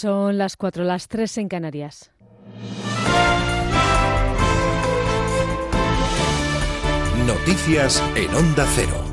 Son las cuatro, las tres en Canarias. Noticias en Onda Cero.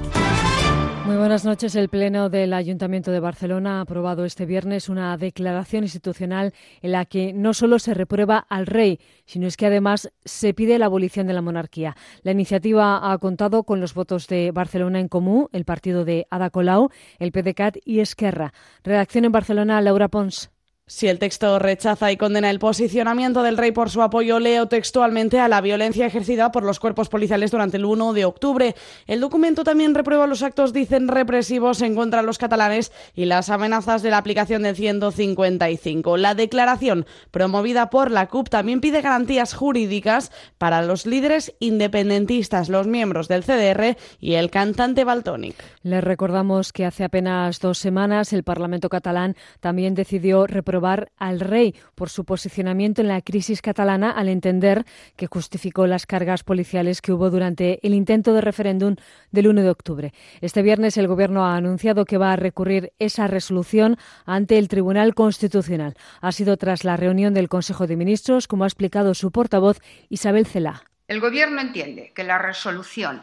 Muy buenas noches. El Pleno del Ayuntamiento de Barcelona ha aprobado este viernes una declaración institucional en la que no solo se reprueba al rey, sino es que además se pide la abolición de la monarquía. La iniciativa ha contado con los votos de Barcelona en Común, el partido de Ada Colau, el PDCAT y Esquerra. Redacción en Barcelona, Laura Pons. Si el texto rechaza y condena el posicionamiento del rey por su apoyo, leo textualmente a la violencia ejercida por los cuerpos policiales durante el 1 de octubre. El documento también reprueba los actos, dicen, represivos en contra de los catalanes y las amenazas de la aplicación del 155. La declaración promovida por la CUP también pide garantías jurídicas para los líderes independentistas, los miembros del CDR y el cantante Baltonic. Les recordamos que hace apenas dos semanas el Parlamento catalán también decidió reprobar al rey por su posicionamiento en la crisis catalana al entender que justificó las cargas policiales que hubo durante el intento de referéndum del 1 de octubre. Este viernes el Gobierno ha anunciado que va a recurrir esa resolución ante el Tribunal Constitucional. Ha sido tras la reunión del Consejo de Ministros, como ha explicado su portavoz Isabel Celá. El Gobierno entiende que la resolución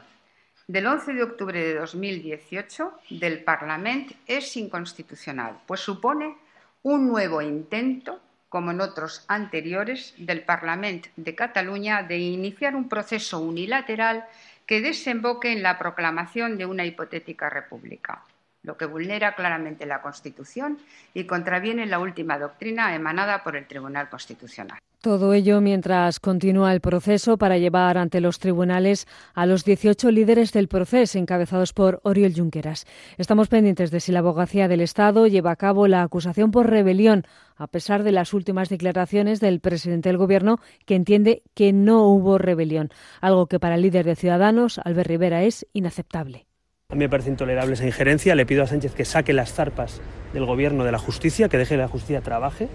del 11 de octubre de 2018 del Parlamento es inconstitucional, pues supone un nuevo intento, como en otros anteriores, del Parlamento de Cataluña de iniciar un proceso unilateral que desemboque en la proclamación de una hipotética república, lo que vulnera claramente la Constitución y contraviene la última doctrina emanada por el Tribunal Constitucional. Todo ello mientras continúa el proceso para llevar ante los tribunales a los 18 líderes del proceso encabezados por Oriol Junqueras. Estamos pendientes de si la abogacía del Estado lleva a cabo la acusación por rebelión, a pesar de las últimas declaraciones del presidente del Gobierno, que entiende que no hubo rebelión, algo que para el líder de Ciudadanos, Albert Rivera, es inaceptable. A mí me parece intolerable esa injerencia. Le pido a Sánchez que saque las zarpas del Gobierno de la justicia, que deje que la justicia trabaje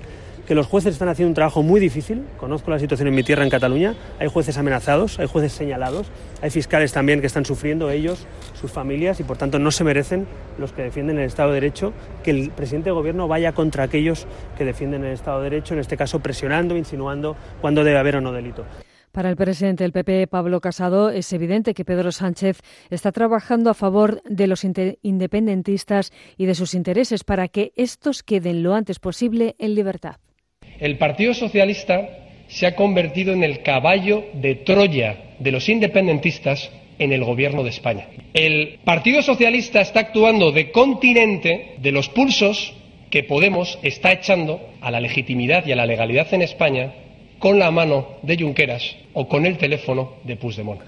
que los jueces están haciendo un trabajo muy difícil. Conozco la situación en mi tierra, en Cataluña. Hay jueces amenazados, hay jueces señalados, hay fiscales también que están sufriendo ellos, sus familias, y por tanto no se merecen los que defienden el Estado de Derecho que el presidente de gobierno vaya contra aquellos que defienden el Estado de Derecho, en este caso presionando, insinuando cuándo debe haber o no delito. Para el presidente del PP, Pablo Casado, es evidente que Pedro Sánchez está trabajando a favor de los independentistas y de sus intereses para que estos queden lo antes posible en libertad. El Partido Socialista se ha convertido en el caballo de Troya de los independentistas en el gobierno de España. El Partido Socialista está actuando de continente de los pulsos que Podemos está echando a la legitimidad y a la legalidad en España con la mano de Junqueras o con el teléfono de Puigdemont.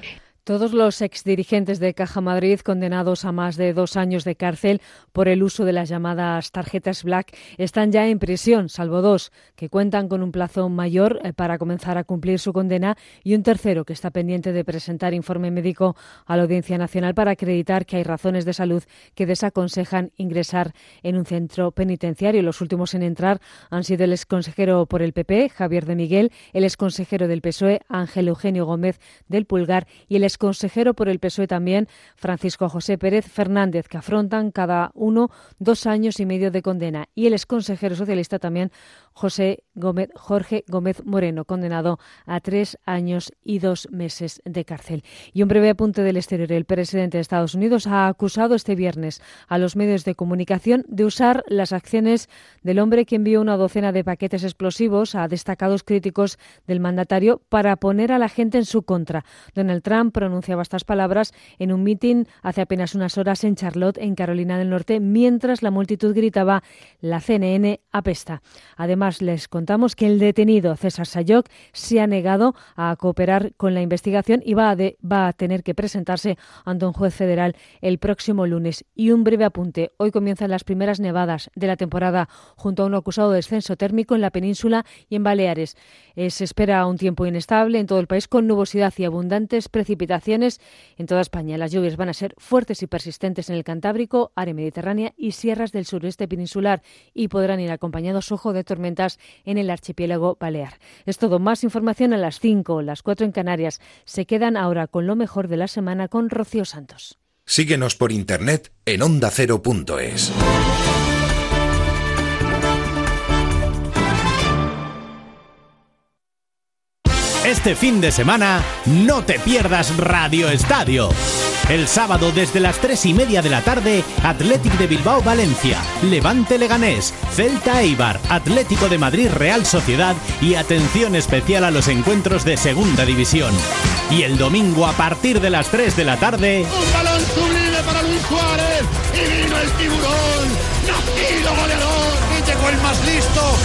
Todos los exdirigentes de Caja Madrid condenados a más de dos años de cárcel por el uso de las llamadas tarjetas Black están ya en prisión, salvo dos que cuentan con un plazo mayor eh, para comenzar a cumplir su condena y un tercero que está pendiente de presentar informe médico a la Audiencia Nacional para acreditar que hay razones de salud que desaconsejan ingresar en un centro penitenciario. Los últimos en entrar han sido el exconsejero por el PP, Javier de Miguel, el exconsejero del PSOE, Ángel Eugenio Gómez del Pulgar y el consejero por el PSOE también, Francisco José Pérez Fernández, que afrontan cada uno dos años y medio de condena. Y el exconsejero socialista también, José Gómez, Jorge Gómez Moreno, condenado a tres años y dos meses de cárcel. Y un breve apunte del exterior. El presidente de Estados Unidos ha acusado este viernes a los medios de comunicación de usar las acciones del hombre que envió una docena de paquetes explosivos a destacados críticos del mandatario para poner a la gente en su contra. Donald Trump pronunciaba estas palabras en un mitin hace apenas unas horas en Charlotte, en Carolina del Norte, mientras la multitud gritaba la CNN apesta. Además, les contamos que el detenido César Sayok se ha negado a cooperar con la investigación y va a, tener que presentarse ante un juez federal el próximo lunes. Y un breve apunte. Hoy comienzan las primeras nevadas de la temporada junto a un acusado descenso térmico en la península y en Baleares. Eh, se espera un tiempo inestable en todo el país con nubosidad y abundantes en toda España. Las lluvias van a ser fuertes y persistentes en el Cantábrico, área mediterránea y sierras del sureste peninsular y podrán ir acompañados, ojo, de tormentas en el archipiélago balear. Es todo. Más información a las 5, las 4 en Canarias. Se quedan ahora con lo mejor de la semana con Rocío Santos. Síguenos por internet en ondacero.es. Este fin de semana, no te pierdas Radio Estadio. El sábado desde las 3 y media de la tarde, Athletic de Bilbao Valencia, Levante Leganés, Celta Eibar, Atlético de Madrid Real Sociedad y atención especial a los encuentros de Segunda División. Y el domingo a partir de las 3 de la tarde... Un balón sublime para Luis Suárez y vino el tiburón, nacido goleador y llegó el más listo,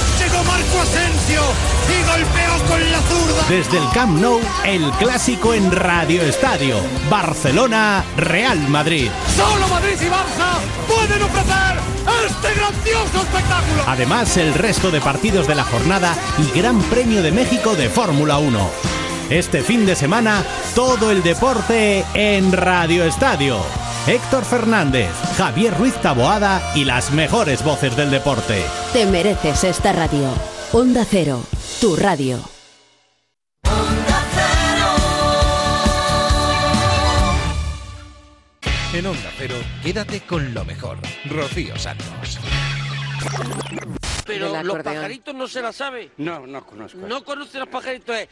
Marco Asensio y golpeó con la zurda. Desde el Camp Nou, el clásico en Radio Estadio, Barcelona, Real Madrid. Solo Madrid y Barça pueden ofrecer este grandioso espectáculo. Además, el resto de partidos de la jornada y Gran Premio de México de Fórmula 1. Este fin de semana, todo el deporte en Radio Estadio. Héctor Fernández, Javier Ruiz Taboada y las mejores voces del deporte. Te mereces esta radio. Onda Cero, tu radio. En Onda Cero, quédate con lo mejor. Rocío Santos. Pero los pajaritos no se la sabe. No, no conozco. No conoce los pajaritos. Es.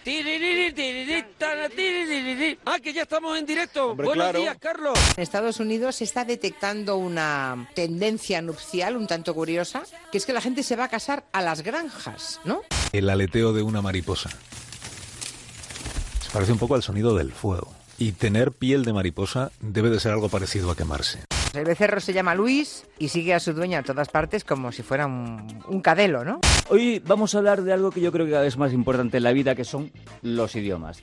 Ah, que ya estamos en directo. Hombre, Buenos claro. días, Carlos. En Estados Unidos se está detectando una tendencia nupcial un tanto curiosa, que es que la gente se va a casar a las granjas, ¿no? El aleteo de una mariposa. Se parece un poco al sonido del fuego. Y tener piel de mariposa debe de ser algo parecido a quemarse. El becerro se llama Luis y sigue a su dueña a todas partes como si fuera un, un cadelo, ¿no? Hoy vamos a hablar de algo que yo creo que cada vez es más importante en la vida, que son los idiomas.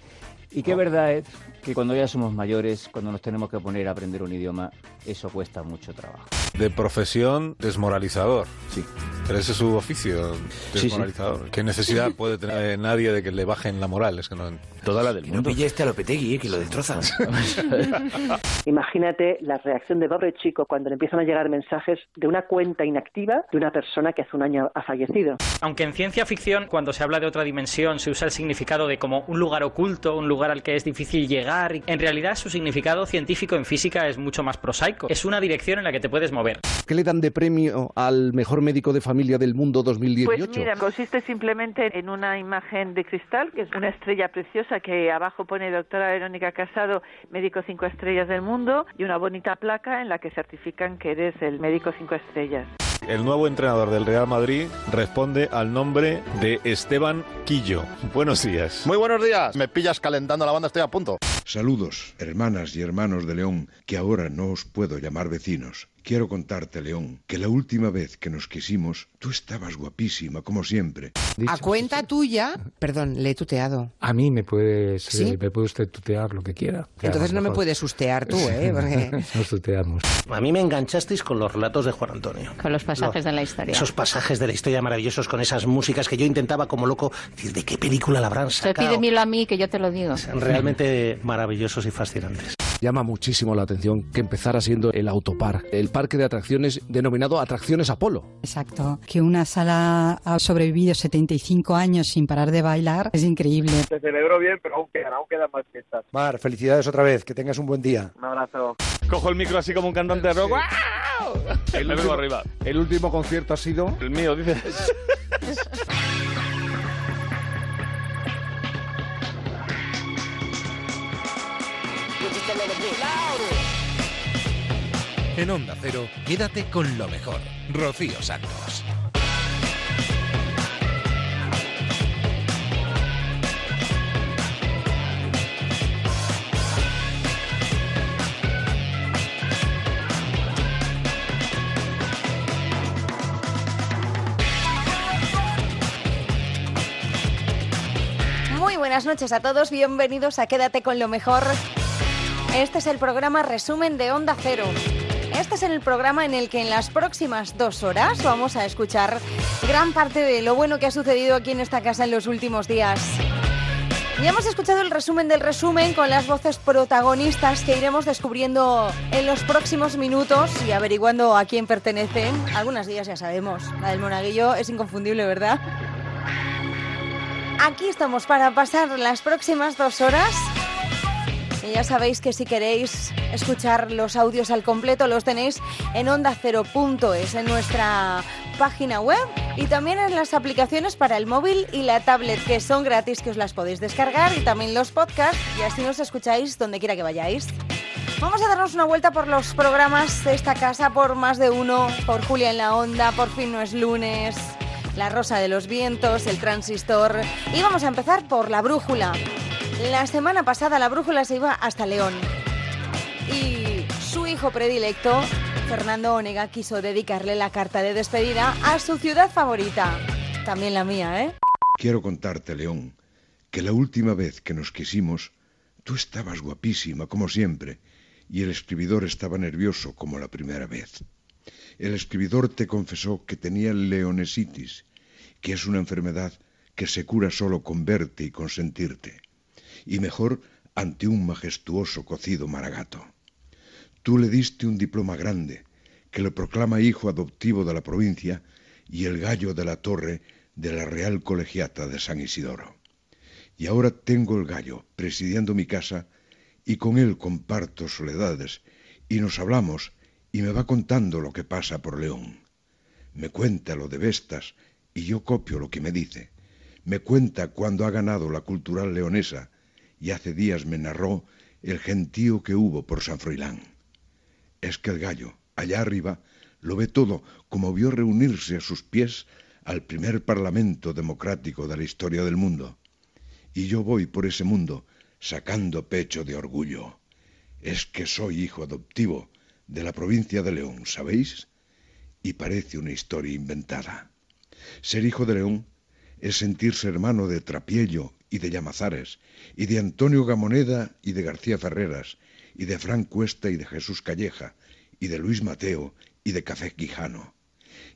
Y qué verdad es que cuando ya somos mayores, cuando nos tenemos que poner a aprender un idioma, eso cuesta mucho trabajo. De profesión, desmoralizador. Sí. Pero ese es su oficio, Sí, sí. desmoralizador. ¿Qué necesidad puede tener eh, nadie de que le bajen la moral? Es que no... Toda la del No pille este a Lopetegui, que lo destrozan. Imagínate la reacción de pobre chico cuando le empiezan a llegar mensajes de una cuenta inactiva de una persona que hace un año ha fallecido. Aunque en ciencia ficción, cuando se habla de otra dimensión, se usa el significado de como un lugar oculto, un lugar al que es difícil llegar, en realidad su significado científico en física es mucho más prosaico. Es una dirección en la que te puedes mover. ¿Qué le dan de premio al mejor médico de familia del mundo 2018? Pues mira, consiste simplemente en una imagen de cristal, que es una estrella preciosa que abajo pone doctora Verónica Casado, médico cinco estrellas del mundo, y una bonita placa en la que certifican que eres el médico cinco estrellas. El nuevo entrenador del Real Madrid responde al nombre de Esteban Quillo. Buenos días. Muy buenos días. Me pillas calentando la banda, estoy a punto. Saludos, hermanas y hermanos de León, que ahora no os puedo llamar vecinos. Quiero contarte, León, que la última vez que nos quisimos, tú estabas guapísima, como siempre. A cuenta tuya, perdón, le he tuteado. A mí me puedes, ¿Sí? eh, me puede usted tutear lo que quiera. Entonces no me puedes ustear tú, ¿eh? Porque... Nos tuteamos. A mí me enganchasteis con los relatos de Juan Antonio. Con los pasajes de la historia. Esos pasajes de la historia maravillosos con esas músicas que yo intentaba como loco decir de qué película la habrán sacado. pídemelo a mí que yo te lo digo. Realmente maravillosos y fascinantes. Llama muchísimo la atención que empezara siendo el Autopark, el parque de atracciones denominado Atracciones Apolo. Exacto. Que una sala ha sobrevivido 75 años sin parar de bailar es increíble. Te celebro bien, pero aún quedan, aún quedan más fiestas. Mar, felicidades otra vez, que tengas un buen día. Un abrazo. Cojo el micro así como un cantante de rock. ¡Wow! El último- arriba. El último concierto ha sido... El mío, dices. En Onda Cero, quédate con lo mejor. Rocío Santos. Muy buenas noches a todos, bienvenidos a Quédate con lo mejor. Este es el programa Resumen de Onda Cero. Este es el programa en el que en las próximas dos horas vamos a escuchar gran parte de lo bueno que ha sucedido aquí en esta casa en los últimos días. Ya hemos escuchado el resumen del resumen con las voces protagonistas que iremos descubriendo en los próximos minutos y averiguando a quién pertenecen. Algunas de ya sabemos. La del monaguillo es inconfundible, ¿verdad? Aquí estamos para pasar las próximas dos horas. Y ya sabéis que si queréis escuchar los audios al completo los tenéis en onda0.es, en nuestra página web y también en las aplicaciones para el móvil y la tablet, que son gratis, que os las podéis descargar, y también los podcasts, y así nos escucháis donde quiera que vayáis. Vamos a darnos una vuelta por los programas de esta casa, por más de uno, por Julia en la Onda, por fin no es lunes, La Rosa de los Vientos, El Transistor, y vamos a empezar por La Brújula. La semana pasada la Brújula se iba hasta León y su hijo predilecto, Fernando Onega, quiso dedicarle la carta de despedida a su ciudad favorita. También la mía, ¿eh? Quiero contarte, León, que la última vez que nos quisimos, tú estabas guapísima, como siempre, y el escribidor estaba nervioso como la primera vez. El escribidor te confesó que tenía leonesitis, que es una enfermedad que se cura solo con verte y con sentirte, y mejor ante un majestuoso cocido maragato. Tú le diste un diploma grande, que le proclama hijo adoptivo de la provincia y el gallo de la torre de la Real Colegiata de San Isidoro. Y ahora tengo el gallo presidiendo mi casa y con él comparto soledades y nos hablamos y me va contando lo que pasa por León. Me cuenta lo de Vestas y yo copio lo que me dice. Me cuenta cuando ha ganado la cultural leonesa y hace días me narró el gentío que hubo por San Froilán. Es que el gallo, allá arriba, lo ve todo como vio reunirse a sus pies al primer parlamento democrático de la historia del mundo. Y yo voy por ese mundo sacando pecho de orgullo. Es que soy hijo adoptivo de la provincia de León, ¿sabéis? Y parece una historia inventada. Ser hijo de León es sentirse hermano de Trapiello y de Llamazares, y de Antonio Gamoneda y de García Ferreras, y de Fran Cuesta y de Jesús Calleja, y de Luis Mateo y de Café Quijano.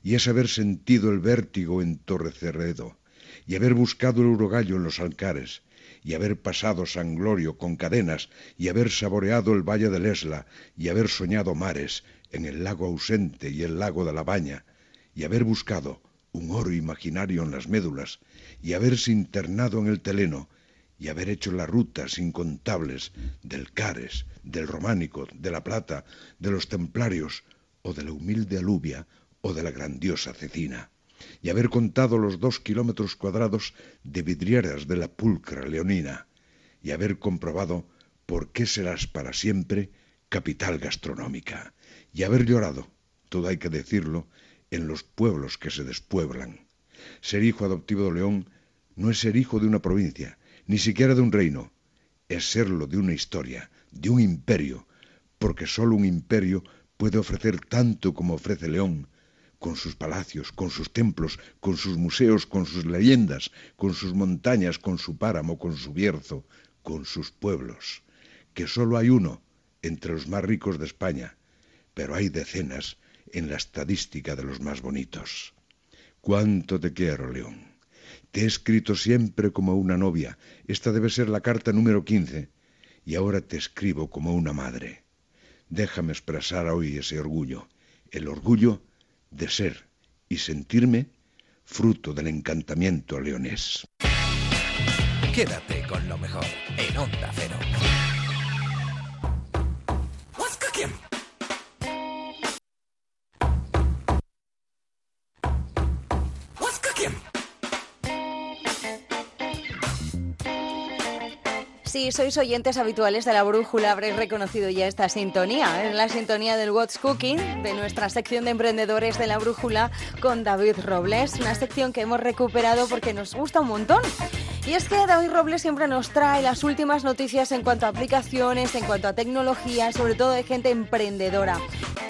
Y es haber sentido el vértigo en Torre Cerredo, y haber buscado el urogallo en los alcares, y haber pasado San Glorio con cadenas, y haber saboreado el valle del Esla, y haber soñado mares en el lago ausente y el lago de la Baña, y haber buscado un oro imaginario en las médulas, y haberse internado en el Teleno, y haber hecho las rutas incontables del Cares, del Románico, de la Plata, de los Templarios, o de la humilde aluvia, o de la grandiosa Cecina, y haber contado los dos kilómetros cuadrados de vidrieras de la pulcra leonina, y haber comprobado por qué serás para siempre capital gastronómica, y haber llorado, todo hay que decirlo, en los pueblos que se despueblan. Ser hijo adoptivo de León no es ser hijo de una provincia, ni siquiera de un reino, es serlo de una historia, de un imperio, porque sólo un imperio puede ofrecer tanto como ofrece León, con sus palacios, con sus templos, con sus museos, con sus leyendas, con sus montañas, con su páramo, con su bierzo, con sus pueblos, que sólo hay uno entre los más ricos de España, pero hay decenas en la estadística de los más bonitos. Cuánto te quiero, León. Te he escrito siempre como una novia. Esta debe ser la carta número 15. Y ahora te escribo como una madre. Déjame expresar hoy ese orgullo. El orgullo de ser y sentirme fruto del encantamiento leonés. Quédate con lo mejor en Onda Cero. Si sois oyentes habituales de la brújula, habréis reconocido ya esta sintonía. Es la sintonía del What's Cooking, de nuestra sección de emprendedores de la brújula con David Robles. Una sección que hemos recuperado porque nos gusta un montón. Y es que David Robles siempre nos trae las últimas noticias en cuanto a aplicaciones, en cuanto a tecnología, sobre todo de gente emprendedora.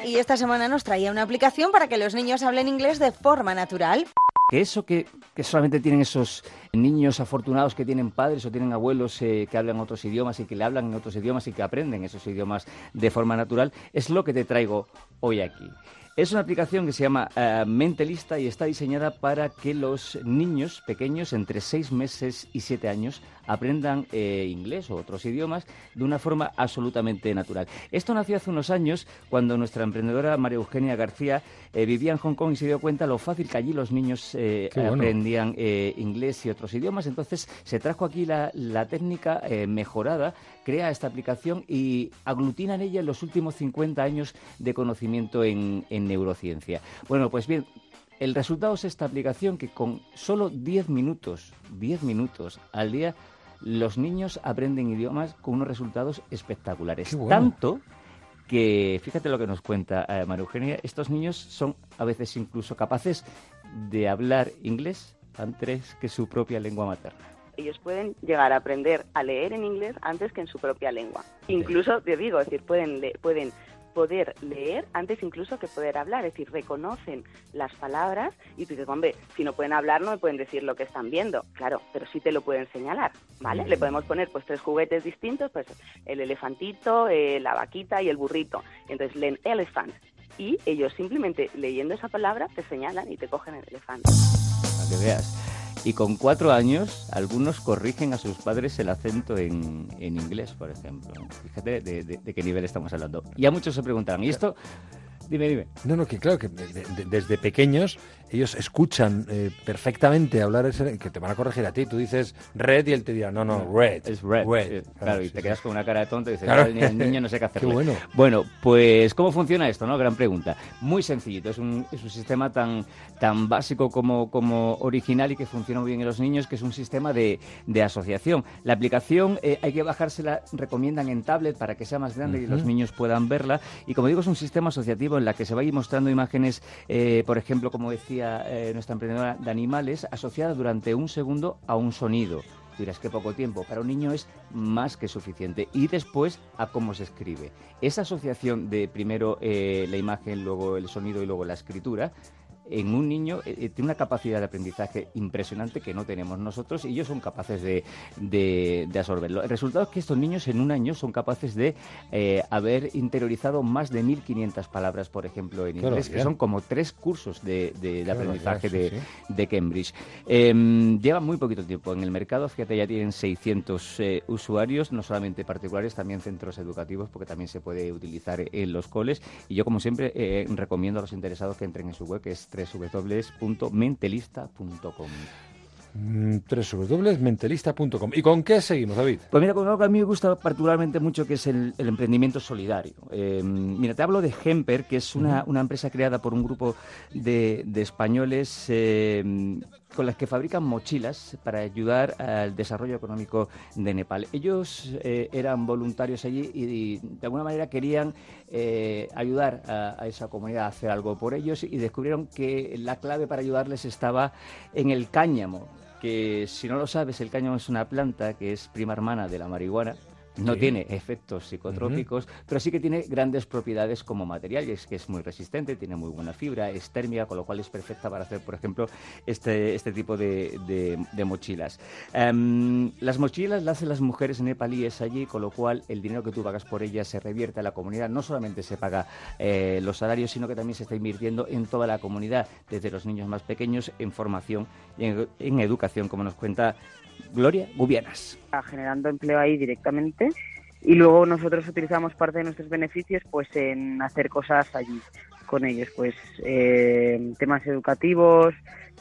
Y esta semana nos traía una aplicación para que los niños hablen inglés de forma natural. Que eso que, que solamente tienen esos niños afortunados que tienen padres o tienen abuelos eh, que hablan otros idiomas y que le hablan en otros idiomas y que aprenden esos idiomas de forma natural, es lo que te traigo hoy aquí. Es una aplicación que se llama uh, Mentalista y está diseñada para que los niños pequeños entre 6 meses y 7 años aprendan eh, inglés o otros idiomas de una forma absolutamente natural. Esto nació hace unos años cuando nuestra emprendedora María Eugenia García eh, vivía en Hong Kong y se dio cuenta lo fácil que allí los niños eh, bueno. aprendían inglés y otros idiomas. Entonces se trajo aquí la, la técnica mejorada, crea esta aplicación y aglutina en ella los últimos 50 años de conocimiento en, en neurociencia. Bueno, pues bien, El resultado es esta aplicación que con solo 10 minutos, 10 minutos al día, los niños aprenden idiomas con unos resultados espectaculares. Qué bueno. Tanto que, fíjate lo que nos cuenta eh, María Eugenia, estos niños son a veces incluso capaces de hablar inglés antes que su propia lengua materna. ellos pueden llegar a aprender a leer en inglés antes que en su propia lengua. Incluso, te digo, es decir, pueden, le- pueden poder leer antes incluso que poder hablar, es decir, reconocen las palabras y tú dices, hombre, si no pueden hablar no me pueden decir lo que están viendo, claro, pero sí te lo pueden señalar, ¿vale? Le podemos poner pues tres juguetes distintos, pues el elefantito, eh, la vaquita y el burrito, entonces leen elephant y ellos simplemente leyendo esa palabra te señalan y te cogen el elefante. Para que veas. Y con cuatro años, algunos corrigen a sus padres el acento en, en inglés, por ejemplo. Fíjate de, de- qué nivel estamos hablando. Y a muchos se preguntarán, ¿y esto? Dime, dime. No, no, que claro, que de- de- desde pequeños ellos escuchan eh, perfectamente hablar ese, que te van a corregir a ti. Tú dices red y él te dirá, no, no, red. Es red. eh, Claro, y te quedas con una cara de tonto y dices, Claro. "Ay, el niño no sé qué hacerle". Qué bueno. Bueno, pues, ¿cómo funciona esto, no? Gran pregunta. Muy sencillito, es un, es un sistema tan, tan básico como, como original y que funciona muy bien en los niños, que es un sistema de, de asociación. La aplicación eh, hay que bajársela, recomiendan en tablet para que sea más grande y Ujú. los niños puedan verla. Y como digo, es un sistema asociativo en la que se va a ir mostrando imágenes, eh, por ejemplo, como decía eh, nuestra emprendedora, de animales asociadas durante un segundo a un sonido. Dirás que poco tiempo. Para un niño es más que suficiente. Y después a cómo se escribe. Esa asociación de primero eh, la imagen, luego el sonido y luego la escritura. En un niño eh, eh, tiene una capacidad de aprendizaje impresionante que no tenemos nosotros y ellos son capaces de, de- de absorberlo. El resultado es que estos niños en un año son capaces de eh, haber interiorizado más de 1.500 palabras, por ejemplo, en inglés, que son como tres cursos de, de- aprendizaje de, sí, de Cambridge. Eh, lleva muy poquito tiempo en el mercado, fíjate, ya tienen 600 eh, usuarios, no solamente particulares, también centros educativos, porque también se puede utilizar en los coles. Y yo, como siempre, recomiendo a los interesados que entren en su web, que es www.mentelista.com. Mm, www.mentelista.com. ¿Y con qué seguimos, David? Pues mira, con algo que a mí me gusta particularmente mucho, que es el, el emprendimiento solidario. Eh, mira, te hablo de Hemper, que es una, una empresa creada por un grupo de, de españoles eh, con las que fabrican mochilas para ayudar al desarrollo económico de Nepal. Ellos eh, eran voluntarios allí y, de alguna manera querían eh, ayudar a esa comunidad a hacer algo por ellos y descubrieron que la clave para ayudarles estaba en el cáñamo que si no lo sabes, el cáñamo es una planta que es prima hermana de la marihuana. No Sí. tiene efectos psicotrópicos, pero sí que tiene grandes propiedades como material, y es que es muy resistente, tiene muy buena fibra, es térmica, con lo cual es perfecta para hacer, por ejemplo, este, este tipo de, de- de mochilas. Em, las mochilas las hacen las mujeres nepalíes allí, con lo cual el dinero que tú pagas por ellas se revierte a la comunidad. No solamente se paga eh, los salarios, sino que también se está invirtiendo en toda la comunidad, desde los niños más pequeños, en formación y en, en educación, como nos cuenta Gloria Gubianas. generando empleo ahí directamente y luego nosotros utilizamos parte de nuestros beneficios pues en hacer cosas allí con ellos pues eh, temas educativos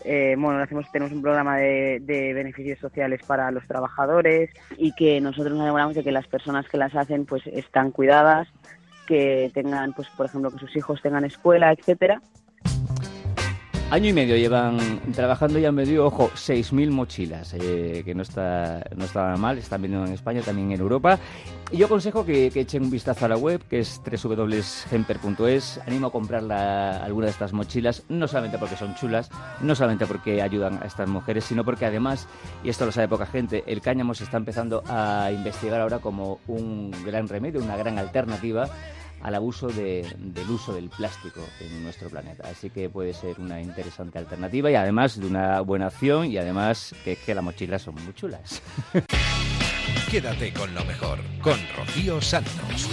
eh, bueno hacemos tenemos un programa de, de beneficios sociales para los trabajadores y que nosotros nos aseguramos de que las personas que las hacen pues están cuidadas que tengan pues por ejemplo que sus hijos tengan escuela etcétera Año y medio llevan trabajando y han vendido, ojo, 6.000 mochilas, eh, que no está, no está nada mal, están vendiendo en España, también en Europa. Y yo aconsejo que, que echen un vistazo a la web, que es www.gemper.es. Animo a comprar la- alguna de estas mochilas, no solamente porque son chulas, no solamente porque ayudan a estas mujeres, sino porque además, y esto lo sabe poca gente, el cáñamo se está empezando a investigar ahora como un gran remedio, una gran alternativa al abuso de- del uso del plástico en nuestro planeta. Así que puede ser una interesante alternativa y además de una buena acción y además que, que las mochilas son muy chulas. Quédate con lo mejor, con Rocío Santos.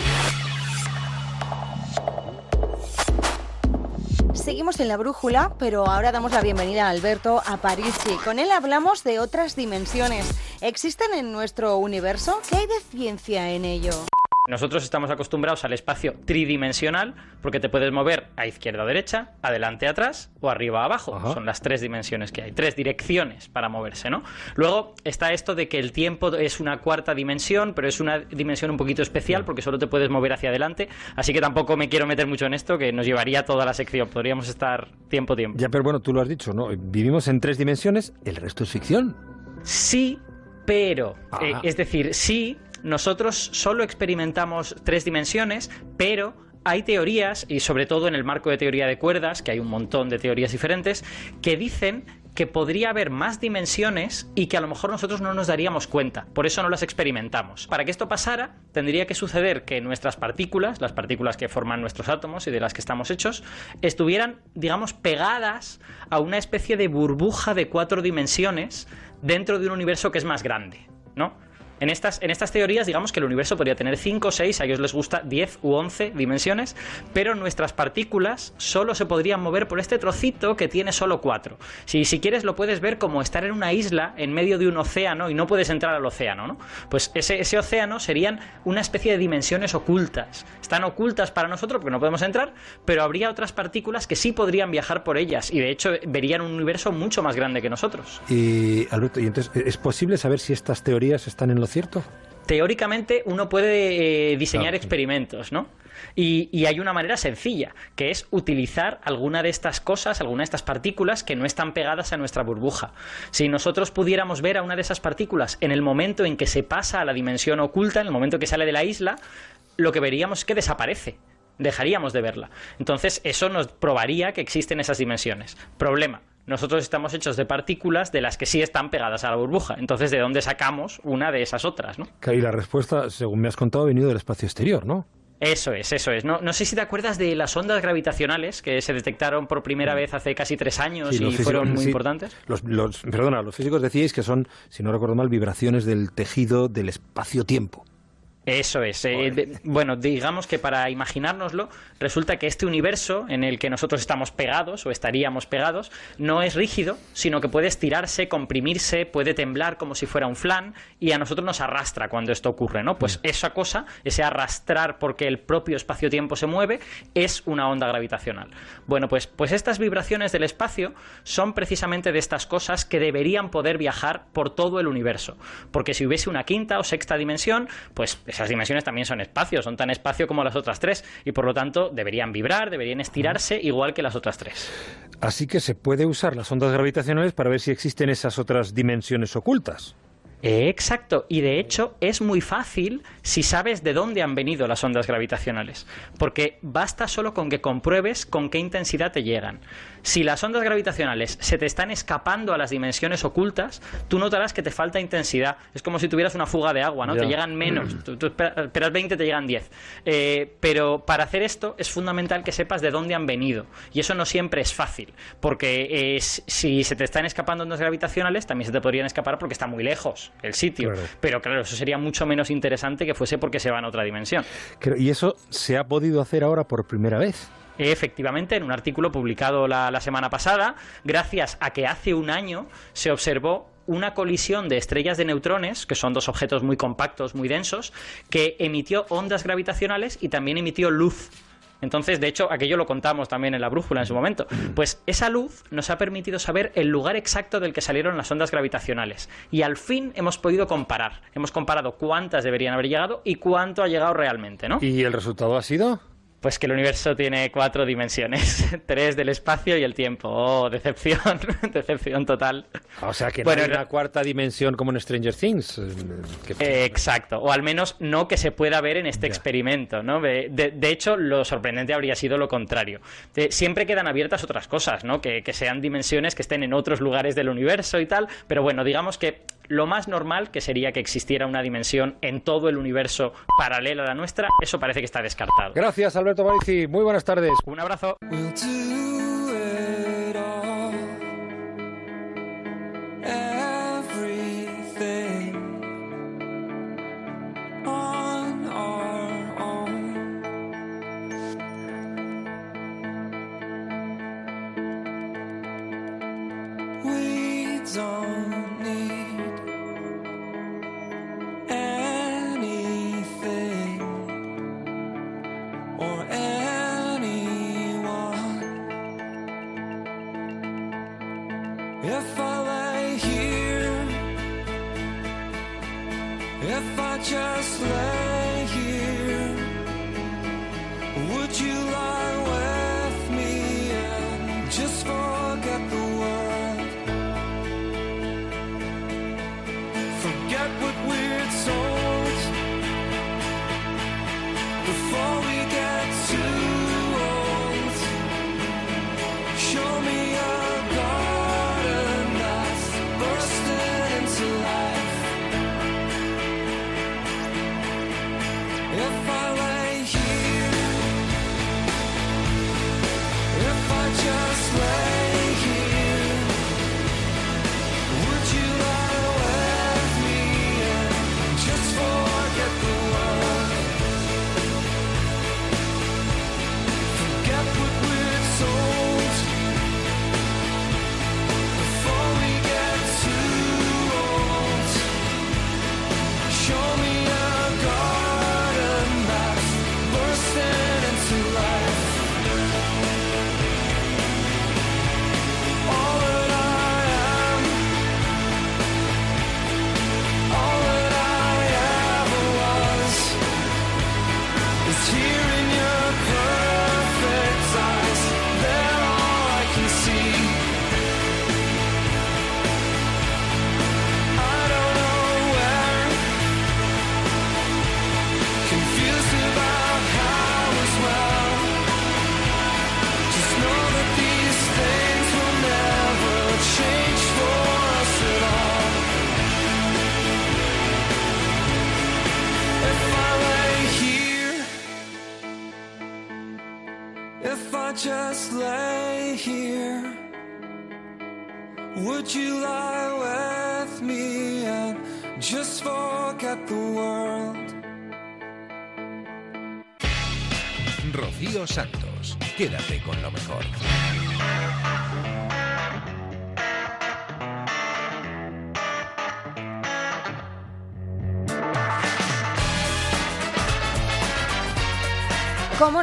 Seguimos en la brújula, pero ahora damos la bienvenida a Alberto Aparici. Con él hablamos de otras dimensiones. ¿Existen en nuestro universo? ¿Qué hay de ciencia en ello? Nosotros estamos acostumbrados al espacio tridimensional porque te puedes mover a izquierda o derecha, adelante atrás o arriba a abajo. Son las tres dimensiones que hay, tres direcciones para moverse, ¿no? Luego está esto de que el tiempo es una cuarta dimensión, pero es una dimensión un poquito especial porque solo te puedes mover hacia adelante, así que tampoco me quiero meter mucho en esto, que nos llevaría toda la sección, podríamos estar tiempo tiempo. Ya, pero bueno, tú lo has dicho, ¿no? Vivimos en tres dimensiones, el resto es ficción. Sí, pero, eh, es decir, sí, nosotros solo experimentamos tres dimensiones, pero hay teorías, y sobre todo en el marco de teoría de cuerdas, que hay un montón de teorías diferentes, que dicen que podría haber más dimensiones y que a lo mejor nosotros no nos daríamos cuenta, por eso no las experimentamos. Para que esto pasara, tendría que suceder que nuestras partículas, las partículas que forman nuestros átomos y de las que estamos hechos, estuvieran, digamos, pegadas a una especie de burbuja de cuatro dimensiones dentro de un universo que es más grande, ¿no? En estas, en estas teorías, digamos que el universo podría tener 5, 6, a ellos les gusta 10 u 11 dimensiones, pero nuestras partículas solo se podrían mover por este trocito que tiene solo 4. Si, si quieres, lo puedes ver como estar en una isla en medio de un océano y no puedes entrar al océano, ¿no? Pues ese, ese océano serían una especie de dimensiones ocultas. Están ocultas para nosotros porque no podemos entrar, pero habría otras partículas que sí podrían viajar por ellas y de hecho verían un universo mucho más grande que nosotros. Y, Alberto, ¿y entonces ¿es posible saber si estas teorías están en cierto? teóricamente uno puede eh, diseñar experimentos, ¿no? Y, y hay una manera sencilla, que es utilizar alguna de estas cosas, alguna de estas partículas que no están pegadas a nuestra burbuja. Si nosotros pudiéramos ver a una de esas partículas en el momento en que se pasa a la dimensión oculta, en el momento que sale de la isla, lo que veríamos es que desaparece. Dejaríamos de verla. Entonces, eso nos probaría que existen esas dimensiones. Problema. Nosotros estamos hechos de partículas de las que sí están pegadas a la burbuja. Entonces, ¿de dónde sacamos una de esas otras, no? Y la respuesta, según me has contado, ha venido del espacio exterior, ¿no? Eso es, eso es. No, no sé si te acuerdas de las ondas gravitacionales que se detectaron por primera vez hace casi tres años Sí, y físicos- fueron muy sí, importantes. Los, los- perdona, los físicos decíais que son, si no recuerdo mal, vibraciones del tejido del espacio-tiempo. Eso es. eh, de- bueno, digamos que para imaginárnoslo, resulta que este universo en el que nosotros estamos pegados o estaríamos pegados no es rígido, sino que puede estirarse, comprimirse, puede temblar como si fuera un flan y a nosotros nos arrastra cuando esto ocurre, ¿no? Pues esa cosa, ese arrastrar porque el propio espacio-tiempo se mueve, es una onda gravitacional. Bueno, pues, pues estas vibraciones del espacio son precisamente de estas cosas que deberían poder viajar por todo el universo. Porque si hubiese una quinta o sexta dimensión, pues esas dimensiones también son espacio, son tan espacio como las otras tres, y por lo tanto deberían vibrar, deberían estirarse igual que las otras tres. Así que se puede usar las ondas gravitacionales para ver si existen esas otras dimensiones ocultas. Eh, Exacto, y de hecho es muy fácil si sabes de dónde han venido las ondas gravitacionales, porque basta solo con que compruebes con qué intensidad te llegan. Si las ondas gravitacionales se te están escapando a las dimensiones ocultas, tú notarás que te falta intensidad. Es como si tuvieras una fuga de agua, ¿no? Te llegan menos. Tú, tú espera- esperas 20, te llegan 10. Eh, pero para hacer esto es fundamental que sepas de dónde han venido. Y eso no siempre es fácil, porque eh, si- se te están escapando ondas gravitacionales, también se te podrían escapar porque está muy lejos el sitio. Claro. Pero claro, eso sería mucho menos interesante que fuese porque se va en otra dimensión. Y eso se ha podido hacer ahora por primera vez. Efectivamente, en un artículo publicado la, la semana pasada, gracias a que hace un año se observó una colisión de estrellas de neutrones, que son dos objetos muy compactos, muy densos, que emitió ondas gravitacionales y también emitió luz. Entonces, de hecho, aquello lo contamos también en la brújula en su momento. Pues esa luz nos ha permitido saber el lugar exacto del que salieron las ondas gravitacionales. Y al fin hemos podido comparar. Hemos comparado cuántas deberían haber llegado y cuánto ha llegado realmente, ¿no? ¿Y el resultado ha sido? Pues que el universo tiene cuatro dimensiones, tres del espacio y el tiempo. Oh, decepción, decepción total. O sea que Bueno, no hay una cuarta dimensión como en Stranger Things. eh, Eh, exacto, o al menos no que se pueda ver en este experimento, ¿no? De, de- de hecho, lo sorprendente habría sido lo contrario. De- siempre quedan abiertas otras cosas, ¿no? Que, que sean dimensiones que estén en otros lugares del universo y tal, pero bueno, digamos que lo más normal, que sería que existiera una dimensión en todo el universo paralela a la nuestra, eso parece que está descartado. Gracias, Alberto Barici. Muy buenas tardes. Un abrazo.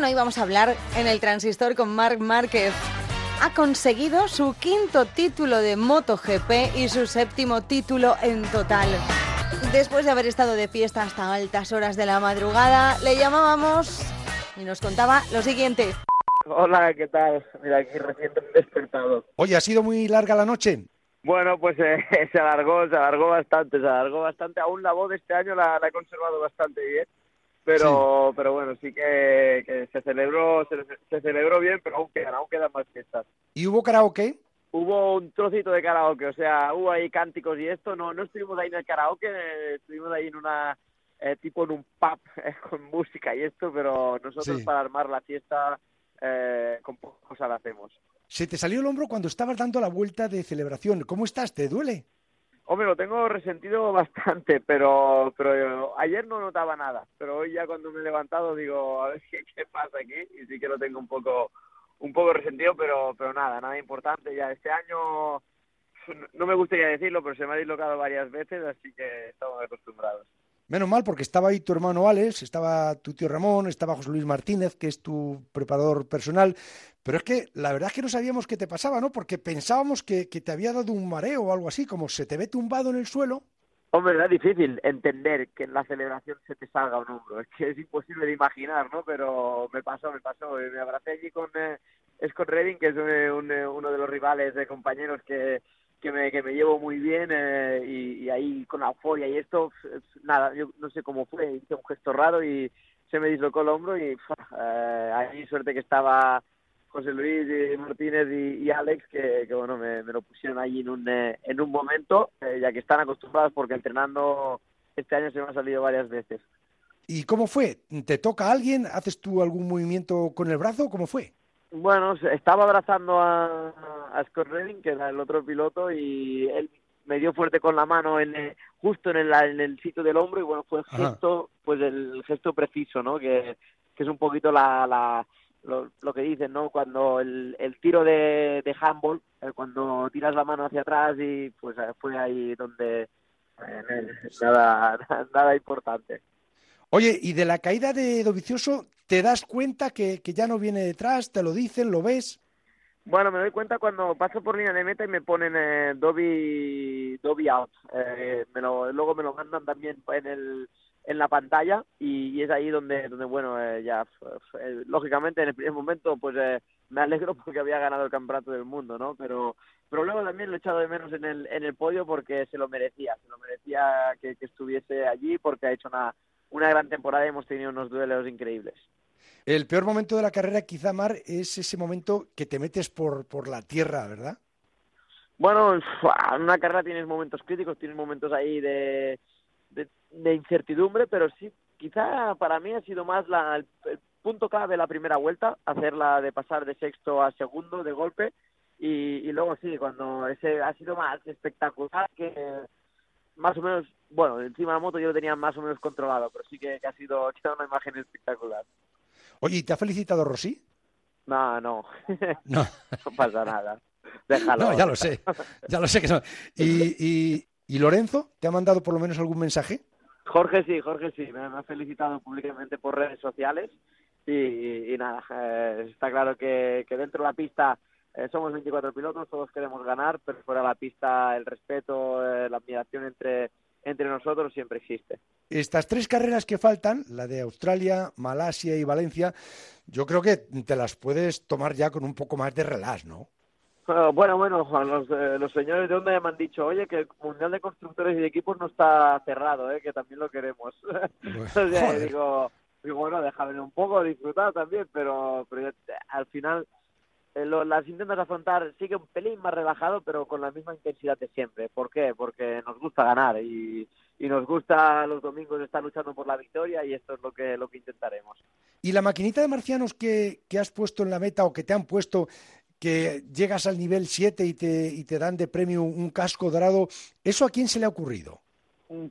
¿Cómo no íbamos a hablar en el transistor con Marc Márquez? Ha conseguido su quinto título de MotoGP y su séptimo título en total. Después de haber estado de fiesta hasta altas horas de la madrugada, le llamábamos y nos contaba lo siguiente. Hola, ¿qué tal? Mira, aquí recién despertado. Oye, ¿ha sido muy larga la noche? Bueno, pues eh, se alargó, se alargó bastante, se alargó bastante. Aún la voz de este año la, la he conservado bastante bien, pero pero bueno, sí que, que se celebró se, se celebró bien, pero aún quedan, aún quedan más fiestas. ¿Y hubo karaoke? Hubo un trocito de karaoke, o sea, hubo ahí cánticos y esto. No no estuvimos ahí en el karaoke, eh, estuvimos ahí en una eh, tipo en un pub eh, con música y esto, pero nosotros Sí. para armar la fiesta eh, con pocas cosas la hacemos. Se te salió el hombro cuando estabas dando la vuelta de celebración. ¿Cómo estás? ¿Te duele? Hombre, lo tengo resentido bastante, pero, pero ayer no notaba nada. Pero hoy ya cuando me he levantado digo, a ver qué, pasa aquí. Y sí que lo tengo un poco, un poco resentido, pero, pero nada, nada importante. Ya este año, no me gustaría decirlo, pero se me ha dislocado varias veces, así que estamos acostumbrados. Menos mal, porque estaba ahí tu hermano Alex, estaba tu tío Ramón, estaba José Luis Martínez, que es tu preparador personal. Pero es que la verdad es que no sabíamos qué te pasaba, ¿no? Porque pensábamos que, te había dado un mareo o algo así, como se te ve tumbado en el suelo. Hombre, es difícil entender que en la celebración se te salga un hombro. Es que es imposible de imaginar, ¿no? Pero me pasó, me pasó. Y Me abracé allí con eh, Scott Redding, que es eh, eh, uno de los rivales de compañeros que, que, me, que me llevo muy bien. eh, y, ahí con la euforia y esto, nada, yo no sé cómo fue. Hice un gesto raro y se me dislocó el hombro. Y eh, ahí suerte que estaba José Luis y Martínez y, Alex que, bueno me, lo pusieron allí en un eh, en un momento eh, ya que están acostumbrados porque entrenando este año se me ha salido varias veces ¿Y cómo fue? ¿Te toca a alguien? ¿Haces tú algún movimiento con el brazo? ¿Cómo fue? Bueno estaba abrazando a, a Scott Redding que era el otro piloto y él me dio fuerte con la mano en eh, justo en el, en el sitio del hombro y bueno fue el Ajá. gesto pues el gesto preciso no que, que es un poquito la, la lo, lo que dicen, ¿no? Cuando el, el tiro de, de handball, eh, cuando tiras la mano hacia atrás y pues fue ahí donde eh, nada, nada importante. Oye, y de la caída de Dovicioso, ¿te das cuenta que, que ya no viene detrás? ¿Te lo dicen? ¿Lo ves? Bueno, me doy cuenta cuando paso por línea de meta y me ponen eh, Dobby, Dobby out. Eh, me lo- luego me lo mandan también en el en la pantalla y, es ahí donde donde bueno eh, ya f- eh, lógicamente en el primer momento pues eh, me alegro porque había ganado el campeonato del mundo no pero pero luego también lo he echado de menos en el en el podio porque se lo merecía se lo merecía que, que estuviese allí porque ha hecho una una gran temporada y hemos tenido unos duelos increíbles El peor momento de la carrera, quizá, Mar, es ese momento que te metes por, por la tierra, ¿verdad? Bueno, en una carrera tienes momentos críticos, tienes momentos ahí de, de, de incertidumbre, pero sí, quizá para mí ha sido más la, el, el punto clave la primera vuelta, hacerla de pasar de sexto a segundo de golpe, y, y luego sí, cuando ese ha sido más espectacular que más o menos, bueno, encima de la moto yo lo tenía más o menos controlado, pero sí que, ha sido una imagen espectacular. Oye, ¿y te ha felicitado Rosy? No, no, No. no pasa nada. Déjalo. No, ya lo sé, ya lo sé que no. ¿Y, y, y Lorenzo te ha mandado por lo menos algún mensaje? Jorge sí, Jorge sí, me, me ha felicitado públicamente por redes sociales y, y- y nada, eh, está claro que, que dentro de la pista eh, somos 24 pilotos, todos queremos ganar, pero fuera de la pista el respeto, eh, la admiración entre, entre nosotros siempre existe. Estas tres carreras que faltan, la de Australia, Malasia y Valencia, yo creo que te las puedes tomar ya con un poco más de relax, ¿no? Ah, Bueno, bueno, Juan, los, eh, los señores de Honda ya me han dicho, oye, que el Mundial de Constructores y de Equipos no está cerrado, eh, que también lo queremos. O sea, digo, digo, bueno, déjame un poco disfrutar también, pero, pero al final lo- las intentas afrontar, sigue un pelín más relajado, pero con la misma intensidad de siempre. ¿Por qué? Porque nos gusta ganar y, y nos gusta los domingos estar luchando por la victoria y esto es lo que, lo que intentaremos. ¿Y la maquinita de marcianos que, que has puesto en la meta o que te han puesto, que llegas al nivel 7 y te, y te dan de premio un casco dorado, ¿eso a quién se le ha ocurrido?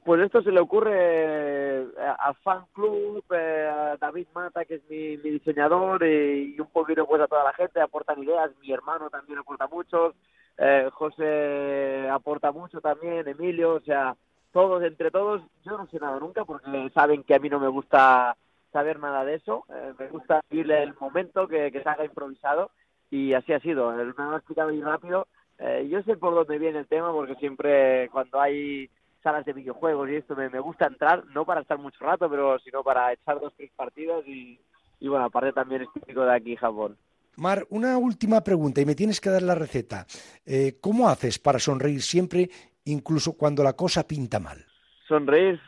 Pues esto se le ocurre eh, al fan club, eh, a David Mata, que es mi, mi diseñador, y un poquito pues a toda la gente, aportan ideas, mi hermano también aporta mucho, eh, José aporta mucho también, Emilio, o sea, todos, entre todos, yo no sé nada nunca porque saben que a mí no me gusta saber nada de eso, eh, me gusta vivir el momento que, se haga improvisado y así ha sido, me lo ha explicado muy rápido, Eh, yo sé por dónde viene el tema porque siempre cuando hay salas de videojuegos y esto me, me gusta entrar, no para estar mucho rato, pero sino para echar dos, tres partidas y, y bueno, aparte también es típico de aquí Japón. Mar, una última pregunta y me tienes que dar la receta. Eh, ¿Cómo haces para sonreír siempre, incluso cuando la cosa pinta mal? Sonreír,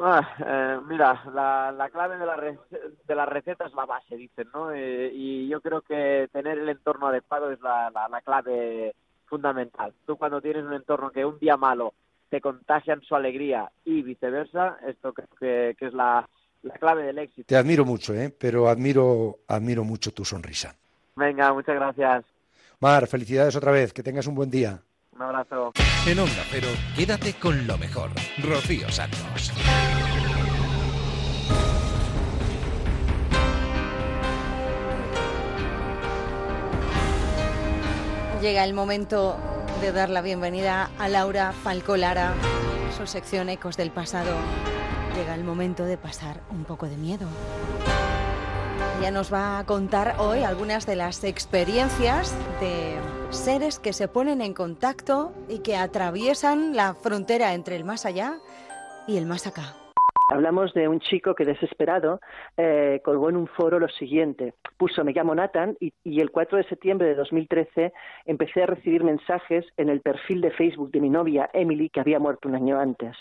ah, eh, mira, la, la clave de la, re- de la receta es la base, dicen, ¿no? Eh, y yo creo que tener el entorno adecuado es la, la, la clave fundamental. Tú cuando tienes un entorno que un día malo te contagian su alegría y viceversa, esto creo que, que es la, la clave del éxito. Te admiro mucho, ¿eh? pero admiro, admiro mucho tu sonrisa. Venga, muchas gracias. Mar, felicidades otra vez, que tengas un buen día. Un abrazo. En Onda Cero, quédate con lo mejor. Rocío Santos. Llega el momento de dar la bienvenida a Laura Falcolara, su sección Ecos del Pasado. Llega el momento de pasar un poco de miedo. Ella nos va a contar hoy algunas de las experiencias de seres que se ponen en contacto y que atraviesan la frontera entre el más allá y el más acá. Hablamos de un chico que desesperado eh, colgó en un foro lo siguiente. Puso, me llamo Nathan y, el 4 de septiembre de 2013 empecé a recibir mensajes en el perfil de Facebook de mi novia Emily que había muerto un año antes.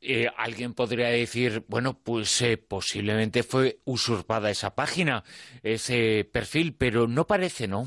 Eh, alguien podría decir, bueno, pues eh, posiblemente fue usurpada esa página, ese perfil, pero no parece, ¿no?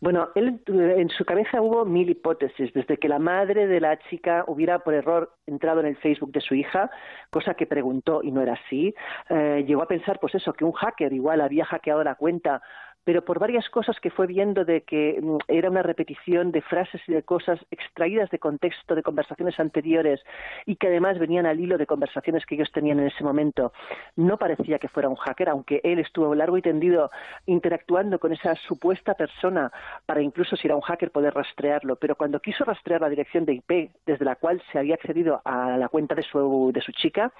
Bueno, él en su cabeza hubo mil hipótesis, desde que la madre de la chica hubiera por error entrado en el Facebook de su hija, cosa que preguntó y no era así, eh, llegó a pensar, pues eso, que un hacker igual había hackeado la cuenta pero por varias cosas que fue viendo de que mm, era una repetición de frases y de cosas extraídas de contexto de conversaciones anteriores y que además venían al hilo de conversaciones que ellos tenían en ese momento. No parecía que fuera un hacker, aunque él estuvo largo y tendido interactuando con esa supuesta persona para incluso si era un hacker poder rastrearlo, pero cuando quiso rastrear la dirección de IP desde la cual se había accedido a la cuenta de su, de su chica,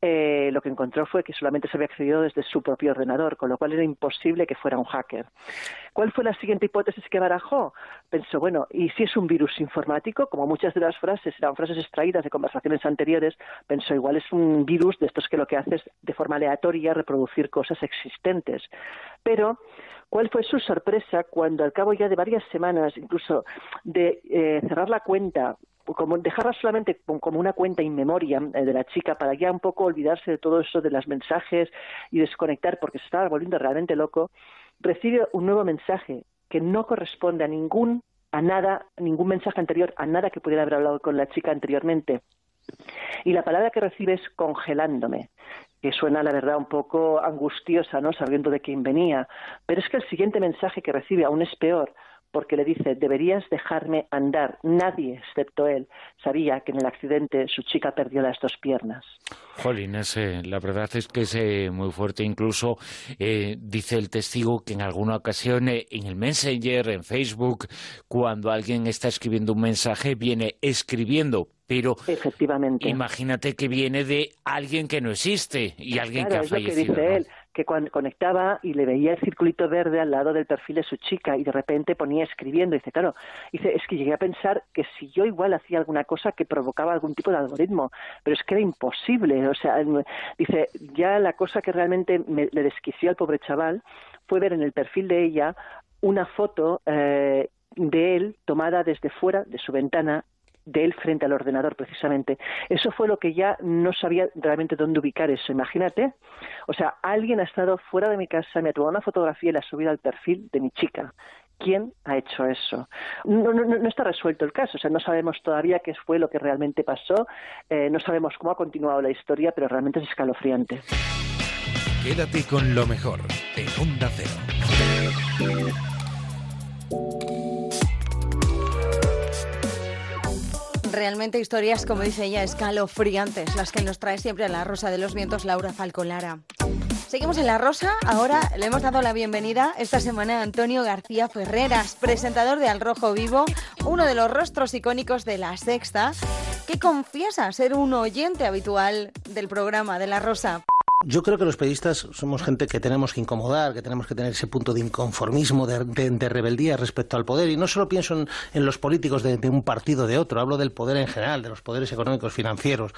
eh, lo que encontró fue que solamente se había accedido desde su propio ordenador, con lo cual era imposible que fuera un hacker. ¿Cuál fue la siguiente hipótesis que barajó? Pensó, bueno, ¿y si es un virus informático? Como muchas de las frases eran frases extraídas de conversaciones anteriores, pensó, igual es un virus de estos que lo que hace es de forma aleatoria reproducir cosas existentes. Pero ¿Cuál fue su sorpresa cuando al cabo ya de varias semanas, incluso de eh, cerrar la cuenta, como dejarla solamente como una cuenta in memoria eh, de la chica para ya un poco olvidarse de todo eso de los mensajes y desconectar porque se estaba volviendo realmente loco, recibe un nuevo mensaje que no corresponde a ningún a nada, ningún mensaje anterior, a nada que pudiera haber hablado con la chica anteriormente. Y la palabra que recibe es congelándome que suena, la verdad, un poco angustiosa, ¿no? Sabiendo de quién venía. Pero es que el siguiente mensaje que recibe aún es peor, porque le dice, deberías dejarme andar. Nadie, excepto él, sabía que en el accidente su chica perdió las dos piernas. Jolín, ese, la verdad es que es eh, muy fuerte. Incluso eh, dice el testigo que en alguna ocasión eh, en el Messenger, en Facebook, cuando alguien está escribiendo un mensaje, viene escribiendo, pero Efectivamente. imagínate que viene de alguien que no existe y alguien Claro, que es ha lo que fallecido. dice ¿no? él, que cuando conectaba y le veía el circulito verde al lado del perfil de su chica y de repente ponía escribiendo. Dice, claro, dice, es que llegué a pensar que si yo igual hacía alguna cosa que provocaba algún tipo de algoritmo, pero es que era imposible. O sea, dice, ya la cosa que realmente me, le desquició al pobre chaval fue ver en el perfil de ella una foto eh, de él tomada desde fuera de su ventana de él frente al ordenador precisamente. Eso fue lo que ya no sabía realmente dónde ubicar eso. Imagínate, o sea, alguien ha estado fuera de mi casa, me ha tomado una fotografía y la ha subido al perfil de mi chica. ¿Quién ha hecho eso? No, no, no está resuelto el caso, o sea, no sabemos todavía qué fue lo que realmente pasó, eh, no sabemos cómo ha continuado la historia, pero realmente es escalofriante. Quédate con lo mejor en Onda Cero. Realmente historias, como dice ella, escalofriantes, las que nos trae siempre a la Rosa de los Vientos Laura Falcolara. Seguimos en La Rosa, ahora le hemos dado la bienvenida esta semana a Antonio García Ferreras, presentador de Al Rojo Vivo, uno de los rostros icónicos de La Sexta, que confiesa ser un oyente habitual del programa de La Rosa. Yo creo que los periodistas somos gente que tenemos que incomodar, que tenemos que tener ese punto de inconformismo, de, de- de rebeldía respecto al poder. Y no solo pienso en, en los políticos de, de un partido o de otro, hablo del poder en general, de los poderes económicos, financieros.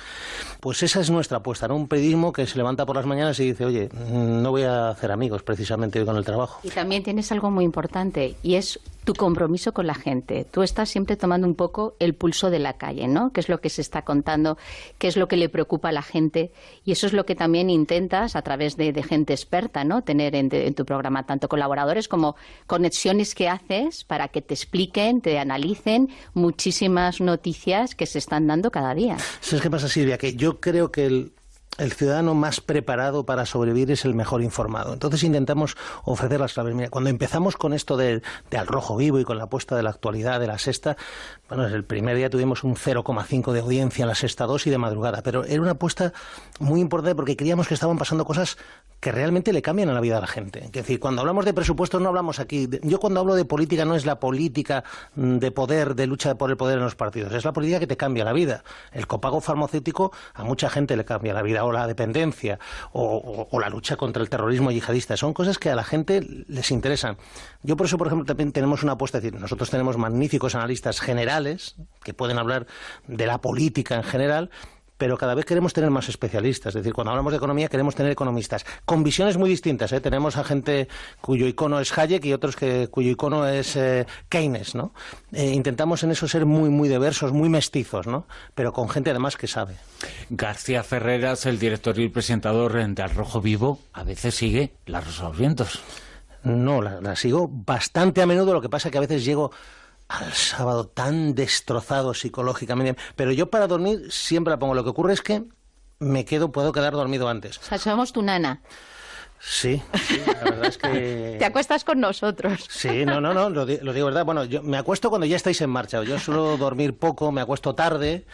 Pues esa es nuestra apuesta, ¿no? Un periodismo que se levanta por las mañanas y dice, oye, no voy a hacer amigos precisamente hoy con el trabajo. Y también tienes algo muy importante y es tu compromiso con la gente. Tú estás siempre tomando un poco el pulso de la calle, ¿no? ¿Qué es lo que se está contando? ¿Qué es lo que le preocupa a la gente? Y eso es lo que también a través de, de gente experta, ¿no? Tener en, en tu programa tanto colaboradores como conexiones que haces para que te expliquen, te analicen muchísimas noticias que se están dando cada día. ¿Sabes qué pasa, Silvia? Que yo creo que el, el ciudadano más preparado para sobrevivir es el mejor informado. Entonces intentamos ofrecer las claves. Cuando empezamos con esto de, Al Rojo Vivo y con la apuesta de la actualidad de la sexta, bueno, el primer día tuvimos un 0,5 de audiencia en la sexta 2 y de madrugada, pero era una apuesta muy importante porque creíamos que estaban pasando cosas que realmente le cambian a la vida a la gente. Es decir, cuando hablamos de presupuestos no hablamos aquí. yo cuando hablo de política no es la política mm, de poder, de lucha por el poder en los partidos, es la política que te cambia la vida. El copago farmacéutico a mucha gente le cambia la vida, o la dependencia, o, o- la lucha contra el terrorismo yihadista. Son cosas que a la gente les interesan. Yo por eso, por ejemplo, también tenemos una apuesta, es decir, nosotros tenemos magníficos analistas generales que pueden hablar de la política en general, pero cada vez queremos tener más especialistas. Es decir, cuando hablamos de economía queremos tener economistas con visiones muy distintas. ¿eh? Tenemos a gente cuyo icono es Hayek y otros que, cuyo icono es eh, Keynes. ¿no? Eh, intentamos en eso ser muy, muy diversos, muy mestizos, ¿no? pero con gente además que sabe. García Ferreras, el director y el presentador de Al Rojo Vivo, a veces sigue La Rosa de los Vientos. No, la, la sigo bastante a menudo. Lo que pasa es que a veces llego al sábado tan destrozado psicológicamente. Pero yo para dormir siempre la pongo. Lo que ocurre es que me quedo, puedo quedar dormido antes. O sea, somos tu nana. Sí, sí, la verdad es que... Te acuestas con nosotros. Sí, no, no, no, lo, di- lo digo verdad. Bueno, yo me acuesto cuando ya estáis en marcha. Yo suelo dormir poco, me acuesto tarde,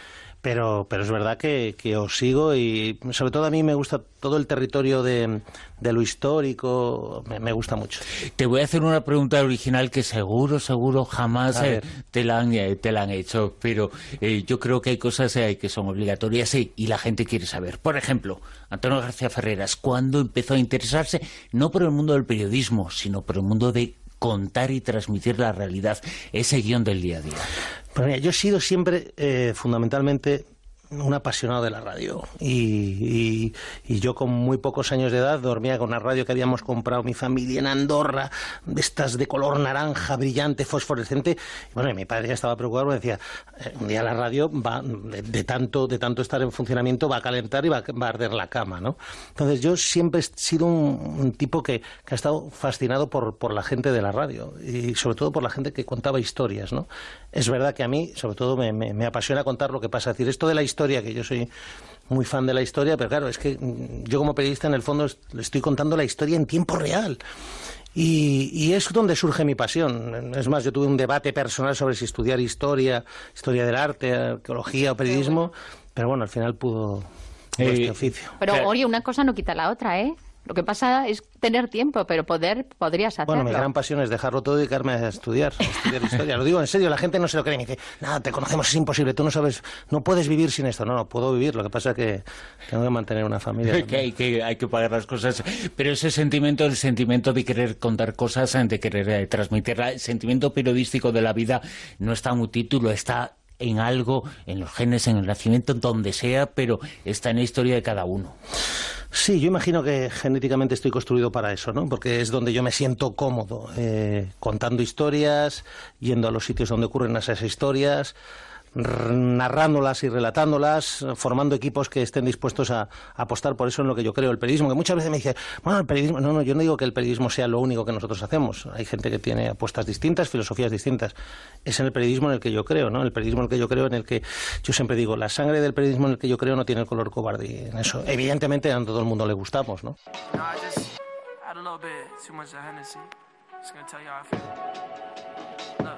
pero, pero es verdad que, que os sigo y sobre todo a mí me gusta todo el territorio de, de lo histórico, me, me gusta mucho. Te voy a hacer una pregunta original que seguro, seguro jamás eh, te, la han, eh, te la han hecho, pero eh, yo creo que hay cosas eh, que son obligatorias y la gente quiere saber. Por ejemplo, Antonio García Ferreras, ¿cuándo empezó a interesarse no por el mundo del periodismo, sino por el mundo de contar y transmitir la realidad, ese guion del día a día? Pues mira, yo he sido siempre eh, fundamentalmente un apasionado de la radio y, y- y yo con muy pocos años de edad dormía con una radio que habíamos comprado mi familia en Andorra, de estas de color naranja, brillante, fosforescente. Bueno, y mi padre ya estaba preocupado, me decía, "Eh, un día la radio va, de, de tanto, de tanto estar en funcionamiento, va a calentar y va, va a arder la cama, ¿no? Entonces yo siempre he sido un, un tipo que, que ha estado fascinado por, por la gente de la radio y sobre todo por la gente que contaba historias, ¿no? Es verdad que a mí, sobre todo, me, me- me apasiona contar lo que pasa. Es decir, esto de la historia, que yo soy muy fan de la historia, pero claro, es que mm, yo como periodista en el fondo le estoy contando la historia en tiempo real. Y, y es donde surge mi pasión. Es más, yo tuve un debate personal sobre si estudiar historia, historia del arte, arqueología o periodismo, pero bueno, al final pudo pudo este oficio. Pero, oye, una cosa no quita la otra, ¿eh? Lo que pasa es tener tiempo, pero poder podrías hacerlo. Bueno, mi gran pasión es dejarlo todo y dedicarme a estudiar, a estudiar historia. Lo digo en serio, la gente no se lo cree. Me dice, nada, te conocemos, es imposible, tú no sabes, no puedes vivir sin esto. No, no, puedo vivir, lo que pasa es que tengo que mantener una familia. que hay que hay que pagar las cosas pero ese sentimiento el sentimiento de querer contar cosas de querer eh, transmitirla el sentimiento periodístico de la vida no está en un título está en algo en los genes en el nacimiento donde sea pero está en la historia de cada uno Sí, yo imagino que genéticamente estoy construido para eso, ¿no? Porque es donde yo me siento cómodo, eh, contando historias, yendo a los sitios donde ocurren esas historias, narrándolas y relatándolas, formando equipos que estén dispuestos a, a apostar por eso en lo que yo creo, el periodismo, que muchas veces me dice, bueno, el periodismo, no, no, yo no digo que el periodismo sea lo único que nosotros hacemos, hay gente que tiene apuestas distintas, filosofías distintas, es en el periodismo en el que yo creo, ¿no? El periodismo en el que yo creo, en el que yo siempre digo, la sangre del periodismo en el que yo creo no tiene el color cobarde, en eso, evidentemente a todo el mundo le gustamos, ¿no? No,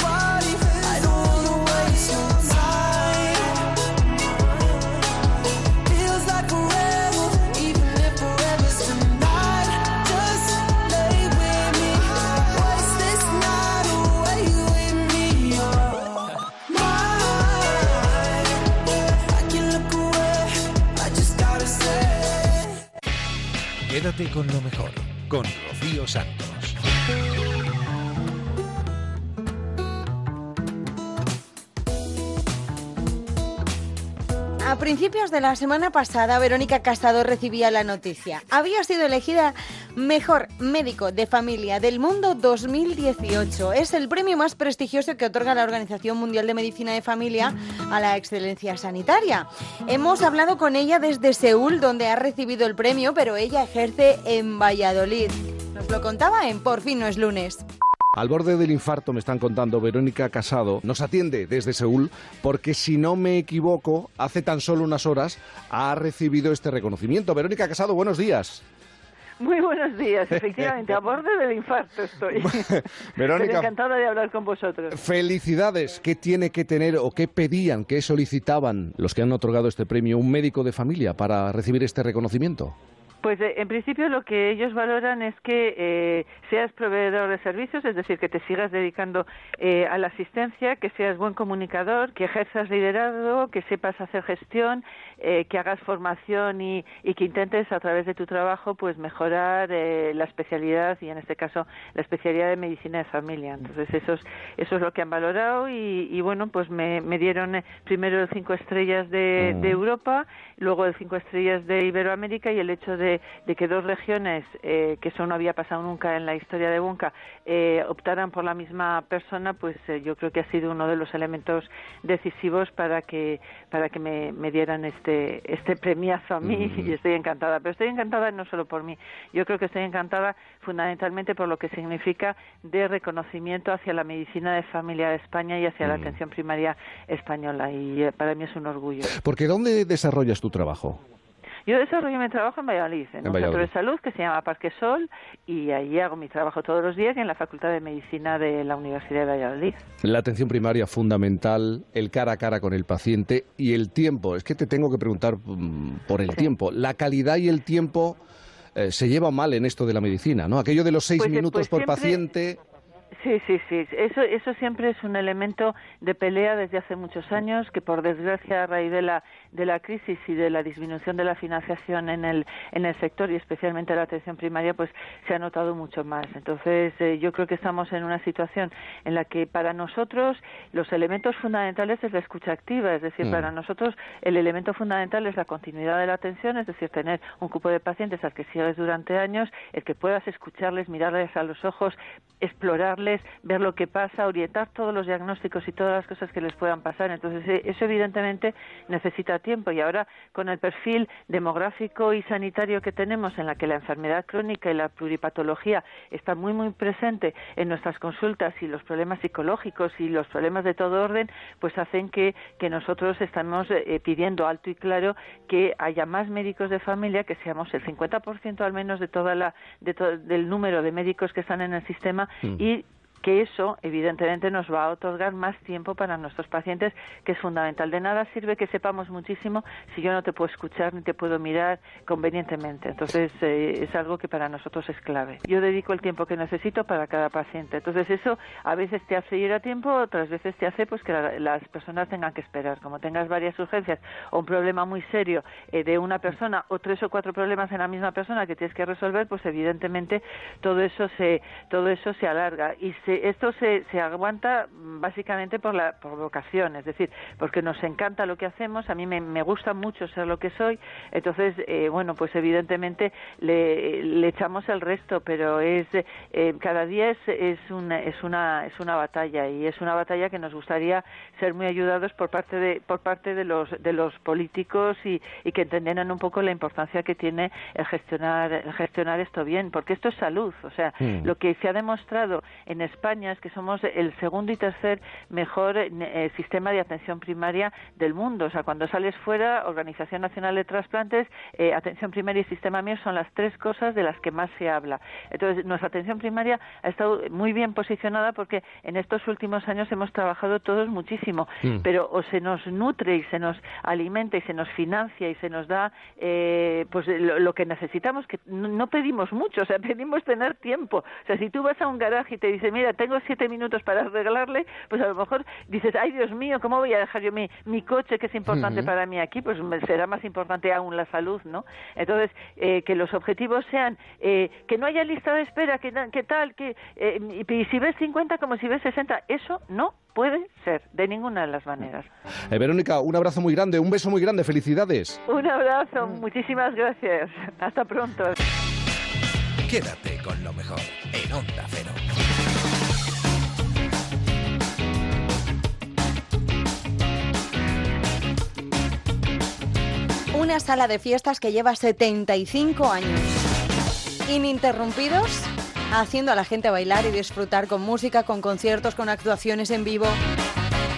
Quédate con lo mejor, con Rocío Santos. A principios de la semana pasada, Verónica Casado recibía la noticia. Había sido elegida Mejor Médico de Familia del Mundo 2018. Es el premio más prestigioso que otorga la Organización Mundial de Medicina de Familia a la excelencia sanitaria. Hemos hablado con ella desde Seúl, donde ha recibido el premio, pero ella ejerce en Valladolid. Nos lo contaba en Por fin no es lunes. Al borde del infarto, me están contando, Verónica Casado nos atiende desde Seúl porque, si no me equivoco, hace tan solo unas horas ha recibido este reconocimiento. Verónica Casado, buenos días. Muy buenos días, efectivamente, a borde del infarto estoy. Verónica. Pero encantada de hablar con vosotros. Felicidades. ¿Qué tiene que tener o qué pedían, qué solicitaban los que han otorgado este premio un médico de familia para recibir este reconocimiento? Pues eh, en principio lo que ellos valoran es que eh, seas proveedor de servicios, es decir, que te sigas dedicando eh, a la asistencia, que seas buen comunicador, que ejerzas liderazgo, que sepas hacer gestión, eh, que hagas formación y, y que intentes a través de tu trabajo pues mejorar eh, la especialidad y en este caso la especialidad de medicina de familia. Entonces eso es, eso es lo que han valorado y, y bueno pues me, me dieron eh, primero cinco estrellas de, de Europa, luego de cinco estrellas de Iberoamérica y el hecho de, de que dos regiones, eh, que eso no había pasado nunca en la historia de Bunca, eh, optaran por la misma persona, pues eh, yo creo que ha sido uno de los elementos decisivos para que para que me, me dieran este este premiazo a mí y estoy encantada. Pero estoy encantada no solo por mí, yo creo que estoy encantada fundamentalmente por lo que significa de reconocimiento hacia la medicina de familia de España y hacia la atención primaria española y eh, para mí es un orgullo. Porque ¿dónde desarrollas tu trabajo? Yo desarrollo mi trabajo en Valladolid, en, En un Valladolid. centro de salud que se llama Parque Sol y ahí hago mi trabajo todos los días en la Facultad de Medicina de la Universidad de Valladolid. La atención primaria fundamental, el cara a cara con el paciente y el tiempo. Es que te tengo que preguntar mm, por el tiempo. La calidad y el tiempo eh, se llevan mal en esto de la medicina, ¿no? Aquello de los seis Pues, eh, minutos pues por siempre- paciente. Sí, sí, sí. Eso, eso siempre es un elemento de pelea desde hace muchos años, que por desgracia a raíz de la, de la crisis y de la disminución de la financiación en el, en el sector y especialmente la atención primaria, pues se ha notado mucho más. Entonces, eh, yo creo que estamos en una situación en la que para nosotros los elementos fundamentales es la escucha activa, es decir, Mm. para nosotros el elemento fundamental es la continuidad de la atención, es decir, tener un grupo de pacientes al que sigues durante años, el que puedas escucharles, mirarles a los ojos, explorarles, ver lo que pasa, orientar todos los diagnósticos y todas las cosas que les puedan pasar. Entonces, eh, eso evidentemente necesita tiempo y ahora con el perfil demográfico y sanitario que tenemos en la que la enfermedad crónica y la pluripatología está muy muy presente en nuestras consultas y los problemas psicológicos y los problemas de todo orden, pues hacen que, que nosotros estamos eh, pidiendo alto y claro que haya más médicos de familia, que seamos el 50% al menos de toda la de to- del número de médicos que están en el sistema Mm. y que eso evidentemente nos va a otorgar más tiempo para nuestros pacientes, que es fundamental. De nada sirve que sepamos muchísimo si yo no te puedo escuchar ni te puedo mirar convenientemente. Entonces eh, es algo que para nosotros es clave. Yo dedico el tiempo que necesito para cada paciente. Entonces eso a veces te hace ir a tiempo, otras veces te hace pues que la- las personas tengan que esperar. Como tengas varias urgencias o un problema muy serio eh, de una persona o tres o cuatro problemas en la misma persona que tienes que resolver, pues evidentemente todo eso se todo eso se alarga y se- esto se, se aguanta mm, básicamente por la por vocación, es decir, porque nos encanta lo que hacemos, a mí me, me gusta mucho ser lo que soy, entonces eh, bueno pues evidentemente le, le echamos el resto, pero es eh, cada día es, es una es una es una batalla y es una batalla que nos gustaría ser muy ayudados por parte de por parte de los de los políticos y, y que entendieran un poco la importancia que tiene el gestionar el gestionar esto bien, porque esto es salud, o sea, Mm. lo que se ha demostrado en España es que somos el segundo y tercer mejor eh, sistema de atención primaria del mundo. O sea, cuando sales fuera, Organización Nacional de Trasplantes, eh, atención primaria y sistema MIR son las tres cosas de las que más se habla. Entonces, nuestra atención primaria ha estado muy bien posicionada porque en estos últimos años hemos trabajado todos muchísimo, Mm. pero o se nos nutre y se nos alimenta y se nos financia y se nos da eh, pues lo, lo que necesitamos, que no, no pedimos mucho, o sea, pedimos tener tiempo. O sea, si tú vas a un garaje y te dice, mira, tengo siete minutos para arreglarle, pues a lo mejor dices, ay Dios mío, ¿cómo voy a dejar yo mi, mi coche que es importante para mí aquí? Pues me- será más importante aún la salud, ¿no? Entonces, eh, que los objetivos sean eh, que no haya lista de espera, que, tal, que eh, y, y si ves 50 como si ves 60, eso no puede ser de ninguna de las maneras. Eh, Verónica, un abrazo muy grande, un beso muy grande, felicidades. Un abrazo, muchísimas gracias. Hasta pronto. Quédate con lo mejor en Onda Cero. Una sala de fiestas que lleva 75 años. Ininterrumpidos, haciendo a la gente bailar y disfrutar con música, con conciertos, con actuaciones en vivo.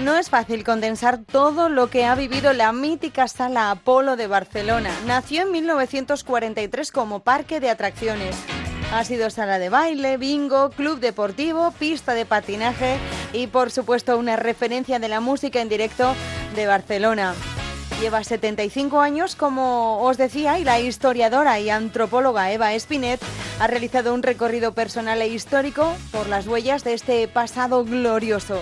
No es fácil condensar todo lo que ha vivido la mítica sala Apolo de Barcelona. Nació en 1943 como parque de atracciones. Ha sido sala de baile, bingo, club deportivo, pista de patinaje y por supuesto una referencia de la música en directo de Barcelona. Lleva 75 años, como os decía, y la historiadora y antropóloga Eva Espinet ha realizado un recorrido personal e histórico por las huellas de este pasado glorioso.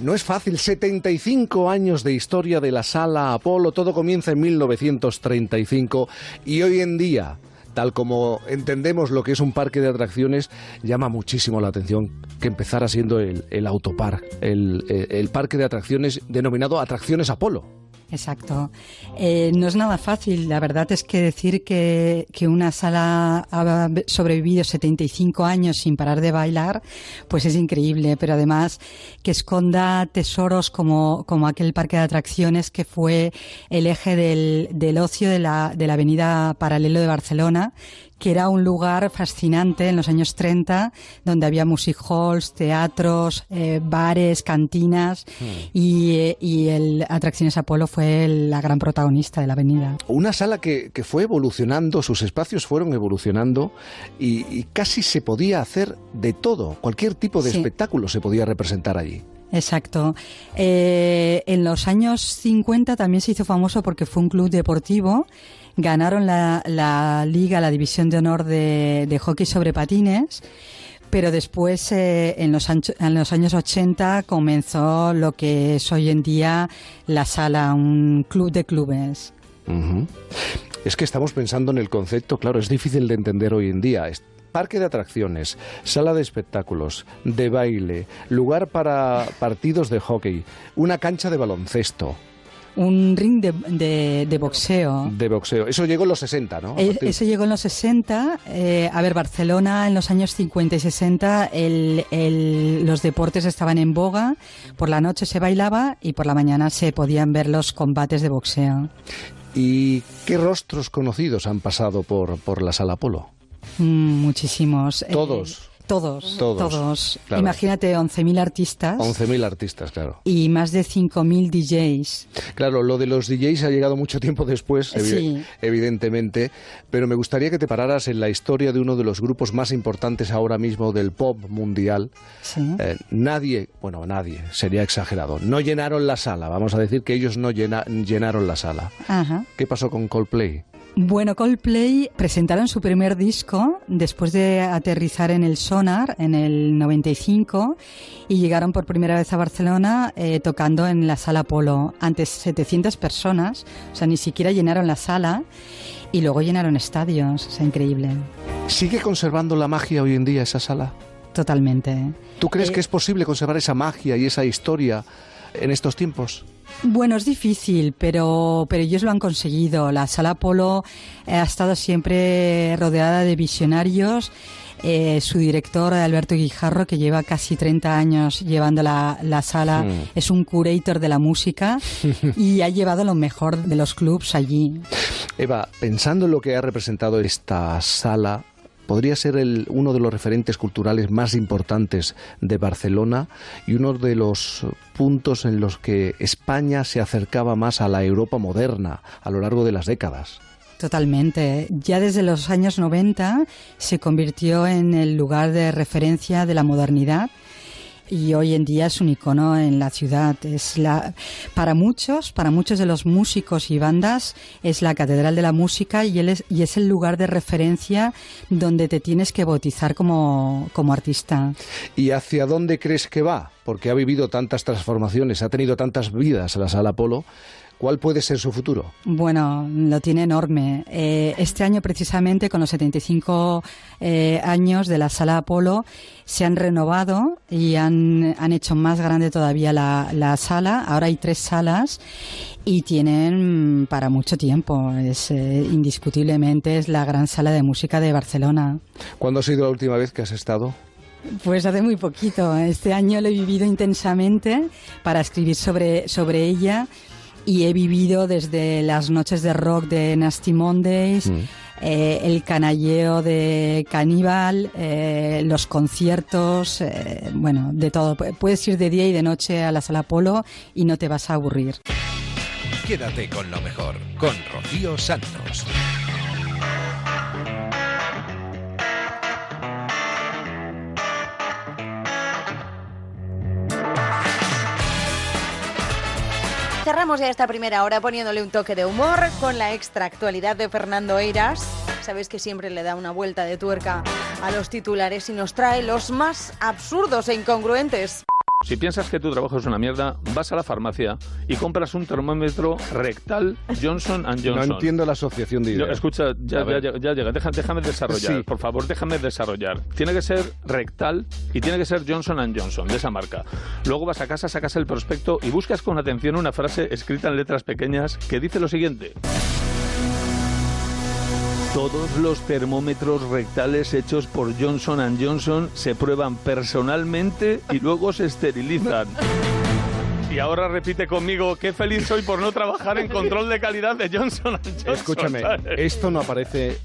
No es fácil, 75 años de historia de la sala Apolo, todo comienza en 1935 y hoy en día, tal como entendemos lo que es un parque de atracciones, llama muchísimo la atención que empezara siendo el, el Autopark, el, el- el parque de atracciones denominado Atracciones Apolo. Exacto. Eh, no es nada fácil. La verdad es que decir que, que una sala ha sobrevivido 75 años sin parar de bailar, pues es increíble. Pero además que esconda tesoros como, como aquel parque de atracciones que fue el eje del, del ocio de la, de la avenida Paralelo de Barcelona que era un lugar fascinante en los años 30, donde había music halls, teatros, eh, bares, cantinas, y, eh, y el Atracciones Apolo fue el- la gran protagonista de la avenida. Una sala que, que fue evolucionando, sus espacios fueron evolucionando y, y casi se podía hacer de todo, cualquier tipo de Sí. espectáculo se podía representar allí. Exacto. Eh, en los años 50 también se hizo famoso porque fue un club deportivo. Ganaron la, la liga, la división de honor de, de hockey sobre patines. Pero después, eh, en, los en los años 80, comenzó lo que es hoy en día la sala, un club de clubes. Es que estamos pensando en el concepto, claro, es difícil de entender hoy en día. Es parque de atracciones, sala de espectáculos, de baile, lugar para partidos de hockey, una cancha de baloncesto, Un ring de, de- de boxeo. de boxeo. Eso llegó en los 60, ¿no? Eh, Eso llegó en los 60. eh, a ver, Barcelona en los años 50 y 60 el- el- los deportes estaban en boga. Por la noche se bailaba y por la mañana se podían ver los combates de boxeo. ¿Y qué rostros conocidos han pasado por, por la sala Polo? Mm, muchísimos. Eh, Todos. todos. Todos, Todos. claro. Imagínate 11.000 artistas 11.000 artistas, claro. y más de 5.000 DJs. Claro, lo de los DJs ha llegado mucho tiempo después, Sí. evidentemente, pero me gustaría que te pararas en la historia de uno de los grupos más importantes ahora mismo del pop mundial. Sí. Eh, nadie, bueno, nadie, sería exagerado, no llenaron la sala, vamos a decir que ellos no llena- llenaron la sala. Ajá. ¿Qué pasó con Coldplay? Bueno, Coldplay presentaron su primer disco después de aterrizar en el Sonar en el 95 y llegaron por primera vez a Barcelona eh, tocando en la sala Polo ante 700 personas, o sea, ni siquiera llenaron la sala y luego llenaron estadios, o sea, increíble, ¿Sigue conservando la magia hoy en día esa sala? totalmente. ¿Tú crees Eh, que es posible conservar esa magia y esa historia en estos tiempos? Bueno, es difícil, pero, pero ellos lo han conseguido. La sala Polo eh, ha estado siempre rodeada de visionarios. Eh, su director, Alberto Guijarro, que lleva casi 30 años llevando la, la sala, es un curator de la música y ha llevado lo mejor de los clubs allí. Eva, pensando en lo que ha representado esta sala, podría ser el- uno de los referentes culturales más importantes de Barcelona y uno de los puntos en los que España se acercaba más a la Europa moderna a lo largo de las décadas. Totalmente. Ya desde los años 90 se convirtió en el lugar de referencia de la modernidad y hoy en día es un icono en la ciudad. Es la, para muchos, para muchos de los músicos y bandas, es la catedral de la música y, él es, y es el lugar de referencia donde te tienes que bautizar como, como artista. ¿Y hacia dónde crees que va? Porque ha vivido tantas transformaciones, ha tenido tantas vidas la sala Polo. ¿Cuál puede ser su futuro? Bueno, lo tiene enorme. Eh, este año, precisamente, con los 75 eh, años de la Sala Apolo, se han renovado y han, han hecho más grande todavía la, la sala. Ahora hay tres salas y tienen para mucho tiempo. Es eh, indiscutiblemente es la gran sala de música de Barcelona. ¿Cuándo ha sido la última vez que has estado? Pues hace muy poquito. Este año lo he vivido intensamente para escribir sobre, sobre ella y he vivido desde las noches de rock de Nasty Mondays, eh, el canalleo de Caníbal, eh, los conciertos, eh, bueno, de todo. Pu- Puedes ir de día y de noche a la sala Polo y no te vas a aburrir. Quédate con lo mejor, con Rocío Santos. Cerramos ya esta primera hora poniéndole un toque de humor con la extra actualidad de Fernando Eiras. Sabéis que siempre le da una vuelta de tuerca a los titulares y nos trae los más absurdos e incongruentes. Si piensas que tu trabajo es una mierda, vas a la farmacia y compras un termómetro rectal Johnson Johnson. No entiendo la asociación de No, ideas. escucha, ya, ya llega, Deja- déjame desarrollar, Sí. por favor, déjame desarrollar. Tiene que ser rectal y tiene que ser Johnson Johnson, de esa marca. Luego vas a casa, sacas el prospecto y buscas con atención una frase escrita en letras pequeñas que dice lo siguiente. Todos los termómetros rectales hechos por Johnson Johnson se prueban personalmente y luego se esterilizan. Y ahora repite conmigo, qué feliz soy por no trabajar en control de calidad de Johnson Johnson. Escúchame, ¿sabes? esto no aparece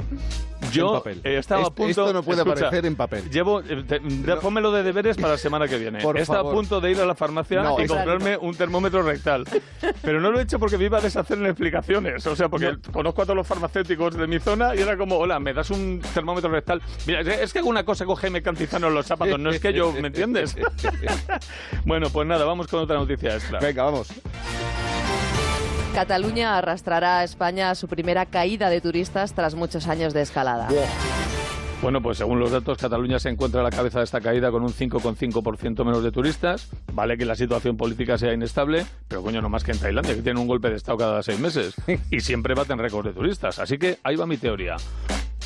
Yo en papel. eh, estaba a Esto- punto. Esto no puede escucha, aparecer en papel. Llevo, eh, te- de- pónmelo de deberes para la semana que viene. Por Estaba favor. a punto de ir a la farmacia No, y comprarme un termómetro rectal. Pero no lo he hecho porque me iba a deshacer en explicaciones. O sea, porque conozco a todos los farmacéuticos de mi zona y era como, hola, ¿me das un termómetro rectal? Mira, es- que hago una cosa con Jaime Cantizano en los zapatos, no es que yo, ¿me entiendes? bueno, pues nada, vamos con otra noticia extra. Venga, vamos. Cataluña arrastrará a España a su primera caída de turistas tras muchos años de escalada. Bueno, pues según los datos, Cataluña se encuentra a la cabeza de esta caída con un 5,5% menos de turistas. Vale que la situación política sea inestable, pero coño, no más que en Tailandia, que tiene un golpe de Estado cada seis meses. Y siempre baten récords de turistas. Así que ahí va mi teoría.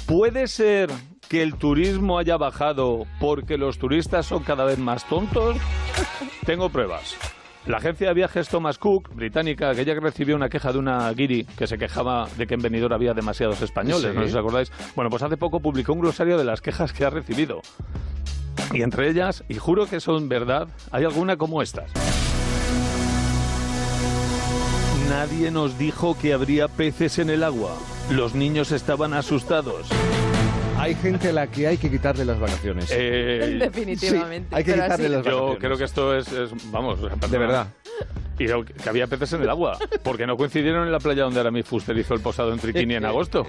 ¿Puede ser que el turismo haya bajado porque los turistas son cada vez más tontos? Tengo pruebas. La agencia de viajes Thomas Cook, británica, aquella que recibió una queja de una guiri que se quejaba de que en Benidorm había demasiados españoles, Sí. no sé si os acordáis. Bueno, pues hace poco publicó un glosario de las quejas que ha recibido. Y entre ellas, y juro que son verdad, hay alguna como estas. Nadie nos dijo que habría peces en el agua. Los niños estaban asustados. Hay gente a la que hay que quitarle las vacaciones. Eh, Definitivamente. hay que pero quitarle así- las Yo vacaciones. creo que esto es, es- vamos, De verdad. Y que había peces en el agua, porque no coincidieron en la playa donde Aramis Fuster hizo el posado en Triquini en agosto.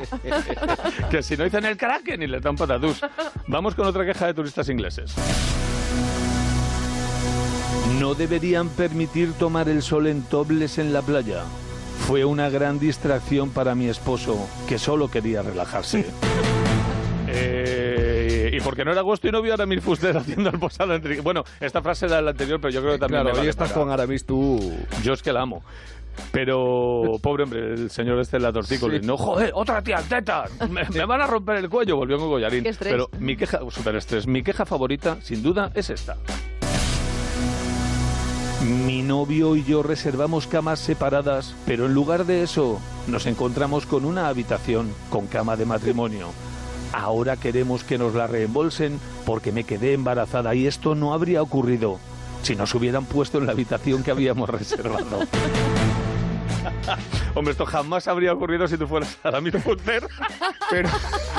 que si no dicen el Kraken y le dan patatús. Vamos con otra queja de turistas ingleses. No deberían permitir tomar el sol en tobles en la playa. Fue una gran distracción para mi esposo, que solo quería relajarse. Eh, y porque no era agosto y no vio a Aramis Fuster haciendo el posado. Bueno, esta frase era la anterior, pero yo creo que también Claro, me hoy vale estás para- con Aramis tú. yo es que la amo. Pero, pobre hombre, el señor este en la tortícolis. Sí. No, joder, otra tía teta. Me, me van a romper el cuello. Volvió con collarín. Qué estrés. Pero mi queja, super estrés. Mi queja favorita, sin duda, es esta. Mi novio y yo reservamos camas separadas, pero en lugar de eso, nos encontramos con una habitación con cama de matrimonio. Ahora queremos que nos la reembolsen porque me quedé embarazada y esto no habría ocurrido si nos hubieran puesto en la habitación que habíamos reservado. Hombre, esto jamás habría ocurrido si tú fueras Aramis Fuster. Pero,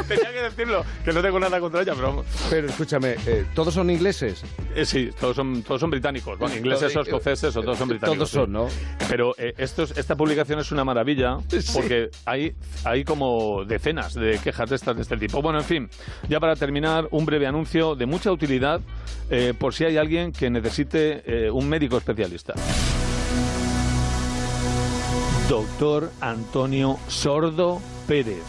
Tenía que decirlo, que no tengo nada contra ella, pero vamos. pero escúchame, eh, ¿todos son ingleses? Eh, sí, todos son, todos son británicos. Bueno, ingleses o escoceses o todos son británicos. Todos son, sí. ¿no? Pero eh, esta publicación es una maravilla porque hay, hay como decenas de quejas de estas de este tipo. Bueno, en fin, ya para terminar, un breve anuncio de mucha utilidad eh, por si hay alguien que necesite eh, un médico especialista. Doctor Antonio Sordo Pérez,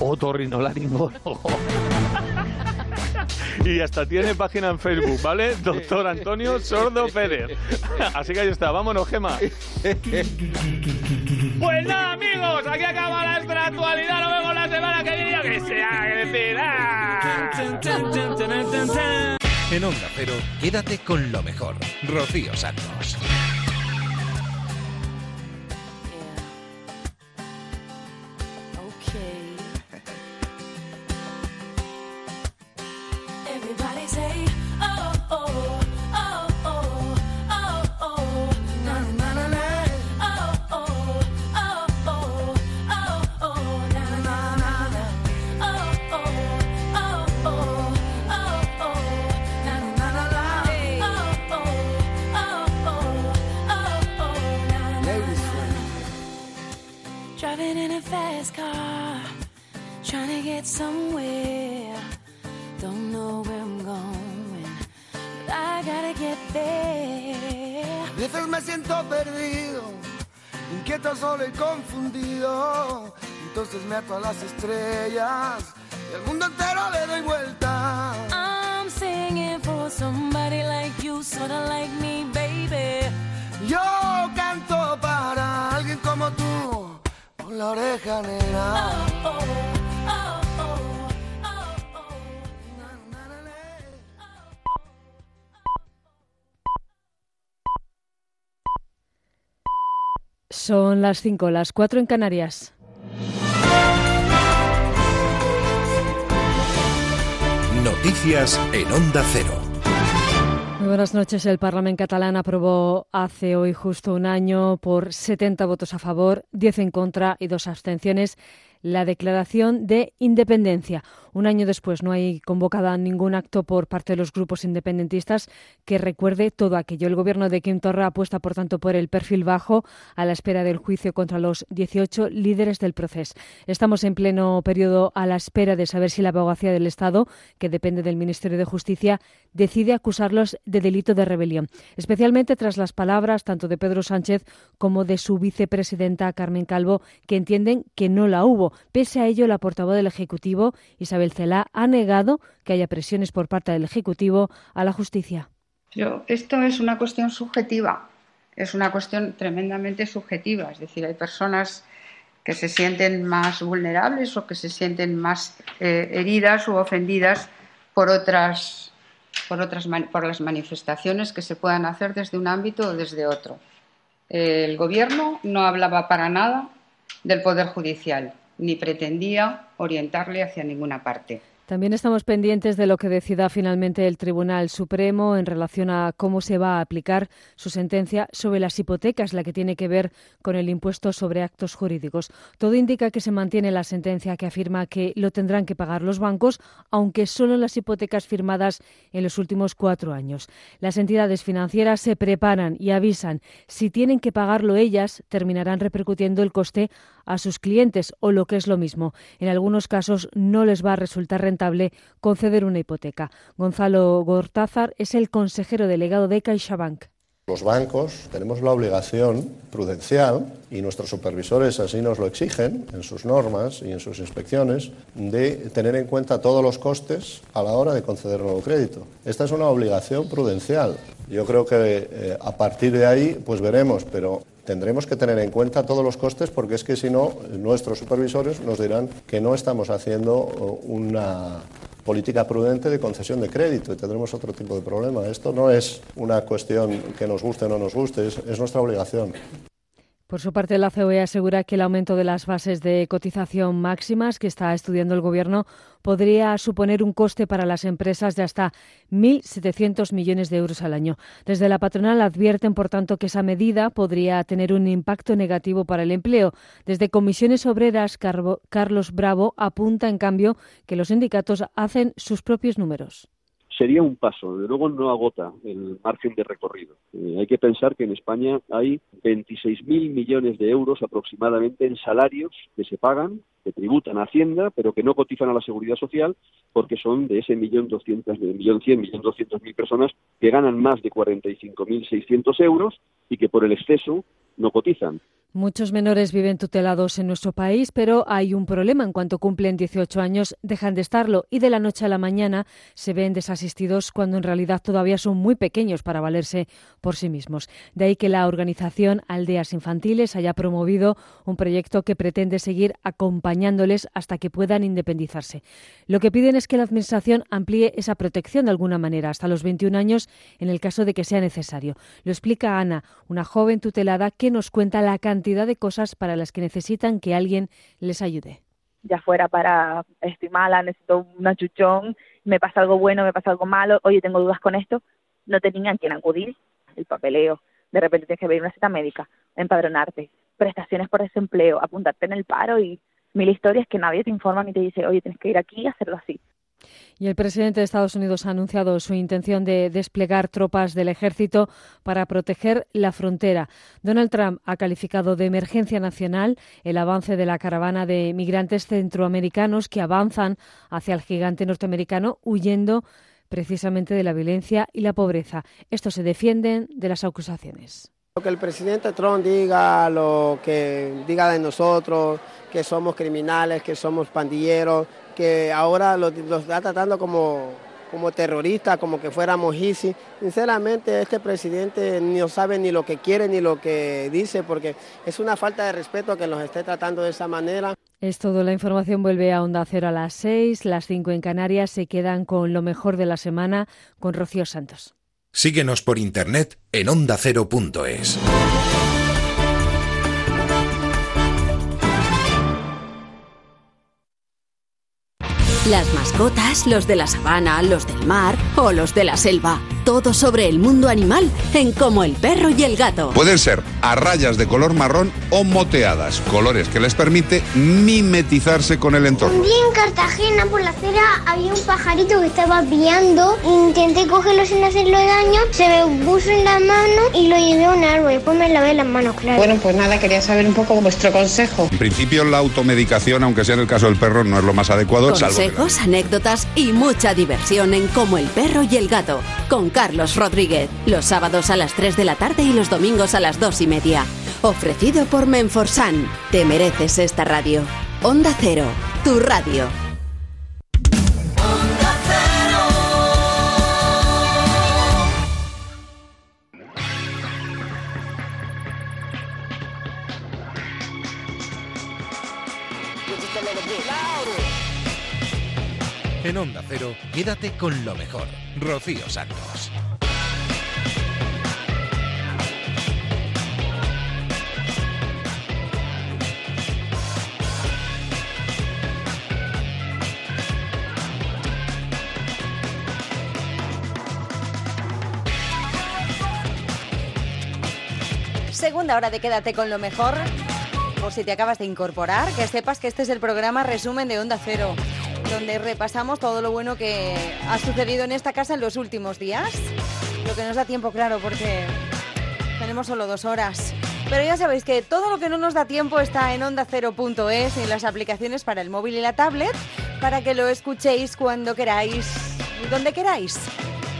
otorrinolaringólogo. Y hasta tiene página en Facebook, ¿vale? Doctor Antonio Sordo Pérez. Así que ahí está, vámonos, Gema. Pues nada, amigos, aquí acaba la extra actualidad. Nos vemos la semana que viene. Que sea. En Onda Cero, quédate con lo mejor. Rocío Santos. Driving in a fast car, trying to get somewhere. Don't know where I'm going, but I gotta get there. A veces me siento perdido inquieto, solo y confundido. Entonces me ato a las estrellas y al mundo entero le doy vuelta. I'm singing for somebody like you, sorta like me, baby. Yo canto para alguien como tú, la oreja negra. Oh, oh, oh, oh. Son las 5, las 4 en Canarias. Noticias en Onda Cero. Buenas noches. El Parlamento catalán aprobó hace hoy justo un año por 70 votos a favor, 10 en contra y dos abstenciones la declaración de independencia. Un año después no hay convocada ningún acto por parte de los grupos independentistas que recuerde todo aquello. El gobierno de Quim Torra apuesta, por tanto, por el perfil bajo a la espera del juicio contra los 18 líderes del proceso. Estamos en pleno periodo a la espera de saber si la abogacía del Estado, que depende del Ministerio de Justicia, decide acusarlos de delito de rebelión, especialmente tras las palabras tanto de Pedro Sánchez como de su vicepresidenta Carmen Calvo, que entienden que no la hubo. Pese a ello, la portavoz del Ejecutivo, Isabel Celá, ha negado que haya presiones por parte del Ejecutivo a la justicia. Pero esto es una cuestión subjetiva, es una cuestión tremendamente subjetiva. Es decir, hay personas que se sienten más vulnerables o que se sienten más eh, heridas u ofendidas por otras, por otras por las manifestaciones que se puedan hacer desde un ámbito o desde otro. El Gobierno no hablaba para nada del Poder Judicial ni pretendía orientarle hacia ninguna parte. También estamos pendientes de lo que decida finalmente el Tribunal Supremo en relación a cómo se va a aplicar su sentencia sobre las hipotecas, la que tiene que ver con el impuesto sobre actos jurídicos. Todo indica que se mantiene la sentencia que afirma que lo tendrán que pagar los bancos, aunque solo las hipotecas firmadas en los últimos cuatro años. Las entidades financieras se preparan y avisan si tienen que pagarlo ellas, terminarán repercutiendo el coste a sus clientes o lo que es lo mismo. En algunos casos no les va a resultar rentable conceder una hipoteca. Gonzalo Gortázar es el consejero delegado de CaixaBank. Los bancos tenemos la obligación prudencial, y nuestros supervisores así nos lo exigen en sus normas y en sus inspecciones, de tener en cuenta todos los costes a la hora de conceder nuevo crédito. Esta es una obligación prudencial. Yo creo que eh, a partir de ahí pues veremos, pero tendremos que tener en cuenta todos los costes porque es que si no, nuestros supervisores nos dirán que no estamos haciendo una política prudente de concesión de crédito y tendremos otro tipo de problema. Esto no es una cuestión que nos guste o no nos guste, es, es nuestra obligación. Por su parte, la COE asegura que el aumento de las bases de cotización máximas que está estudiando el Gobierno podría suponer un coste para las empresas de hasta 1.700 millones de euros al año. Desde la patronal advierten, por tanto, que esa medida podría tener un impacto negativo para el empleo. Desde Comisiones Obreras, Carlos Bravo apunta, en cambio, que los sindicatos hacen sus propios números sería un paso, de luego no agota el margen de recorrido. Eh, hay que pensar que en España hay 26.000 millones de euros aproximadamente en salarios que se pagan, que tributan a Hacienda, pero que no cotizan a la Seguridad Social porque son de ese millón doscientos, millón cien, millón doscientos mil personas que ganan más de 45.600 euros y que por el exceso no cotizan. Muchos menores viven tutelados en nuestro país, pero hay un problema. En cuanto cumplen 18 años, dejan de estarlo y de la noche a la mañana se ven desasistidos cuando en realidad todavía son muy pequeños para valerse por sí mismos. De ahí que la organización Aldeas Infantiles haya promovido un proyecto que pretende seguir acompañándoles hasta que puedan independizarse. Lo que piden es que la Administración amplíe esa protección de alguna manera hasta los 21 años en el caso de que sea necesario. Lo explica Ana, una joven tutelada que nos cuenta la cantidad de cosas para las que necesitan que alguien les ayude. Ya fuera para, estoy mala, necesito un achuchón, me pasa algo bueno, me pasa algo malo, oye, tengo dudas con esto, no tenían quien acudir, el papeleo, de repente tienes que ver una cita médica, empadronarte, prestaciones por desempleo, apuntarte en el paro y mil historias que nadie te informa ni te dice, oye, tienes que ir aquí y hacerlo así. Y el presidente de Estados Unidos ha anunciado su intención de desplegar tropas del ejército para proteger la frontera. Donald Trump ha calificado de emergencia nacional el avance de la caravana de migrantes centroamericanos que avanzan hacia el gigante norteamericano huyendo precisamente de la violencia y la pobreza. Estos se defienden de las acusaciones. Lo que el presidente Trump diga, lo que diga de nosotros, que somos criminales, que somos pandilleros, que ahora los, está tratando como, como terroristas, como que fuéramos ISIS. Sinceramente, este presidente no sabe ni lo que quiere ni lo que dice, porque es una falta de respeto que nos esté tratando de esa manera. Es todo. La información vuelve a Onda Cero a las 6, las 5 en Canarias. Se quedan con lo mejor de la semana con Rocío Santos. Síguenos por internet en ondacero.es. Las mascotas, los de la sabana, los del mar o los de la selva. Todo sobre el mundo animal en Como el perro y el gato. Pueden ser a rayas de color marrón o moteadas, colores que les permite mimetizarse con el entorno. Un día en Cartagena por la acera había un pajarito que estaba piando. Intenté cogerlo sin hacerlo daño, se me puso en la mano y lo llevé a un árbol. Después me lavé las manos, claro. Bueno, pues nada, quería saber un poco vuestro consejo. En principio la automedicación, aunque sea en el caso del perro, no es lo más adecuado. Consejos, anécdotas y mucha diversión en Como el perro y el gato. Con Carlos Rodríguez. Los sábados a las 3 de la tarde y los domingos a las 2 y media. Ofrecido por Menforsan. Te mereces esta radio. Onda Cero, tu radio. En Onda Cero, quédate con lo mejor. Rocío Santos. Segunda hora de Quédate con lo mejor. Por si te acabas de incorporar, que sepas que este es el programa resumen de Onda Cero, donde repasamos todo lo bueno que ha sucedido en esta casa en los últimos días. Lo que nos da tiempo, claro, porque tenemos solo dos horas. Pero ya sabéis que todo lo que no nos da tiempo está en ondacero.es y en las aplicaciones para el móvil y la tablet, para que lo escuchéis cuando queráis y donde queráis.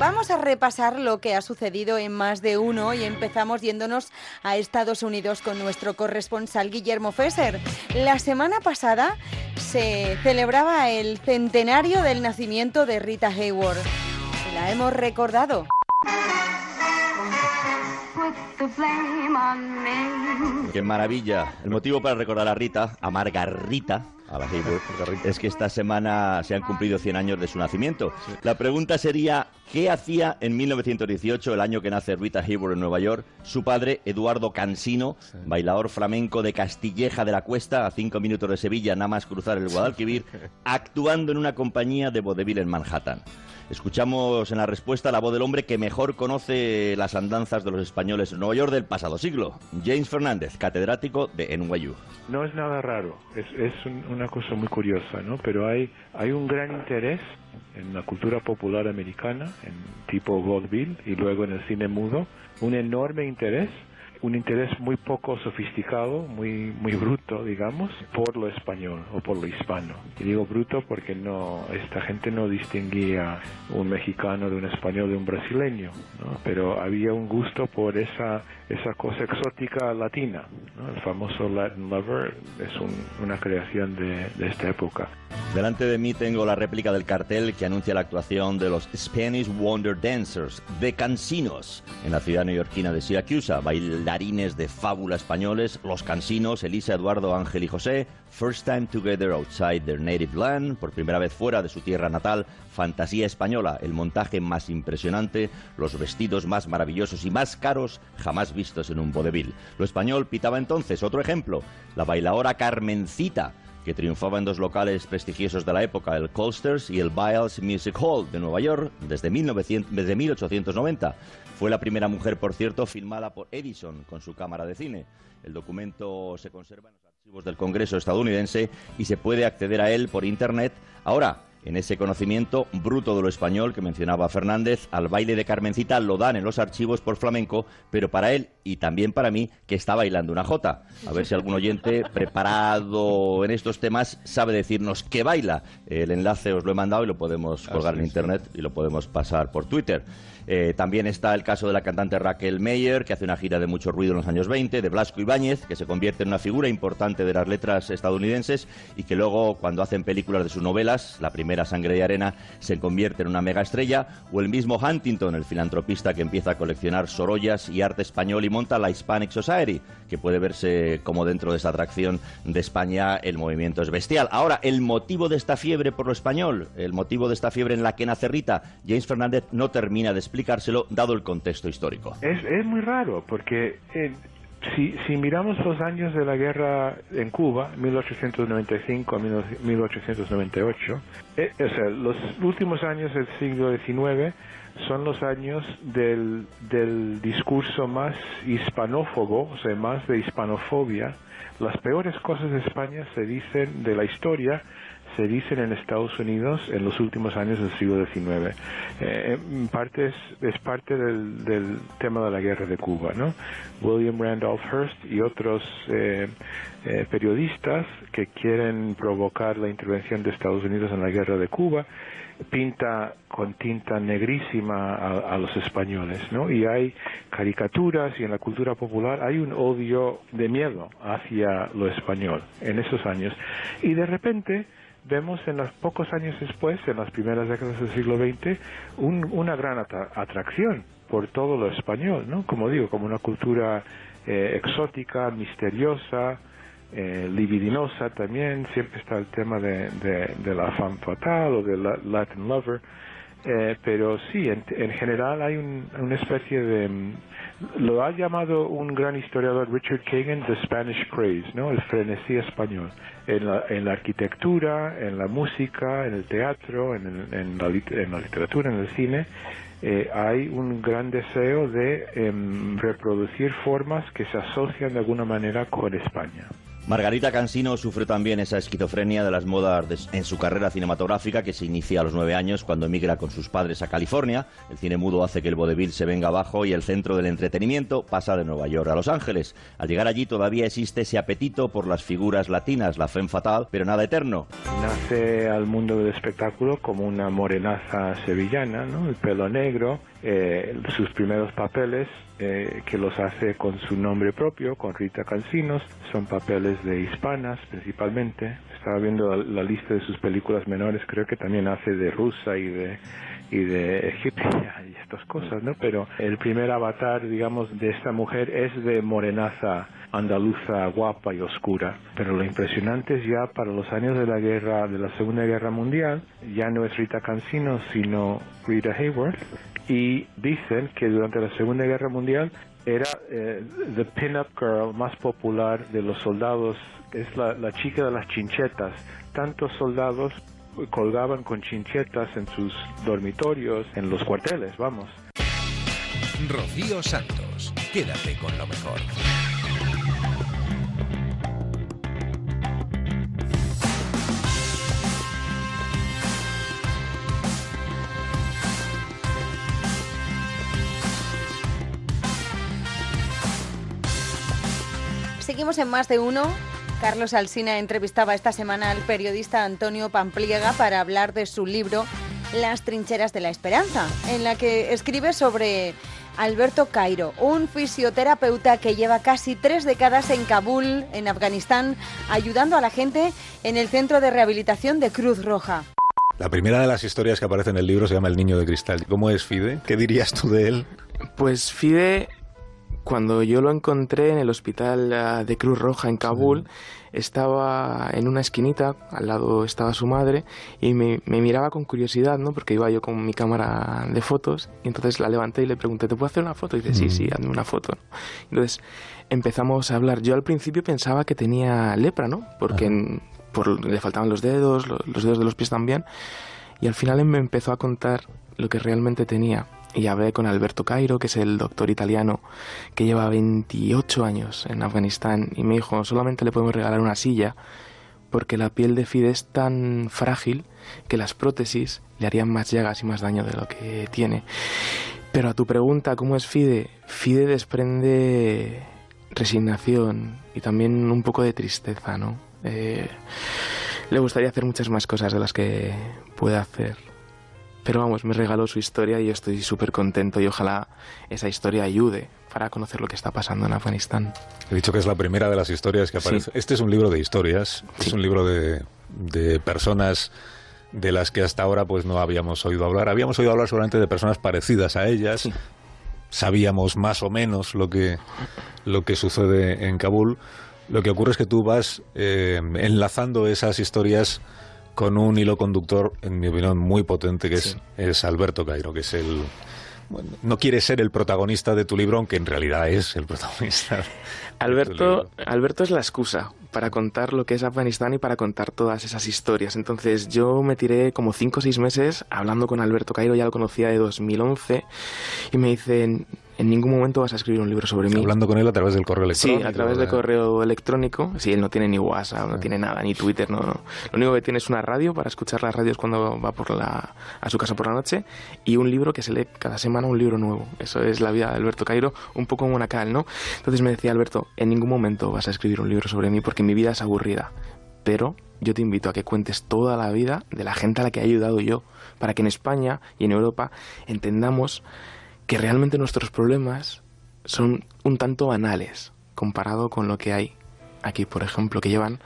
Vamos a repasar lo que ha sucedido en más de uno y empezamos yéndonos a Estados Unidos con nuestro corresponsal Guillermo Fesser. La semana pasada se celebraba el centenario del nacimiento de Rita Hayworth. La hemos recordado. Qué maravilla. El motivo para recordar a Rita, a Margarita, a la Hayworth, es que esta semana se han cumplido 100 años de su nacimiento. La pregunta sería, ¿qué hacía en 1918, el año que nace Rita Hayworth en Nueva York, su padre, Eduardo Cansino, bailador flamenco de Castilleja de la Cuesta, a cinco minutos de Sevilla, nada más cruzar el Guadalquivir, actuando en una compañía de vodevil en Manhattan? Escuchamos en la respuesta la voz del hombre que mejor conoce las andanzas de los españoles en Nueva York del pasado siglo, James Fernández, catedrático de NYU. No es nada raro, es, es un- una cosa muy curiosa, ¿no? Pero hay, hay un gran interés en la cultura popular americana, en tipo vaudeville y luego en el cine mudo, un enorme interés, un interés muy poco sofisticado, muy, muy bruto, digamos, por lo español o por lo hispano. Y digo bruto porque no, esta gente no distinguía un mexicano de un español de un brasileño, ¿no? Pero había un gusto por esa, esa cosa exótica latina. El famoso Latin Lover es un- una creación de, de esta época. Delante de mí tengo la réplica del cartel que anuncia la actuación de los Spanish Wonder Dancers de Cansinos en la ciudad neoyorquina de Siracusa, bailarines de fábula españoles, los Cansinos, Elisa, Eduardo, Ángel y José, First Time Together Outside Their Native Land, por primera vez fuera de su tierra natal, fantasía española, el montaje más impresionante, los vestidos más maravillosos y más caros jamás vistos en un vodevil. Lo español pitaba entonces, otro ejemplo, la bailadora Carmencita, que triunfaba en dos locales prestigiosos de la época, el Colsters y el Biles Music Hall de Nueva York, desde, 1900 desde 1890. Fue la primera mujer, por cierto, filmada por Edison con su cámara de cine. El documento se conserva en los del Congreso estadounidense y se puede acceder a él por Internet. Ahora, en ese conocimiento bruto de lo español que mencionaba Fernández, al baile de Carmencita lo dan en los archivos por flamenco, pero para él y también para mí que está bailando una jota. A ver si algún oyente preparado en estos temas sabe decirnos qué baila. El enlace os lo he mandado y lo podemos colgar en internet y lo podemos pasar por Twitter. Eh, también está el caso de la cantante Raquel Meyer, que hace una gira de mucho ruido en los años 20, de Blasco Ibáñez, que se convierte en una figura importante de las letras estadounidenses y que luego, cuando hacen películas de sus novelas, la primera Sangre de Arena, se convierte en una mega estrella, o el mismo Huntington, el filantropista que empieza a coleccionar sorollas y arte español y monta la Hispanic Society, que puede verse como dentro de esta atracción de España el movimiento es bestial. Ahora, el motivo de esta fiebre por lo español, el motivo de esta fiebre en la que nace Rita, James Fernández no termina de explicárselo dado el contexto histórico. Es, muy raro porque eh, si, si miramos los años de la guerra en Cuba, 1895 a 1898, eh, o sea, los últimos años del siglo XIX son los años del, del discurso más hispanófobo, o sea, más de hispanofobia. Las peores cosas de España se dicen de la historia se dicen en Estados Unidos en los últimos años del siglo XIX. Eh, en parte es, parte del, del, tema de la guerra de Cuba, ¿no? William Randolph Hearst y otros eh, eh, periodistas que quieren provocar la intervención de Estados Unidos en la guerra de Cuba pinta con tinta negrísima a, a, los españoles, ¿no? Y hay caricaturas y en la cultura popular hay un odio de miedo hacia lo español en esos años. Y de repente vemos en los pocos años después, en las primeras décadas del siglo XX, un, una gran atracción por todo lo español, ¿no? Como digo, como una cultura eh, exótica, misteriosa, eh, libidinosa también, siempre está el tema de, la femme fatale o del Latin lover, eh, pero sí, en, en general hay un, una especie de... Lo ha llamado un gran historiador, Richard Kagan, the Spanish craze, ¿no? El frenesí español. En la, en la arquitectura, en la música, en el teatro, en, el, en, la, en la, literatura, en el cine, eh, hay un gran deseo de eh, reproducir formas que se asocian de alguna manera con España. Margarita Cansino sufre también esa esquizofrenia de las modas en su carrera cinematográfica que se inicia a los nueve años cuando emigra con sus padres a California. El cine mudo hace que el vodevil se venga abajo y el centro del entretenimiento pasa de Nueva York a Los Ángeles. Al llegar allí todavía existe ese apetito por las figuras latinas, la femme fatal, pero nada eterno. Nace al mundo del espectáculo como una morenaza sevillana, el pelo negro, eh, sus primeros papeles eh, que los hace con su nombre propio, con Rita Cancinos, son papeles de hispanas principalmente. Estaba viendo la, lista de sus películas menores, creo que también hace de rusa y de y de egipcia y estas cosas, ¿no? Pero el primer avatar, digamos, de esta mujer es de morenaza andaluza guapa y oscura. Pero lo impresionante es ya para los años de la guerra, de la Segunda Guerra Mundial, ya no es Rita Cancino, sino Rita Hayworth. Y dicen que durante la Segunda Guerra Mundial era eh, the pin-up girl más popular de los soldados, es la, la chica de las chinchetas. Tantos soldados colgaban con chinchetas en sus dormitorios, en los cuarteles, vamos. Rocío Santos, quédate con lo mejor. Seguimos en más de uno. Carlos Alsina entrevistaba esta semana al periodista Antonio Pampliega para hablar de su libro Las trincheras de la esperanza, en la que escribe sobre Alberto Cairo, un fisioterapeuta que lleva casi tres décadas en Kabul, en Afganistán, ayudando a la gente en el centro de rehabilitación de Cruz Roja. La primera de las historias que aparece en el libro se llama El niño de cristal. ¿Cómo es Fide? ¿Qué dirías tú de él? Pues Fide cuando yo lo encontré en el hospital uh, de Cruz Roja en Kabul, estaba en una esquinita, al lado estaba su madre, y me, me, miraba con curiosidad, ¿no? Porque iba yo con mi cámara de fotos, y entonces la levanté y le pregunté, ¿te puedo hacer una foto? Y dice, sí, sí, hazme una foto. Entonces empezamos a hablar. Yo al principio pensaba que tenía lepra, ¿no? Porque en, por, le faltaban los dedos, los, los dedos de los pies también, y al final me empezó a contar lo que realmente tenía y hablé con Alberto Cairo, que es el doctor italiano que lleva 28 años en Afganistán, y me dijo, solamente le podemos regalar una silla porque la piel de Fide es tan frágil que las prótesis le harían más llagas y más daño de lo que tiene. Pero a tu pregunta, ¿cómo es Fide? Fide desprende resignación y también un poco de tristeza, ¿no? Eh, le gustaría hacer muchas más cosas de las que puede hacer. Pero vamos, me regaló su historia y yo estoy súper contento y ojalá esa historia ayude para conocer lo que está pasando en Afganistán. He dicho que es la primera de las historias que aparece. Este es un libro de historias, es un libro de, de personas de las que hasta ahora pues no habíamos oído hablar. Habíamos oído hablar solamente de personas parecidas a ellas. Sabíamos más o menos lo que, lo que sucede en Kabul. Lo que ocurre es que tú vas eh, enlazando esas historias con un hilo conductor, en mi opinión, muy potente, que es, es Alberto Cairo, que es el... no quiere ser el protagonista de tu libro, aunque en realidad es el protagonista. Alberto, Alberto es la excusa para contar lo que es Afganistán y para contar todas esas historias. Entonces yo me tiré como cinco o seis meses hablando con Alberto Cairo, ya lo conocía de 2011, y me dice, en ningún momento vas a escribir un libro sobre mí. Hablando con él a través del correo electrónico. Sí, a través del correo electrónico. Sí, él no tiene ni WhatsApp, no tiene nada, ni Twitter, no, no. Lo único que tiene es una radio para escuchar las radios cuando va por la, a su casa por la noche y un libro que se lee cada semana un libro nuevo. Eso es la vida de Alberto Cairo, un poco monacal, ¿no? Entonces me decía Alberto, en ningún momento vas a escribir un libro sobre mí porque mi vida es aburrida. Pero yo te invito a que cuentes toda la vida de la gente a la que he ayudado yo, para que en España y en Europa entendamos que realmente nuestros problemas son un tanto banales comparado con lo que hay aquí, por ejemplo, que llevan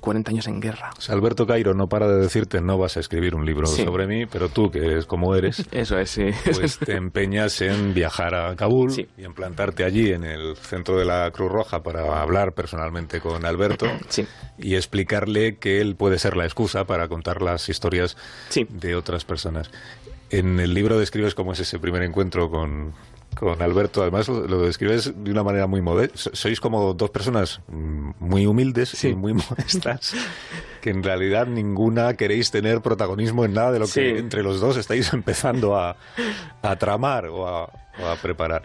40 años en guerra. O sea, Alberto Cairo no para de decirte no vas a escribir un libro Sí. sobre mí, pero tú, que es como eres, Eso es, sí. pues te empeñas en viajar a Kabul y en plantarte allí en el centro de la Cruz Roja para hablar personalmente con Alberto y explicarle que él puede ser la excusa para contar las historias de otras personas. En el libro describes cómo es ese primer encuentro con, con Alberto. Además, lo, describes de una manera muy modesta. Sois como dos personas mm, muy humildes y muy modestas, que en realidad ninguna queréis tener protagonismo en nada de lo que entre los dos estáis empezando a, a tramar o a, o a preparar.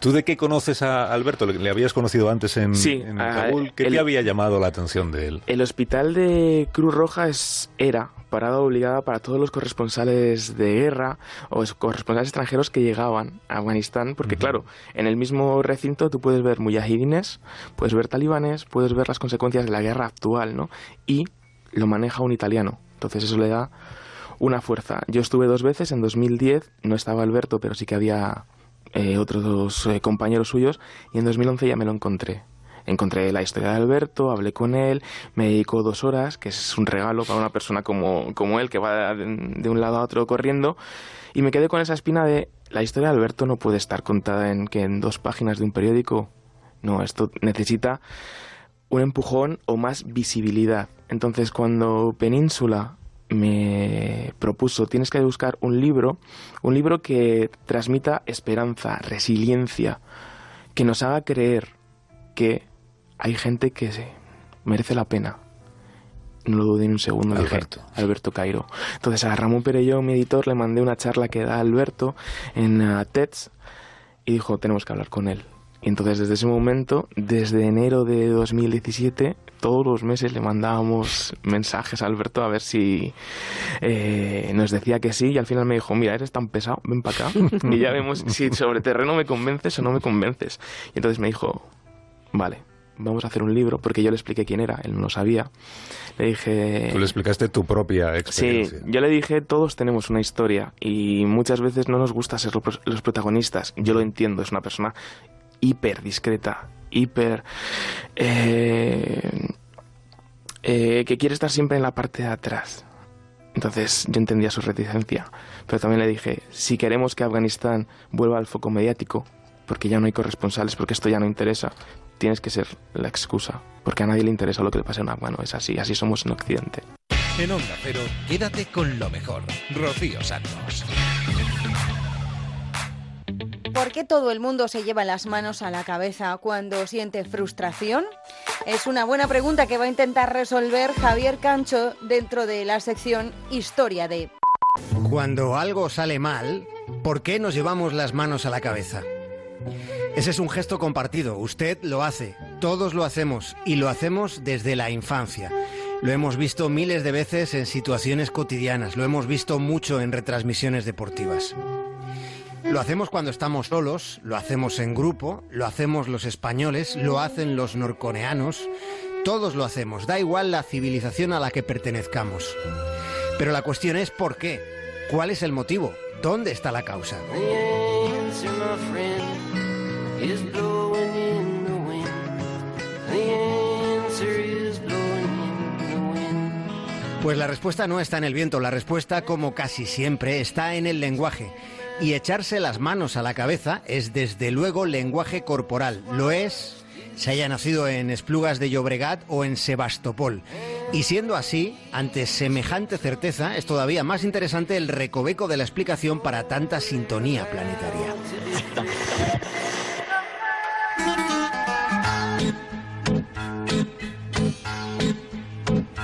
¿Tú de qué conoces a Alberto? ¿Le, habías conocido antes en, Sí, en a- Kabul? ¿Qué el- te había llamado la atención de él? El hospital de Cruz Roja es, era parada obligada para todos los corresponsales de guerra o es- corresponsales extranjeros que llegaban a Afganistán, porque claro, en el mismo recinto tú puedes ver mujahidines, puedes ver talibanes, puedes ver las consecuencias de la guerra actual, ¿no? Y lo maneja un italiano, entonces eso le da una fuerza. Yo estuve dos veces, en 2010 no estaba Alberto, pero sí que había eh, otros eh, compañeros suyos, y en 2011 ya me lo encontré. Encontré la historia de Alberto, hablé con él, me dedicó dos horas, que es un regalo para una persona como, como él, que va de, de un lado a otro corriendo, y me quedé con esa espina de la historia de Alberto no puede estar contada en, que en dos páginas de un periódico. No, esto necesita un empujón o más visibilidad. Entonces, cuando Península me propuso, tienes que buscar un libro, un libro que transmita esperanza, resiliencia, que nos haga creer que hay gente que se merece la pena. No lo dudé ni un segundo, dije, Alberto. Alberto Cairo. Entonces a Ramón Perelló, mi editor, le mandé una charla que da Alberto en uh, TEDx y dijo, tenemos que hablar con él. Y entonces desde ese momento, desde enero de 2017, todos los meses le mandábamos mensajes a Alberto a ver si eh, nos decía que sí y al final me dijo, mira, eres tan pesado, ven para acá y ya vemos si sobre terreno me convences o no me convences. Y entonces me dijo, vale, vamos a hacer un libro, porque yo le expliqué quién era, él no lo sabía. Le dije... Tú le explicaste tu propia Sí, experiencia. yo le dije, todos tenemos una historia y muchas veces no nos gusta ser los protagonistas. Yo lo entiendo, es una persona hiper discreta, hiper... eh, eh, que quiere estar siempre en la parte de atrás. Entonces yo entendía su reticencia, pero también le dije, si queremos que Afganistán vuelva al foco mediático, porque ya no hay corresponsales, porque esto ya no interesa, tienes que ser la excusa, porque a nadie le interesa lo que le pase en Afgan, es así, así somos en Occidente. En Onda Cero, quédate con lo mejor. Rocío Santos. ¿Por qué todo el mundo se lleva las manos a la cabeza cuando siente frustración? Es una buena pregunta que va a intentar resolver Javier Cancho dentro de la sección Historia de... Cuando algo sale mal, ¿por qué nos llevamos las manos a la cabeza? Ese es un gesto compartido. Usted lo hace, todos lo hacemos y lo hacemos desde la infancia. Lo hemos visto miles de veces en situaciones cotidianas, lo hemos visto mucho en retransmisiones deportivas. Lo hacemos cuando estamos solos, lo hacemos en grupo, lo hacemos los españoles, lo hacen los norcoreanos, todos lo hacemos, da igual la civilización a la que pertenezcamos. Pero la cuestión es ¿por qué? ¿Cuál es el motivo? ¿Dónde está la causa? Pues la respuesta no está en el viento, la respuesta, como casi siempre, está en el lenguaje. Y echarse las manos a la cabeza es desde luego lenguaje corporal. Lo es, se haya nacido en Esplugas de Llobregat o en Sebastopol. Y siendo así, ante semejante certeza, es todavía más interesante el recoveco de la explicación para tanta sintonía planetaria.